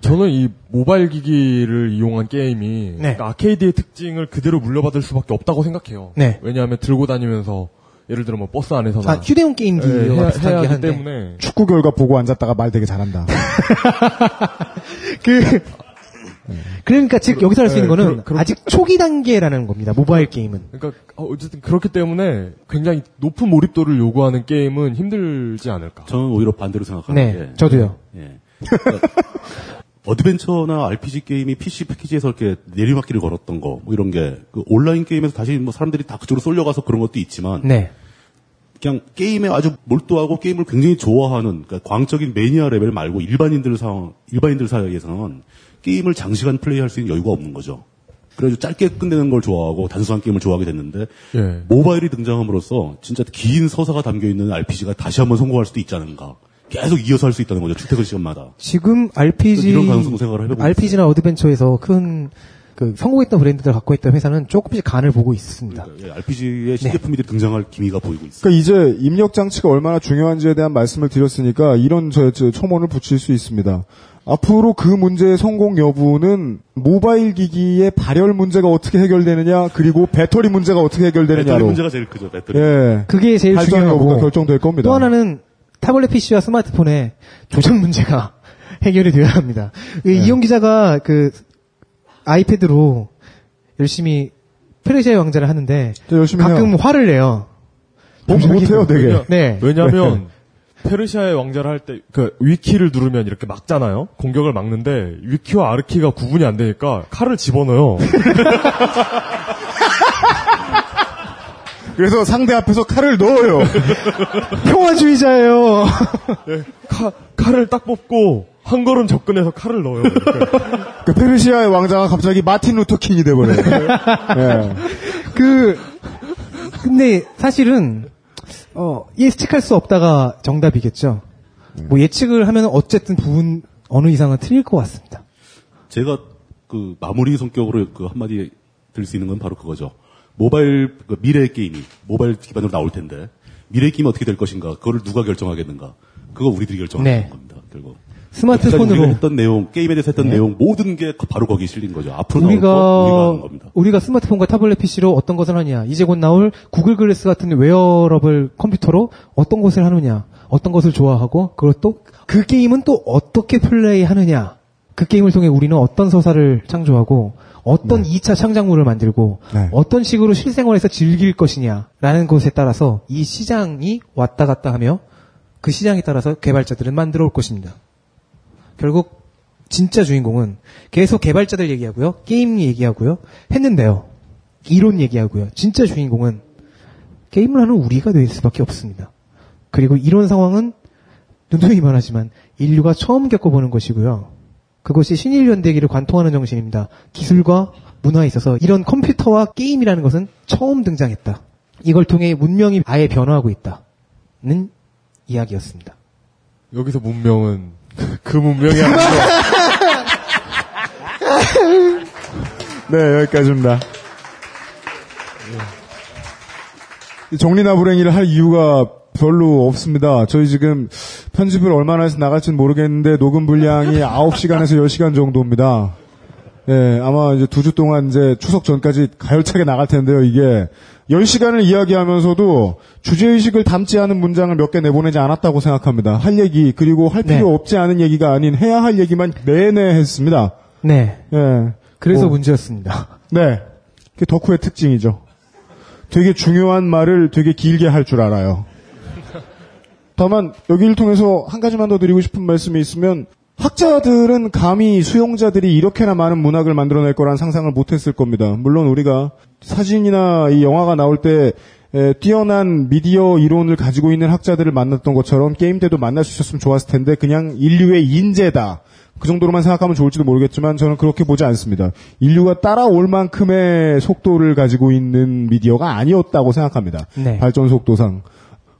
저는 이 모바일 기기를 이용한 게임이 네. 그러니까 아케이드의 특징을 그대로 물려받을 수밖에 없다고 생각해요. 네. 왜냐하면 들고 다니면서 예를 들어 뭐 버스 안에서나 아, 휴대용 게임기와 예, 해야, 비슷하게 해야 하기. 때문에 축구 결과 보고 앉았다가 말 되게 잘한다. 그 그러니까 즉 여기서 할 수 있는 네, 거는 그러- 그러- 아직 초기 단계라는 겁니다. 모바일 게임은. 그러니까 어, 어쨌든 그렇기 때문에 굉장히 높은 몰입도를 요구하는 게임은 힘들지 않을까. 저는 오히려 반대로 생각하는 네, 게 저도요. 예. 그러니까 어드벤처나 RPG 게임이 PC 패키지에서 이렇게 내리막길을 걸었던 거, 뭐 이런 게, 그 온라인 게임에서 다시 뭐 사람들이 다 그쪽으로 쏠려가서 그런 것도 있지만, 네. 그냥 게임에 아주 몰두하고 게임을 굉장히 좋아하는, 그러니까 광적인 매니아 레벨 말고 일반인들 상, 일반인들 사이에서는 게임을 장시간 플레이할 수 있는 여유가 없는 거죠. 그래서 짧게 끝내는 걸 좋아하고 단순한 게임을 좋아하게 됐는데, 예. 모바일이 등장함으로써 진짜 긴 서사가 담겨 있는 RPG가 다시 한번 성공할 수도 있지 않은가. 계속 이어서 할 수 있다는 거죠. 출퇴근 시간마다. 지금 RPG 이런 가능성도 생각을 해보고 RPG나 어드벤처에서 큰 그 성공했던 브랜드들 갖고 있던 회사는 조금씩 간을 보고 있습니다. 예, RPG의 신제품들이 등장할 기미가 보이고 있어요. 그러니까 이제 입력 장치가 얼마나 중요한지에 대한 말씀을 드렸으니까 이런 저, 저 첨언을 붙일 수 있습니다. 앞으로 그 문제의 성공 여부는 모바일 기기의 발열 문제가 어떻게 해결되느냐 그리고 배터리 문제가 어떻게 해결되느냐로 배터리 문제가 제일 크죠. 배터리. 예. 그게 제일 중요하고 결정될 겁니다. 또 하나는 타블렛 PC와 스마트폰의 조작 문제가 해결이 되어야 합니다. 그 네. 이용 기자가 그 아이패드로 열심히 페르시아의 왕자를 하는데 가끔 해요. 화를 내요. 뭐 못해요, 되게. 네. 왜냐하면 페르시아의 왕자를 할 때 그 위키를 누르면 이렇게 막잖아요. 공격을 막는데 위키와 아르키가 구분이 안 되니까 칼을 집어넣어요. 그래서 상대 앞에서 칼을 넣어요. 평화주의자예요. 네, 칼, 칼을 딱 뽑고 한 걸음 접근해서 칼을 넣어요. 그 페르시아의 왕자가 갑자기 마틴 루터 킹이 돼버려요. 예. 그 근데 사실은 어 예측할 수 없다가 정답이겠죠. 뭐 예측을 하면 어쨌든 부분 어느 이상은 틀릴 것 같습니다. 제가 그 마무리 성격으로 그 한마디 들수 있는 건 바로 그거죠. 모바일 그 미래 게임이 모바일 기반으로 나올 텐데 미래 게임이 어떻게 될 것인가 그거를 누가 결정하겠는가 그거 우리들이 결정하는 네. 겁니다. 결국 스마트폰으로 우리가 했던 내용 게임에 대해서 했던 네. 내용 모든 게 바로 거기 실린 거죠. 앞으로 우리가 거 우리가. 우리가 스마트폰과 타블렛 PC로 어떤 것을 하냐, 이제 곧 나올 구글 글래스 같은 웨어러블 컴퓨터로 어떤 것을 하느냐, 어떤 것을 좋아하고 또그 게임은 또 어떻게 플레이하느냐, 그 게임을 통해 우리는 어떤 서사를 창조하고 어떤 2차 창작물을 만들고 네. 어떤 식으로 실생활에서 즐길 것이냐라는 것에 따라서 이 시장이 왔다 갔다 하며 그 시장에 따라서 개발자들은 만들어 올 것입니다. 결국 진짜 주인공은 계속 개발자들 얘기하고요. 게임 얘기하고요. 했는데요. 이론 얘기하고요. 진짜 주인공은 게임을 하는 우리가 될 수밖에 없습니다. 그리고 이런 상황은 눈누이 말하지만 인류가 처음 겪어보는 것이고요. 그것이 신일 연대기를 관통하는 정신입니다. 기술과 문화에 있어서 이런 컴퓨터와 게임이라는 것은 처음 등장했다. 이걸 통해 문명이 아예 변화하고 있다는 이야기였습니다. 여기서 문명은 그 문명이 아니고 네, 여기까지입니다. 이 정리나 불행이를 할 이유가 별로 없습니다. 저희 지금 편집을 얼마나 해서 나갈지는 모르겠는데 녹음 분량이 9시간에서 10시간 정도입니다. 예, 아마 이제 두 주 동안 이제 추석 전까지 가열차게 나갈 텐데요, 이게. 10시간을 이야기하면서도 주제의식을 담지 않은 문장을 몇 개 내보내지 않았다고 생각합니다. 할 얘기, 그리고 할 필요 네. 없지 않은 얘기가 아닌 해야 할 얘기만 내내 했습니다. 네. 예. 그래서 뭐, 문제였습니다. 네. 그게 덕후의 특징이죠. 되게 중요한 말을 되게 길게 할 줄 알아요. 다만 여기를 통해서 한 가지만 더 드리고 싶은 말씀이 있으면 학자들은 감히 수용자들이 이렇게나 많은 문학을 만들어낼 거란 상상을 못했을 겁니다. 물론 우리가 사진이나 이 영화가 나올 때 에, 뛰어난 미디어 이론을 가지고 있는 학자들을 만났던 것처럼 게임 때도 만날 수 있었으면 좋았을 텐데 그냥 인류의 인재다. 그 정도로만 생각하면 좋을지도 모르겠지만 저는 그렇게 보지 않습니다. 인류가 따라올 만큼의 속도를 가지고 있는 미디어가 아니었다고 생각합니다. 네. 발전 속도상.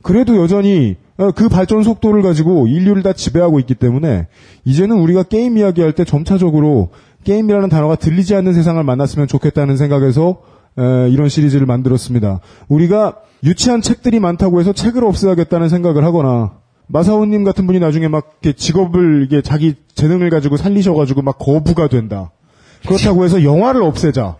그래도 여전히 어, 그 발전 속도를 가지고 인류를 다 지배하고 있기 때문에 이제는 우리가 게임 이야기할 때 점차적으로 게임이라는 단어가 들리지 않는 세상을 만났으면 좋겠다는 생각에서 에, 이런 시리즈를 만들었습니다. 우리가 유치한 책들이 많다고 해서 책을 없애야겠다는 생각을 하거나 마사오님 같은 분이 나중에 막 직업을 이게 자기 재능을 가지고 살리셔가지고 막 거부가 된다. 그렇다고 해서 영화를 없애자.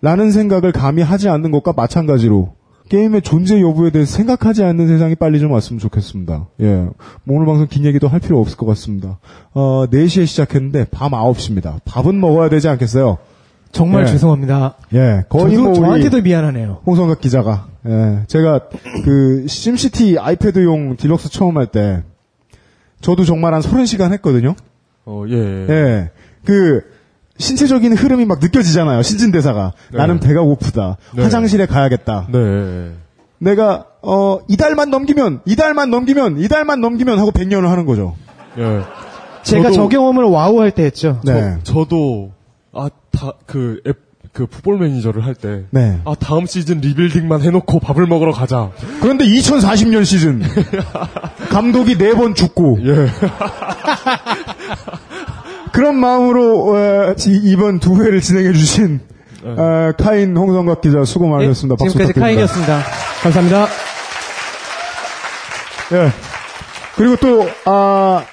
라는 생각을 감히 하지 않는 것과 마찬가지로 게임의 존재 여부에 대해서 생각하지 않는 세상이 빨리 좀 왔으면 좋겠습니다. 예. 뭐 오늘 방송 긴 얘기도 할 필요 없을 것 같습니다. 어, 4시에 시작했는데 밤 9시입니다. 밥은 먹어야 되지 않겠어요? 정말 예. 죄송합니다. 예. 거의 저도 뭐 저한테도 미안하네요. 홍성각 기자가 예. 제가 그 심시티 아이패드용 딜럭스 처음 할 때 저도 정말 한 30시간 했거든요. 어, 예. 예. 그 신체적인 흐름이 막 느껴지잖아요. 신진 대사가. 네. 나는 배가 고프다. 네. 화장실에 가야겠다. 네. 내가 어 이달만 넘기면 이달만 넘기면 이달만 넘기면 하고 100년을 하는 거죠. 예. 제가 저도- 저 경험을 와우 할 때 했죠. 네. 저, 도 아, 다, 그, 앱, 그 풋볼 매니저를 할 때. 네. 아, 다음 시즌 리빌딩만 해놓고 밥을 먹으러 가자. 그런데 2040년 시즌 감독이 네 번 죽고 예. 그런 마음으로 어, 지- 이번 두 회를 진행해 주신 어, 카인 홍성각 기자 수고 많으셨습니다. 박수 지금까지 부탁드립니다. 카인이었습니다. 감사합니다. 예. 그리고 또, 아,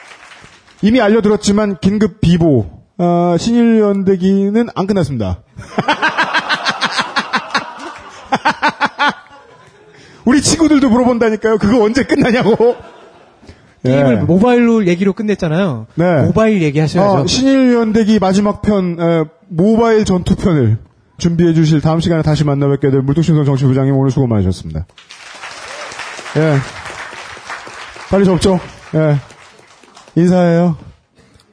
이미 알려드렸지만, 긴급 비보, 아, 신일연대기는 안 끝났습니다. 우리 친구들도 물어본다니까요. 그거 언제 끝나냐고. 게임을 예. 모바일로 얘기로 끝냈잖아요. 네. 모바일 얘기하셔야죠. 어, 신일연대기 마지막 편, 에, 모바일 전투편을 준비해 주실 다음 시간에 다시 만나 뵙게 될 물뚝신성 정치부장님 오늘 수고 많으셨습니다. 예. 빨리 접죠. 예. 인사해요.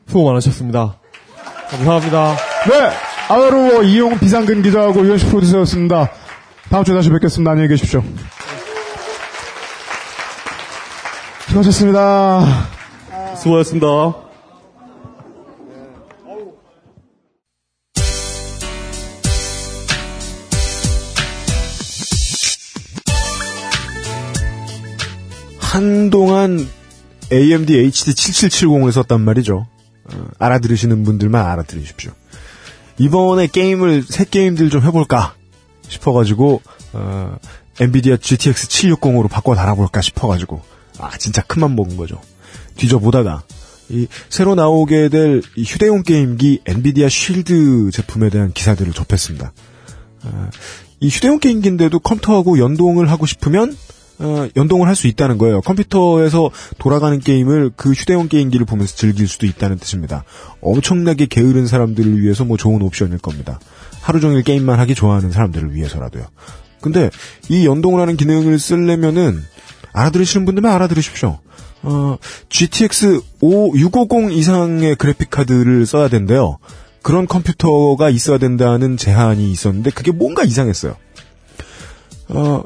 수고 많으셨습니다. 감사합니다. 네. 아웨로워 이용 비상근 기자하고 유현식 프로듀서였습니다. 다음 주에 다시 뵙겠습니다. 안녕히 계십시오. 수고하셨습니다. 수고하셨습니다. 한동안 AMD HD 7770을 썼단 말이죠. 어, 알아들으시는 분들만 알아들으십시오. 이번에 게임을 새 게임들 좀 해볼까 싶어가지고 어, 엔비디아 GTX 760으로 바꿔 달아볼까 싶어가지고 아 진짜 큰맘 먹은 거죠. 뒤져보다가 이 새로 나오게 될이 휴대용 게임기 엔비디아 쉴드 제품에 대한 기사들을 접했습니다. 어, 이 휴대용 게임기인데도 컴퓨터하고 연동을 하고 싶으면 어, 연동을 할 수 있다는 거예요. 컴퓨터에서 돌아가는 게임을 그 휴대용 게임기를 보면서 즐길 수도 있다는 뜻입니다. 엄청나게 게으른 사람들을 위해서 뭐 좋은 옵션일 겁니다. 하루 종일 게임만 하기 좋아하는 사람들을 위해서라도요. 근데 이 연동을 하는 기능을 쓰려면은 알아들으시는 분들만 알아들으십시오. 어, GTX 5, 650 이상의 그래픽 카드를 써야 된대요. 그런 컴퓨터가 있어야 된다는 제한이 있었는데 그게 뭔가 이상했어요. 어,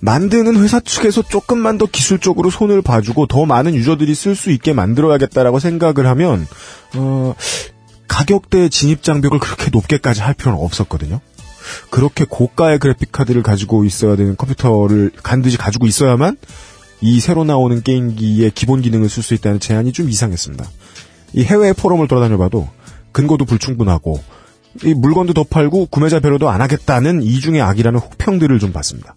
만드는 회사 측에서 조금만 더 기술적으로 손을 봐주고 더 많은 유저들이 쓸 수 있게 만들어야겠다라고 생각을 하면 어, 가격대 진입 장벽을 그렇게 높게까지 할 필요는 없었거든요. 그렇게 고가의 그래픽 카드를 가지고 있어야 되는 컴퓨터를 반드시 가지고 있어야만 이 새로 나오는 게임기의 기본 기능을 쓸 수 있다는 제한이 좀 이상했습니다. 이 해외 포럼을 돌아다녀봐도 근거도 불충분하고 이 물건도 더 팔고 구매자 배려도 안 하겠다는 이중의 악이라는 혹평들을 좀 봤습니다.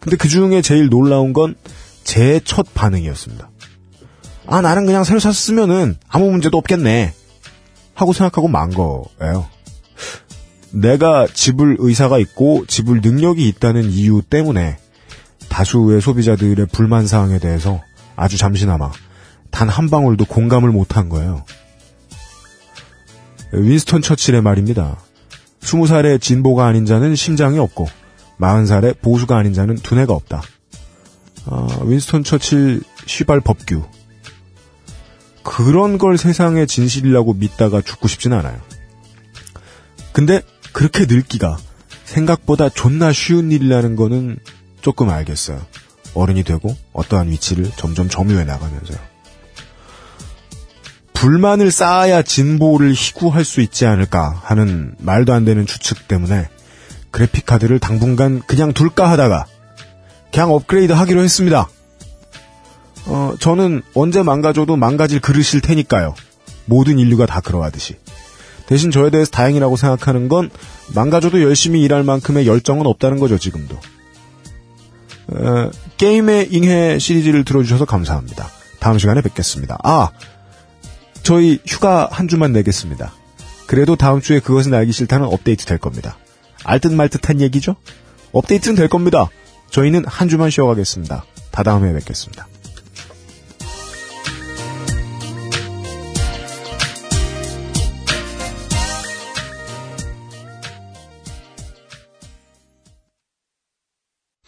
근데 그 중에 제일 놀라운 건 제 첫 반응이었습니다. 아, 나는 그냥 새로 샀으면은 아무 문제도 없겠네. 하고 생각하고 만 거예요. 내가 지불 의사가 있고 지불 능력이 있다는 이유 때문에 다수의 소비자들의 불만 사항에 대해서 아주 잠시나마 단 한 방울도 공감을 못한 거예요. 윈스턴 처칠의 말입니다. 스무 살의 진보가 아닌 자는 심장이 없고 마흔 살의 보수가 아닌 자는 두뇌가 없다. 어, 윈스턴 처칠 시발 법규. 그런 걸 세상의 진실이라고 믿다가 죽고 싶진 않아요. 근데 그렇게 늙기가 생각보다 존나 쉬운 일이라는 거는 조금 알겠어요. 어른이 되고 어떠한 위치를 점점 점유해 나가면서요. 불만을 쌓아야 진보를 희구할 수 있지 않을까 하는 말도 안 되는 추측 때문에 그래픽카드를 당분간 그냥 둘까 하다가 그냥 업그레이드 하기로 했습니다. 어, 저는 언제 망가져도 망가질 그릇일 테니까요. 모든 인류가 다 그러하듯이. 대신 저에 대해서 다행이라고 생각하는 건 망가져도 열심히 일할 만큼의 열정은 없다는 거죠, 지금도. 어, 게임의 잉해 시리즈를 들어주셔서 감사합니다. 다음 시간에 뵙겠습니다. 아! 저희 휴가 한 주만 내겠습니다. 그래도 다음 주에 그것은 알기 싫다는 업데이트 될 겁니다. 알듯 말듯한 얘기죠? 업데이트는 될 겁니다. 저희는 한 주만 쉬어가겠습니다. 다다음에 뵙겠습니다.